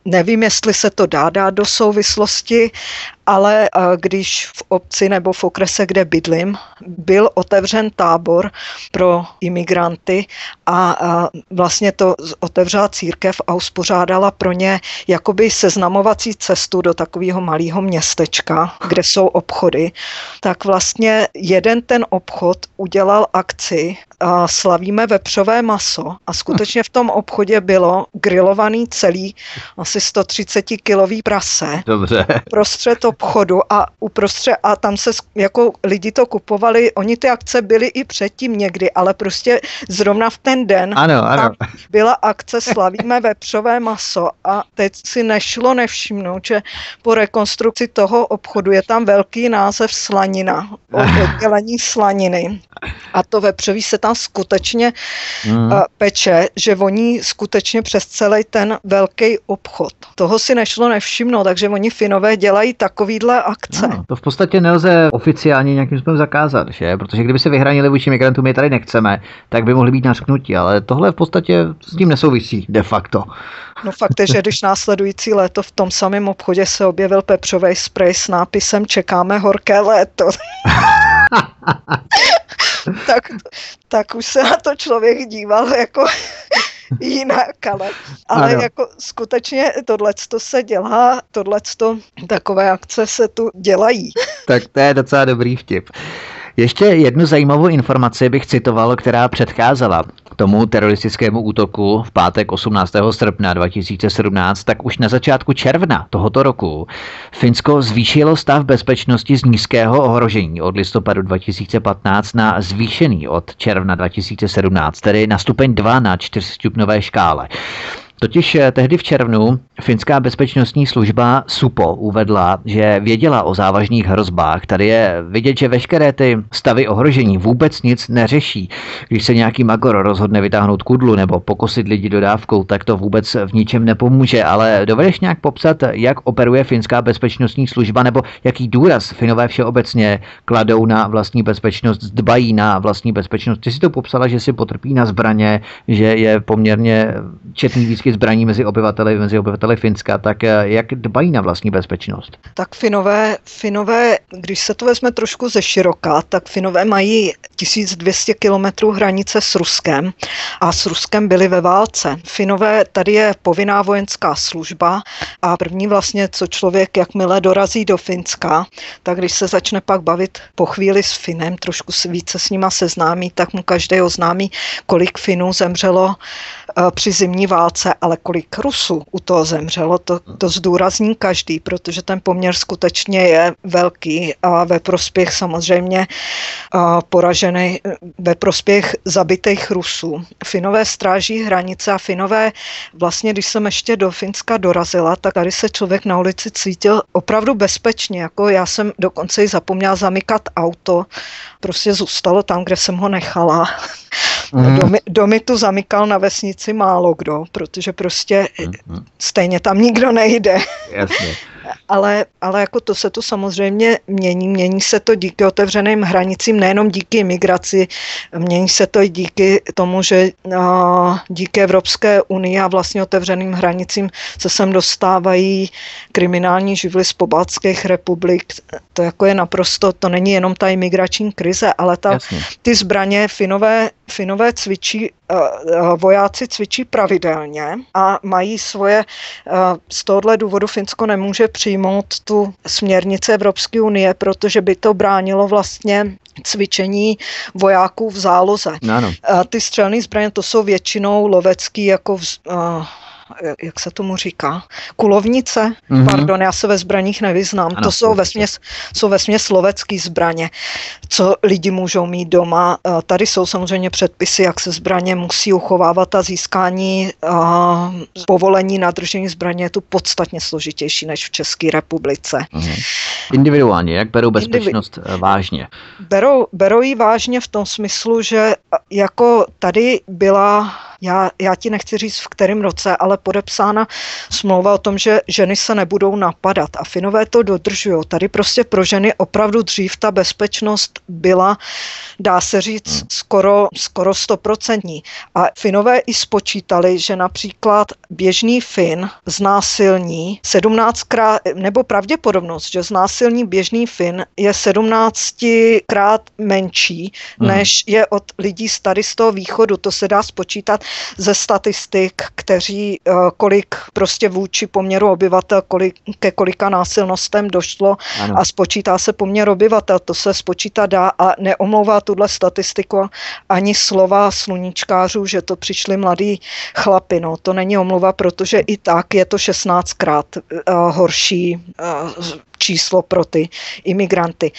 nevím, jestli se to dá dát do souvislosti, ale eh, když v obci nebo v okrese, kde bydlím, byl otevřen tábor pro imigranty a vlastně to otevřela církev a uspořádala pro ně jakoby seznamovací cestu do takového malého městečka, kde jsou obchody, tak vlastně jeden ten obchod udělal akci a slavíme vepřové maso a skutečně v tom obchodě bylo grilovaný celý asi 130 kilový prase. Dobře. Prostřed obchodu a uprostřed a tam se jako lidi to kupovali, oni ty akce byly i předtím někdy, ale prostě zrovna v ten den ano, ano. byla akce Slavíme vepřové maso a teď si nešlo nevšimnout, že po rekonstrukci toho obchodu je tam velký název slanina, oddělení slaniny a to vepřový se tam skutečně mm. peče, že voní skutečně přes celý ten velký obchod. Toho si nešlo nevšimnout, takže oni Finové dělají takovýhle akce. No, to v podstatě nelze oficiálně nějakým způsobem zakázat, že? Protože kdyby se vyhranili vůči migrantům, my tady nechceme, tak by mohli být nařknutí, ale tohle v podstatě s tím nesouvisí de facto. No fakt je, že když následující léto v tom samém obchodě se objevil pepřový sprej s nápisem Čekáme horké léto. *laughs* tak, tak už se na to člověk díval jako jinak, ale, ale jako skutečně tohle se dělá, tohle takové akce se tu dělají. Tak to je docela dobrý vtip. Ještě jednu zajímavou informaci bych citoval, která předcházela tomu teroristickému útoku v pátek 18. srpna 2017, tak už na začátku června tohoto roku Finsko zvýšilo stav bezpečnosti z nízkého ohrožení od listopadu 2015 na zvýšený od června 2017, tedy na stupeň 2 na čtyřstupňové škále. Totiž eh, tehdy v červnu finská bezpečnostní služba SUPO uvedla, že věděla o závažných hrozbách. Tady je vidět, že veškeré ty stavy ohrožení vůbec nic neřeší. Když se nějaký magor rozhodne vytáhnout kudlu nebo pokosit lidi dodávkou, tak to vůbec v ničem nepomůže. Ale dovedeš nějak popsat, jak operuje finská bezpečnostní služba nebo jaký důraz Finové všeobecně kladou na vlastní bezpečnost, dbají na vlastní bezpečnost. Ty si to popsala, že si potrpí na zbraně, že je poměrně četný výskyt zbraní mezi obyvateli, mezi obyvateli Finska, tak eh, jak dbají na vlastní bezpečnost? Tak Finové, Finové, když se to vezme trošku ze široka, tak Finové mají 1200 kilometrů hranice s Ruskem a s Ruskem byli ve válce. Finové, tady je povinná vojenská služba a první vlastně, co člověk, jakmile dorazí do Finska, tak když se začne pak bavit po chvíli s Finem, trošku více s nima seznámí, tak mu každý oznámí, kolik Finů zemřelo při zimní válce, ale kolik Rusů u toho zemřelo, to, to zdůrazní každý, protože ten poměr skutečně je velký a ve prospěch samozřejmě eh, poražený, ve prospěch zabitých Rusů. Finové stráží hranice a Finové, vlastně když jsem ještě do Finska dorazila, tak tady se člověk na ulici cítil opravdu bezpečně, jako já jsem dokonce i zapomněla zamykat auto, prostě zůstalo tam, kde jsem ho nechala. Mm. Domy, domy tu zamykal na vesnici málo kdo, protože prostě mm. stejně tam nikdo nejde. Jasně *laughs* ale, ale jako to se to samozřejmě mění. Mění se to díky otevřeným hranicím, nejenom díky imigraci, mění se to i díky tomu, že díky Evropské unii a vlastně otevřeným hranicím se sem dostávají kriminální živly z pobaltských republik. To jako je naprosto, to není jenom ta imigrační krize, ale ta, ty zbraně Finové, Finové cvičí vojáci cvičí pravidelně a mají svoje, z tohohle důvodu Finsko nemůže přijmout tu směrnici Evropské unie, protože by to bránilo vlastně cvičení vojáků v záloze. Ano. Ty střelné zbraně to jsou většinou lovecký jako v, jak se tomu říká, kulovnice, mm-hmm. pardon, já se ve zbraních nevyznám, ano, to jsou vesměs, jsou vesměs slovecký zbraně, co lidi můžou mít doma. Tady jsou samozřejmě předpisy, jak se zbraně musí uchovávat a získání a, povolení na držení zbraně je tu podstatně složitější než v České republice. Mm-hmm. Individuálně, jak berou bezpečnost Indivi- vážně? Berou, berou ji vážně v tom smyslu, že jako tady byla já, já ti nechci říct v kterém roce, ale podepsána smlouva o tom, že ženy se nebudou napadat a Finové to dodržují. Tady prostě pro ženy opravdu dřív ta bezpečnost byla, dá se říct, hmm. skoro, skoro stoprocentní. A Finové i spočítali, že například běžný Fin znásilní 17krát, nebo pravděpodobnost, že znásilní běžný Fin je 17krát menší, hmm. než je od lidí z tady z toho východu. To se dá spočítat ze statistik, kteří eh, kolik prostě vůči poměru obyvatel, kolik, ke kolika násilnostem došlo ano. a spočítá se poměr obyvatel. To se spočítá dá a neomlouvá tuhle statistiku ani slova sluníčkářů, že to přišli mladí chlapi. No, to není omluva, protože i tak je to 16krát uh, horší uh, číslo pro ty imigranty.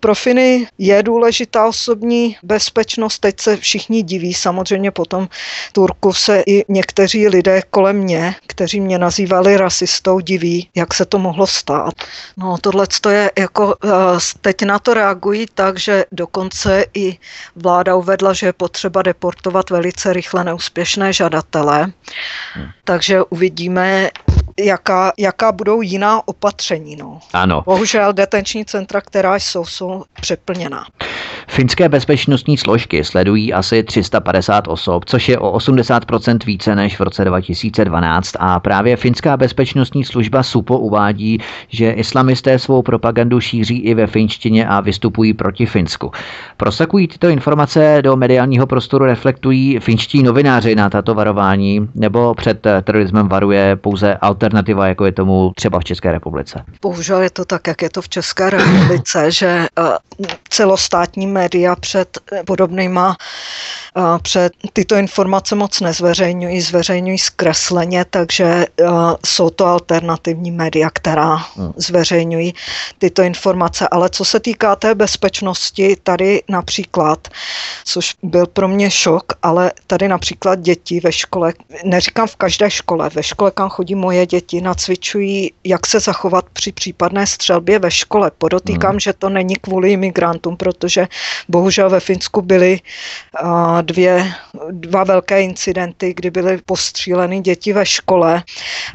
Pro Finy je důležitá osobní bezpečnost, teď se všichni diví, samozřejmě potom Turku se i někteří lidé kolem mě, kteří mě nazývali rasistou, diví, jak se to mohlo stát. No tohle je jako, teď na to reagují tak, že dokonce i vláda uvedla, že je potřeba deportovat velice rychle neúspěšné žadatele. Hmm. Takže uvidíme, jaká, jaká budou jiná opatření. No. Ano. Bohužel detenční centra, která jsou, jsou přeplněná. Finské bezpečnostní složky sledují asi 350 osob, což je o 80% více než v roce 2012 a právě finská bezpečnostní služba SUPO uvádí, že islamisté svou propagandu šíří i ve finštině a vystupují proti Finsku. Prosakují tyto informace do mediálního prostoru, reflektují finští novináři na tato varování, nebo před terorismem varuje pouze alternativní alternativa, jako je tomu třeba v České republice? Bohužel je to tak, jak je to v České republice, že eh, celostátní média před podobnýma před tyto informace moc nezveřejňují, zveřejňují zkresleně, takže jsou to alternativní média, která hmm. zveřejňují tyto informace. Ale co se týká té bezpečnosti, tady například, což byl pro mě šok, ale tady například děti ve škole, neříkám v každé škole, ve škole, kam chodí moje děti, nacvičují, jak se zachovat při případné střelbě ve škole. Podotýkám, hmm. že to není kvůli imigrantům, protože bohužel ve Finsku byly uh, dvě, dva velké incidenty, kdy byly postříleny děti ve škole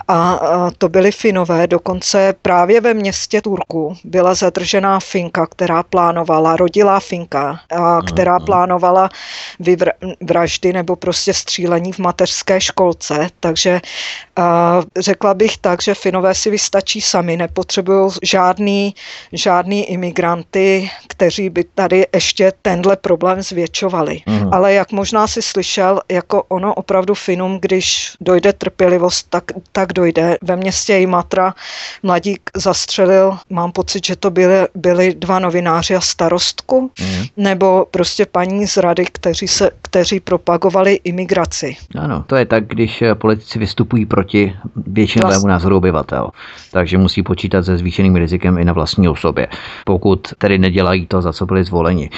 a, a to byly Finové. Dokonce právě ve městě Turku byla zadržená Finka, která plánovala, rodilá Finka, a, která plánovala vraždy nebo prostě střílení v mateřské školce. Takže a, řekla bych tak, že Finové si vystačí sami, nepotřebují žádný, žádný imigranty, kteří by tady ještě tenhle problém zvětšovali. Mm. Ale jak možná si slyšel, jako ono opravdu Finum, když dojde trpělivost, tak, tak dojde. Ve městě Imatra mladík zastřelil, mám pocit, že to byly, byli dva novináři a starostku, mm. nebo prostě paní z rady, kteří, se, kteří propagovali imigraci. Ano, to je tak, když politici vystupují proti většinovému názoru obyvatel, takže musí počítat se zvýšeným rizikem i na vlastní osobě, pokud tedy nedělají to, za co byli zvoleni.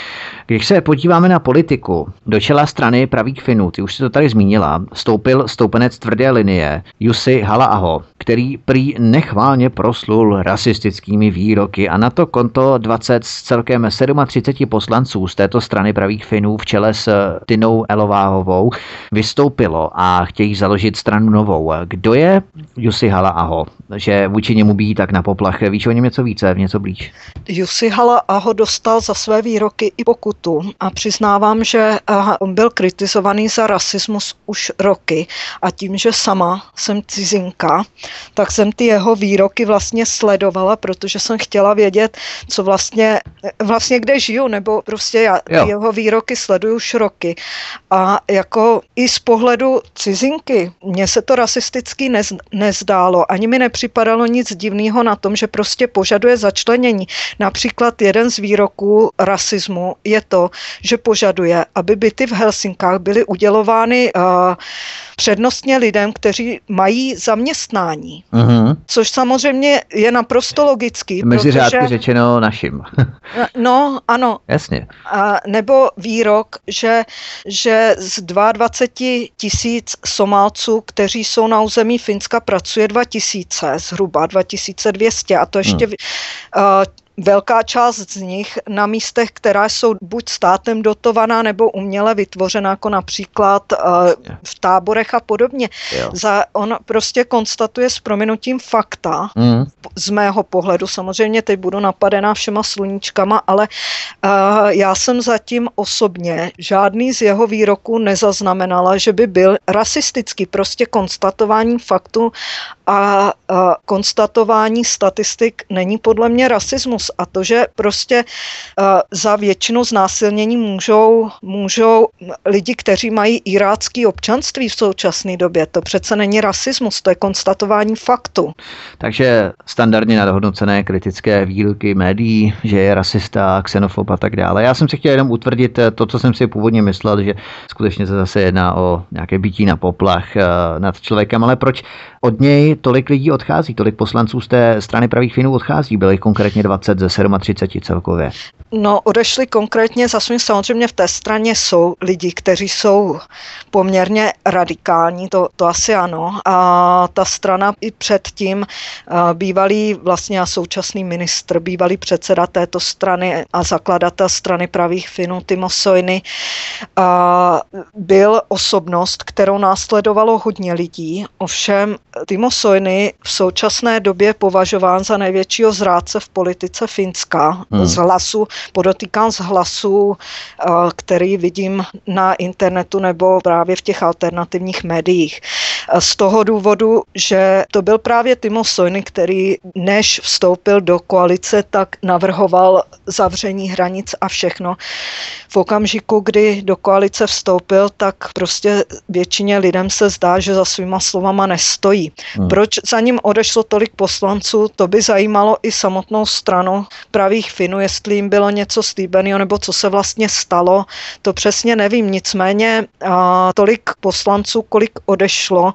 Když se podíváme na politiku, do čela strany pravých Finů, ty už si to tady zmínila, stoupil stoupenec tvrdé linie Jussi Hala-aho, který prý nechválně proslul rasistickými výroky a na to konto 20 z celkem 37 poslanců z této strany pravých Finů v čele s Tinou Elováhovou vystoupilo a chtějí založit stranu novou. Kdo je Jussi Hala-aho? Že vůči němu být tak na poplach. Víš o něm něco více, něco blíž? Jussi Hala-aho dostal za své výroky i pokutu a přiznávám, že on byl kritizovaný za rasismus už roky a tím, že sama jsem cizinka, tak jsem ty jeho výroky vlastně sledovala, protože jsem chtěla vědět, co vlastně, vlastně kde žiju, nebo prostě já jo. jeho výroky sleduju už roky. A jako i z pohledu cizinky, mně se to rasisticky nez, nezdálo, ani mi nepřipadalo nic divného na tom, že prostě požaduje začlenění. Například jeden z výroků rasismu je to, že požaduje, aby byty v Helsinkách byly udělovány uh, přednostně lidem, kteří mají zaměstnání. Uh-huh. Což samozřejmě je naprosto logický. Mezi protože... řádky řečeno našim. no, ano. Jasně. A, nebo výrok, že, že z 22 tisíc Somálců, kteří jsou na území Finska, pracuje 2 tisíce, zhruba 2200. A to ještě hmm. uh, velká část z nich na místech, která jsou buď státem dotovaná nebo uměle vytvořená, jako například uh, v táborech a podobně. Za, on prostě konstatuje s prominutím fakta, mm. z mého pohledu, samozřejmě teď budu napadená všema sluníčkama, ale uh, já jsem zatím osobně žádný z jeho výroků nezaznamenala, že by byl rasistický, prostě konstatování faktu a uh, konstatování statistik není podle mě rasismus a to, že prostě uh, za většinu znásilnění můžou, můžou lidi, kteří mají irácký občanství v současné době, to přece není rasismus, to je konstatování faktu. Takže standardně nadhodnocené kritické výroky médií, že je rasista, xenofob a tak dále. Já jsem si chtěl jenom utvrdit eh, to, co jsem si původně myslel, že skutečně se zase jedná o nějaké bytí na poplach uh, nad člověkem, ale proč od něj tolik lidí odchází, tolik poslanců z té strany pravých Finů odchází, byly konkrétně 20 ze 37 celkově. No, odešli konkrétně, za svým samozřejmě v té straně jsou lidi, kteří jsou poměrně radikální, to, to asi ano. A ta strana i předtím bývalý vlastně a současný ministr, bývalý předseda této strany a zakladatel strany pravých Finů Timo Sojny, byl osobnost, kterou následovalo hodně lidí. Ovšem Timo Sojny v současné době považován za největšího zrádce v politice Finska. Hmm. Z hlasu, podotýkám z hlasu, který vidím na internetu nebo právě v těch alternativních médiích. Z toho důvodu, že to byl právě Timo Sojny, který než vstoupil do koalice, tak navrhoval zavření hranic a všechno. V okamžiku, kdy do koalice vstoupil, tak prostě většině lidem se zdá, že za svýma slovama nestojí. Hmm. Proč za ním odešlo tolik poslanců, to by zajímalo i samotnou stranu pravých Finů, jestli jim bylo něco slíbeného nebo co se vlastně stalo, to přesně nevím. Nicméně a, tolik poslanců, kolik odešlo,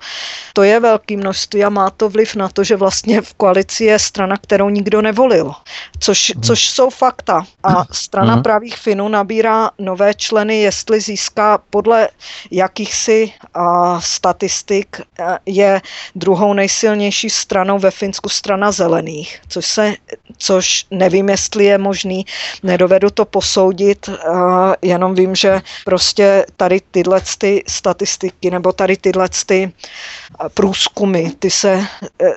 to je velký množství a má to vliv na to, že vlastně v koalici je strana, kterou nikdo nevolil, což, hmm. což jsou fakta. A strana hmm. pravých Finů nabírá nové členy, jestli získá podle jakýchsi a, statistik a, je druhou nejsilnější stranou ve Finsku strana zelených, což, se, což nevím, jestli je možný, nedovedu to posoudit, jenom vím, že prostě tady tyhle ty statistiky nebo tady tyhle ty průzkumy, ty se,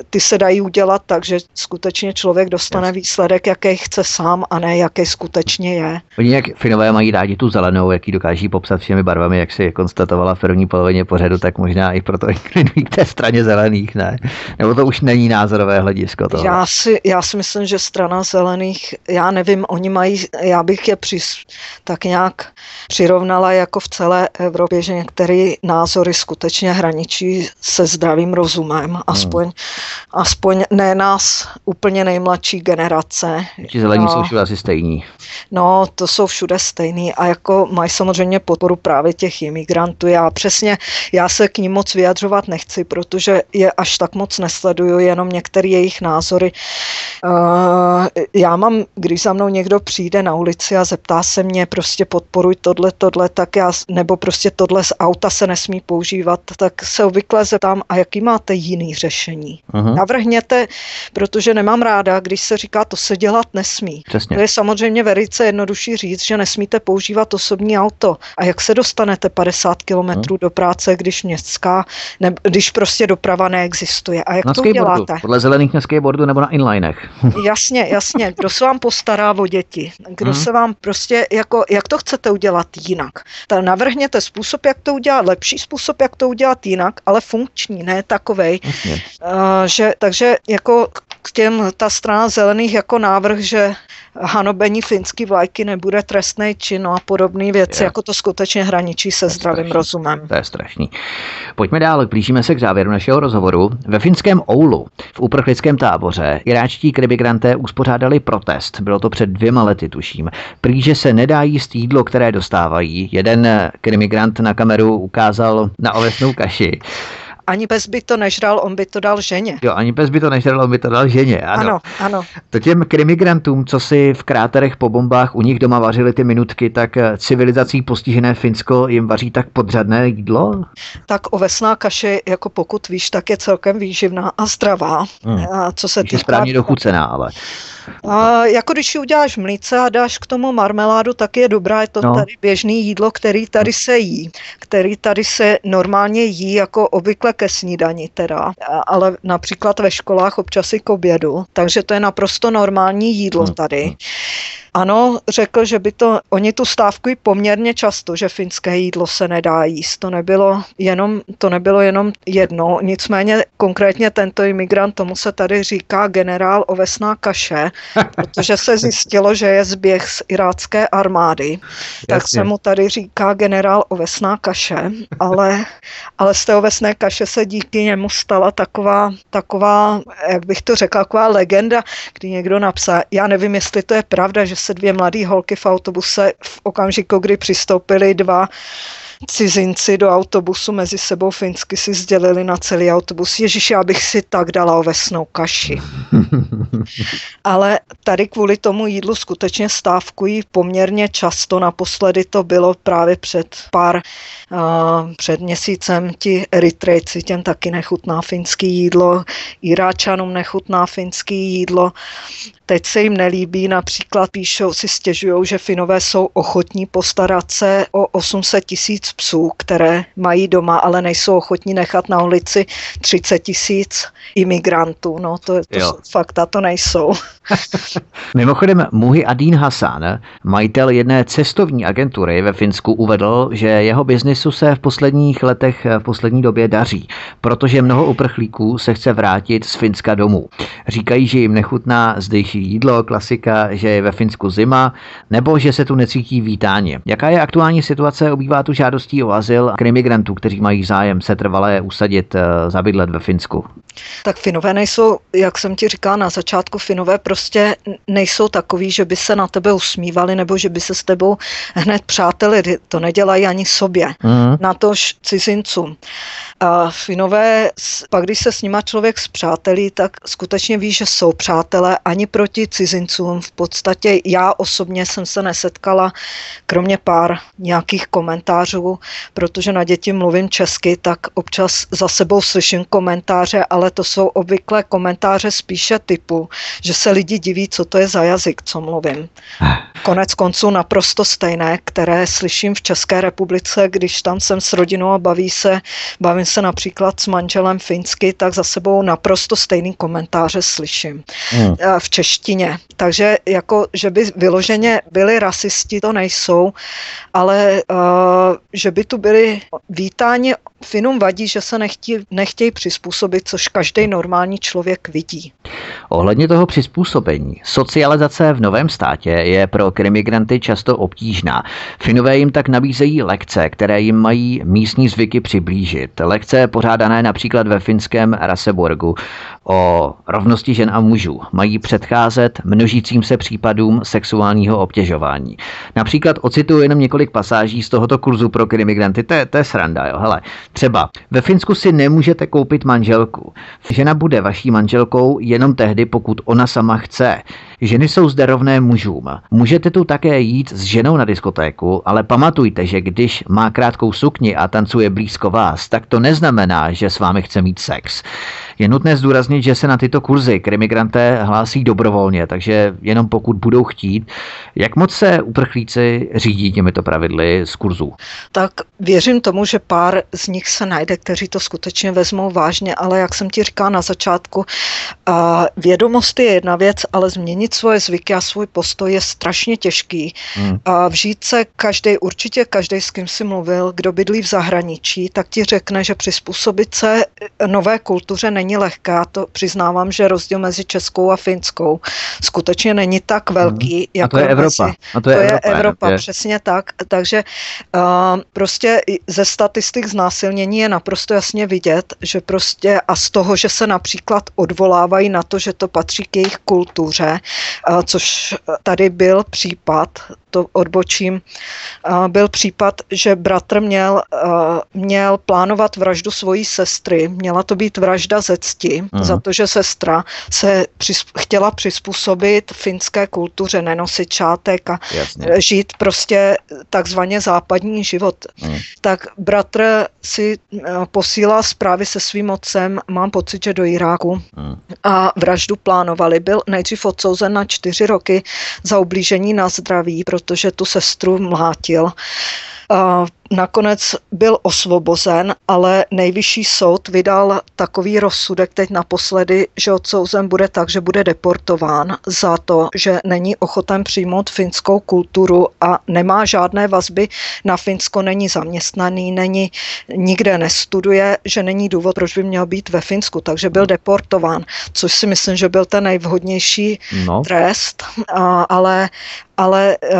ty se dají udělat tak, že skutečně člověk dostane výsledek, jaký chce sám a ne jaký skutečně je. Oni jak Finové mají rádi tu zelenou, jaký dokáží popsat všemi barvami, jak si konstatovala v první polovině pořadu, tak možná i proto *laughs* inklinují k té straně zelených, ne? Nebo to už není názorové hledisko toho? Já si, já si myslím, že strana zelených, já nevím, oni mají, já bych je přis, tak nějak přirovnala jako v celé Evropě, že některé názory skutečně hraničí se zdravým rozumem, hmm. aspoň, hmm. aspoň ne nás úplně nejmladší generace. Ti zelení no, jsou všude asi stejní. No, to jsou všude stejný a jako mají samozřejmě podporu právě těch imigrantů. Já přesně, já se k ním moc vyjadřovat nechci, protože je až tak moc nesleduju, jenom některé jejich názory. Uh, já mám, když za mnou někdo přijde na ulici a zeptá se mě, prostě podporuj tohle, tohle, tak já, nebo prostě tohle z auta se nesmí používat, tak se obvykle zeptám, a jaký máte jiný řešení? Uh-huh. Navrhněte, protože nemám ráda, když se říká, to se dělat nesmí. Přesně. To je samozřejmě velice jednodušší říct, že nesmíte používat osobní auto. A jak se dostanete 50 kilometrů do práce, když městská, ne, když prostě doprava neexistuje? A jak na to uděláte? Podle zelených na skateboardu nebo na inlinech. *laughs* jasně, jasně. Kdo se vám postará o děti? Kdo uh-huh. se vám prostě, jako, jak to chcete udělat jinak? Ta navrhněte způsob, jak to udělat, lepší způsob, jak to udělat jinak, ale funkční, ne takovej. Uh, že, takže jako k těm ta strana zelených jako návrh, že hanobení finský vlajky nebude trestný čin a podobné věci, je. jako to skutečně hraničí se zdravým strašný. rozumem. To je strašný. Pojďme dál, blížíme se k závěru našeho rozhovoru. Ve finském Oulu, v uprchlickém táboře, iráčtí kribigranté uspořádali protest. Bylo to před dvěma lety, tuším. Prý, že se nedá jíst jídlo, které dostávají. Jeden krimigrant na kameru ukázal na ovesnou kaši ani pes by to nežral, on by to dal ženě. Jo, ani pes by to nežral, on by to dal ženě. Ano, ano. ano. To těm krimigrantům, co si v kráterech po bombách u nich doma vařili ty minutky, tak eh, civilizací postižené Finsko jim vaří tak podřadné jídlo? Tak ovesná kaše, jako pokud víš, tak je celkem výživná a zdravá. Hmm. A co se týká... správně dochucená, ale... A jako když ji uděláš mlíce a dáš k tomu marmeládu, tak je dobrá. Je to no. tady běžný jídlo, který tady se jí. Který tady se normálně jí jako obvykle ke snídani teda. Ale například ve školách občas i k obědu. Takže to je naprosto normální jídlo hmm. tady. Ano, řekl, že by to, oni tu stávkují poměrně často, že finské jídlo se nedá jíst. To nebylo jenom, to nebylo jenom jedno, nicméně konkrétně tento imigrant, tomu se tady říká generál ovesná kaše, *laughs* protože se zjistilo, že je zběh z irácké armády, Jasně. tak se mu tady říká generál ovesná kaše, ale, ale z té ovesné kaše se díky němu stala taková, taková, jak bych to řekla, taková legenda, kdy někdo napsal, já nevím, jestli to je pravda, že se dvě mladé holky v autobuse v okamžiku, kdy přistoupili dva cizinci do autobusu mezi sebou finsky si sdělili na celý autobus, Ježíš, já bych si tak dala ovesnou kaši. *laughs* Ale tady kvůli tomu jídlu skutečně stávkují poměrně často. Naposledy to bylo právě před pár, uh, před měsícem ti Eritrejci, těm taky nechutná finský jídlo, Iráčanům nechutná finský jídlo. Teď se jim nelíbí, například píšou, si stěžují, že Finové jsou ochotní postarat se o 800 tisíc psů, které mají doma, ale nejsou ochotní nechat na ulici 30 tisíc imigrantů. No to, to jsou fakta, to nejsou. *laughs* Mimochodem, Muhi Adín Hasan, majitel jedné cestovní agentury ve Finsku, uvedl, že jeho biznisu se v posledních letech, v poslední době daří, protože mnoho uprchlíků se chce vrátit z Finska domů. Říkají, že jim nechutná zdejší jídlo, klasika, že je ve Finsku zima, nebo že se tu necítí vítáně. Jaká je aktuální situace? Obývá tu žádostí o azyl a imigrantů, kteří mají zájem se trvalé usadit, eh, zabydlet ve Finsku. Tak Finové nejsou, jak jsem ti říkala na začátku, Finové prostě nejsou takový, že by se na tebe usmívali nebo že by se s tebou hned přáteli. To nedělají ani sobě, mm. na tož cizincům. A Finové, pak když se s nima člověk zpřátelí, tak skutečně ví, že jsou přátelé ani proti cizincům. V podstatě já osobně jsem se nesetkala, kromě pár nějakých komentářů, protože na děti mluvím česky, tak občas za sebou slyším komentáře, ale to jsou obvykle komentáře spíše typu, že se lidi diví, co to je za jazyk, co mluvím. Konec konců naprosto stejné, které slyším v České republice, když tam jsem s rodinou a baví se, bavím se například s manželem finsky, tak za sebou naprosto stejný komentáře slyším hmm. v češtině. Takže jako, že by vyloženě byli rasisti, to nejsou, ale uh, že by tu byli vítáni Finům vadí, že se nechtějí, nechtějí přizpůsobit, což každý normální člověk vidí. Ohledně toho přizpůsobení, socializace v novém státě je pro krimigranty často obtížná. Finové jim tak nabízejí lekce, které jim mají místní zvyky přiblížit. Lekce pořádané například ve finském Raseborgu o rovnosti žen a mužů mají předcházet množícím se případům sexuálního obtěžování. Například ocituju jenom několik pasáží z tohoto kurzu pro krimigranty, to je, to je sranda, jo, hele. Třeba ve Finsku si nemůžete koupit manželku. Žena bude vaší manželkou jenom tehdy, pokud ona sama chce. Ženy jsou zde rovné mužům. Můžete tu také jít s ženou na diskotéku, ale pamatujte, že když má krátkou sukni a tancuje blízko vás, tak to neznamená, že s vámi chce mít sex. Je nutné zdůraznit, že se na tyto kurzy krimigranté hlásí dobrovolně, takže jenom pokud budou chtít. Jak moc se uprchlíci řídí těmito pravidly z kurzů? Tak věřím tomu, že pár z nich se najde, kteří to skutečně vezmou vážně, ale jak jsem ti říkala na začátku, vědomost je jedna věc, ale změnit svoje zvyky a svůj postoj je strašně těžký. Hmm. A vžít se každý, určitě každý, s kým si mluvil, kdo bydlí v zahraničí, tak ti řekne, že přizpůsobit se nové kultuře není lehká. To přiznávám, že rozdíl mezi českou a finskou skutečně není tak velký. Hmm. Jako a to je Evropa. Mezi, a to je, to je Evropa, Evropa je. přesně tak. Takže uh, prostě ze statistik znásilnění je naprosto jasně vidět, že prostě a z toho, že se například odvolávají na to, že to patří k jejich kultuře, což tady byl případ, to odbočím, byl případ, že bratr měl, měl plánovat vraždu svojí sestry. Měla to být vražda ze cti, uh-huh. za to, že sestra se přizp- chtěla přizpůsobit finské kultuře, nenosit čátek a Jasně. žít prostě takzvaně západní život. Uh-huh. Tak bratr si posílal zprávy se svým otcem, mám pocit, že do Iráku uh-huh. a vraždu plánovali. Byl nejdřív odsouzen na čtyři roky za ublížení na zdraví, protože tu sestru mlátil. Nakonec byl osvobozen, ale nejvyšší soud vydal takový rozsudek teď naposledy, že odsouzen bude tak, že bude deportován za to, že není ochoten přijmout finskou kulturu a nemá žádné vazby na Finsko, není zaměstnaný, není, nikde nestuduje, že není důvod, proč by měl být ve Finsku, takže byl deportován, což si myslím, že byl ten nejvhodnější no. trest, ale ale uh,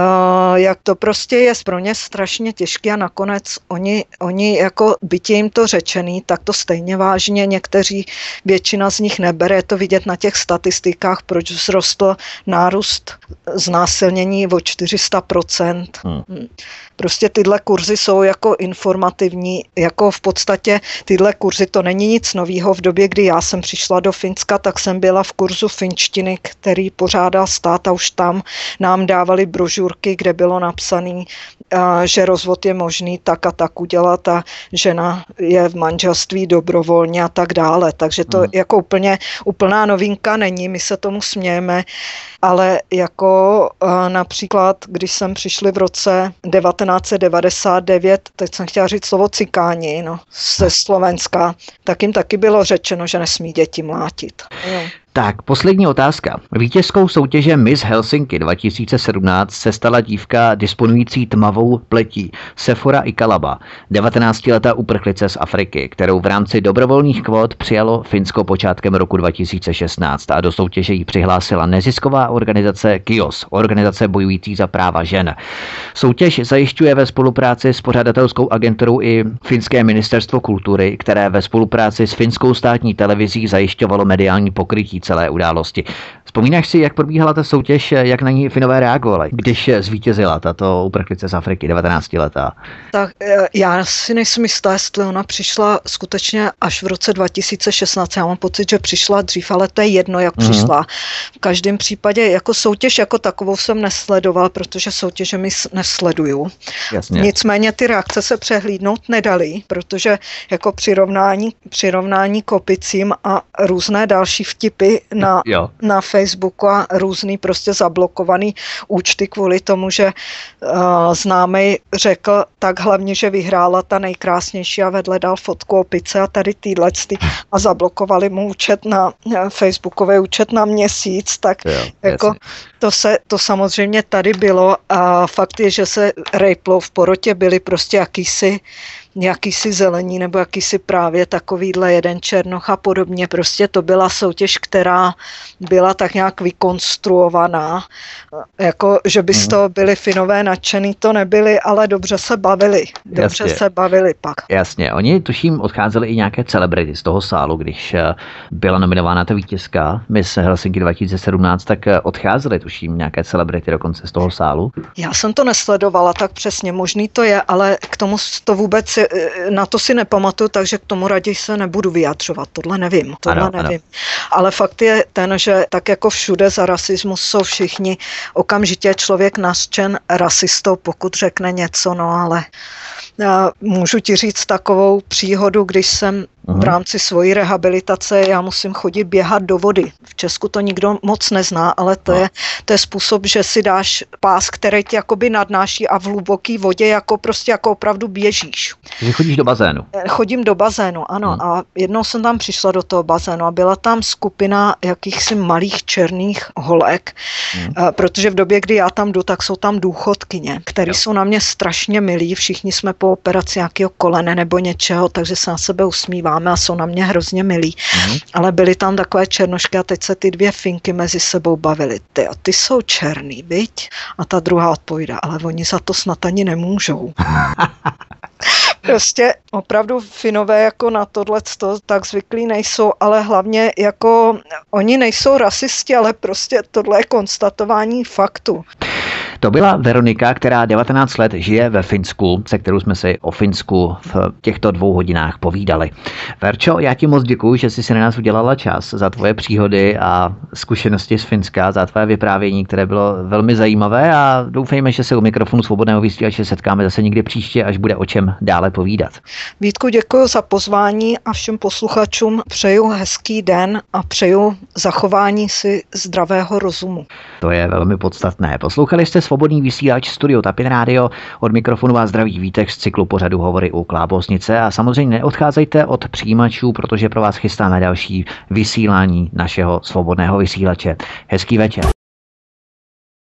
jak to prostě je pro ně strašně těžké a nakonec oni, oni jako bytě jim to řečený, tak to stejně vážně někteří, většina z nich nebere, je to vidět na těch statistikách, proč vzrostl nárůst znásilnění o 400%. Hmm. hmm. Prostě tyhle kurzy jsou jako informativní, jako v podstatě tyhle kurzy, to není nic nového. V době, kdy já jsem přišla do Finska, tak jsem byla v kurzu finštiny, který pořádal stát a už tam nám dávali brožurky, kde bylo napsané, že rozvod je možný tak a tak udělat a žena je v manželství dobrovolně a tak dále. Takže to hmm. jako úplně úplná novinka není, my se tomu smějeme, ale jako například, když jsem přišli v roce 19 1999, teď jsem chtěla říct slovo cikáni, no, ze Slovenska, tak jim taky bylo řečeno, že nesmí děti mlátit. Jo. Tak, poslední otázka. Vítězkou soutěže Miss Helsinki 2017 se stala dívka disponující tmavou pletí Sephora Ikalaba, 19-letá uprchlice z Afriky, kterou v rámci dobrovolných kvót přijalo Finsko počátkem roku 2016 a do soutěže ji přihlásila nezisková organizace KIOS, organizace bojující za práva žen. Soutěž zajišťuje ve spolupráci s pořadatelskou agenturou i Finské ministerstvo kultury, které ve spolupráci s Finskou státní televizí zajišťovalo mediální pokrytí celé události. Vzpomínáš si, jak probíhala ta soutěž, jak na ní Finové reagovali, když zvítězila tato uprchlice z Afriky, 19 letá? Tak eh, já si nejsem jistá, jestli ona přišla skutečně až v roce 2016. Já mám pocit, že přišla dřív, ale to je jedno, jak mm-hmm. přišla. V každém případě jako soutěž jako takovou jsem nesledoval, protože soutěže mi nesleduju. Jasně. Nicméně ty reakce se přehlídnout nedali, protože jako přirovnání, přirovnání kopicím a různé další vtipy na, *laughs* na Facebooku a různý prostě zablokovaný účty kvůli tomu, že uh, známý řekl tak hlavně, že vyhrála ta nejkrásnější a vedle dal fotku opice a tady týhle a zablokovali mu účet na uh, Facebookový účet na měsíc, tak jo, jako to, se, to samozřejmě tady bylo a fakt je, že se rejplou v porotě byli prostě jakýsi jakýsi zelení nebo jakýsi právě takovýhle jeden černoch a podobně. Prostě to byla soutěž, která byla tak nějak vykonstruovaná, jako že by z mhm. toho byli finové nadšený, to nebyli, ale dobře se bavili. Dobře Jasně. se bavili pak. Jasně, oni tuším odcházeli i nějaké celebrity z toho sálu, když eh, byla nominována ta vítězka Miss Helsinki 2017, tak eh, odcházeli tuším nějaké celebrity dokonce z toho sálu. Já jsem to nesledovala tak přesně, možný to je, ale k tomu to vůbec Eh, na to si nepamatuju, takže k tomu raději se nebudu vyjadřovat. Tohle nevím. Tohle ano, nevím. Ano. Ale fakt je ten, že tak jako všude za rasismus jsou všichni okamžitě člověk nasčen rasistou, pokud řekne něco, no ale já můžu ti říct takovou příhodu, když jsem v rámci svojí rehabilitace já musím chodit běhat do vody. V Česku to nikdo moc nezná, ale to, no. je, to je způsob, že si dáš pás, který tě jakoby nadnáší a v hluboké vodě jako prostě jako opravdu běžíš. Že chodíš do bazénu. Eh, chodím do bazénu, ano. Hmm. A jednou jsem tam přišla do toho bazénu a byla tam skupina jakýchsi malých černých holek, hmm. protože v době, kdy já tam jdu, tak jsou tam důchodkyně, které jsou na mě strašně milí. Všichni jsme po operaci nějakého kolene nebo něčeho, takže se na sebe usmívám máme a jsou na mě hrozně milí. Mm-hmm. Ale byly tam takové černošky a teď se ty dvě finky mezi sebou bavily. Ty, a ty jsou černý, viď? A ta druhá odpovídá, ale oni za to snad ani nemůžou. *laughs* prostě opravdu Finové jako na tohle tak zvyklí nejsou, ale hlavně jako oni nejsou rasisti, ale prostě tohle je konstatování faktu. To byla Veronika, která 19 let žije ve Finsku, se kterou jsme si o Finsku v těchto dvou hodinách povídali. Verčo, já ti moc děkuji, že jsi si na nás udělala čas za tvoje příhody a zkušenosti z Finska, za tvoje vyprávění, které bylo velmi zajímavé a doufejme, že se u mikrofonu svobodného vysílače setkáme zase někdy příště, až bude o čem dále povídat. Vítku, děkuji za pozvání a všem posluchačům přeju hezký den a přeju zachování si zdravého rozumu. To je velmi podstatné. Poslouchali jste svobodný vysílač Studio Tapin Radio. Od mikrofonu vás zdraví vítek z cyklu pořadu Hovory u Klábosnice a samozřejmě neodcházejte od přijímačů, protože pro vás chystáme další vysílání našeho svobodného vysílače. Hezký večer.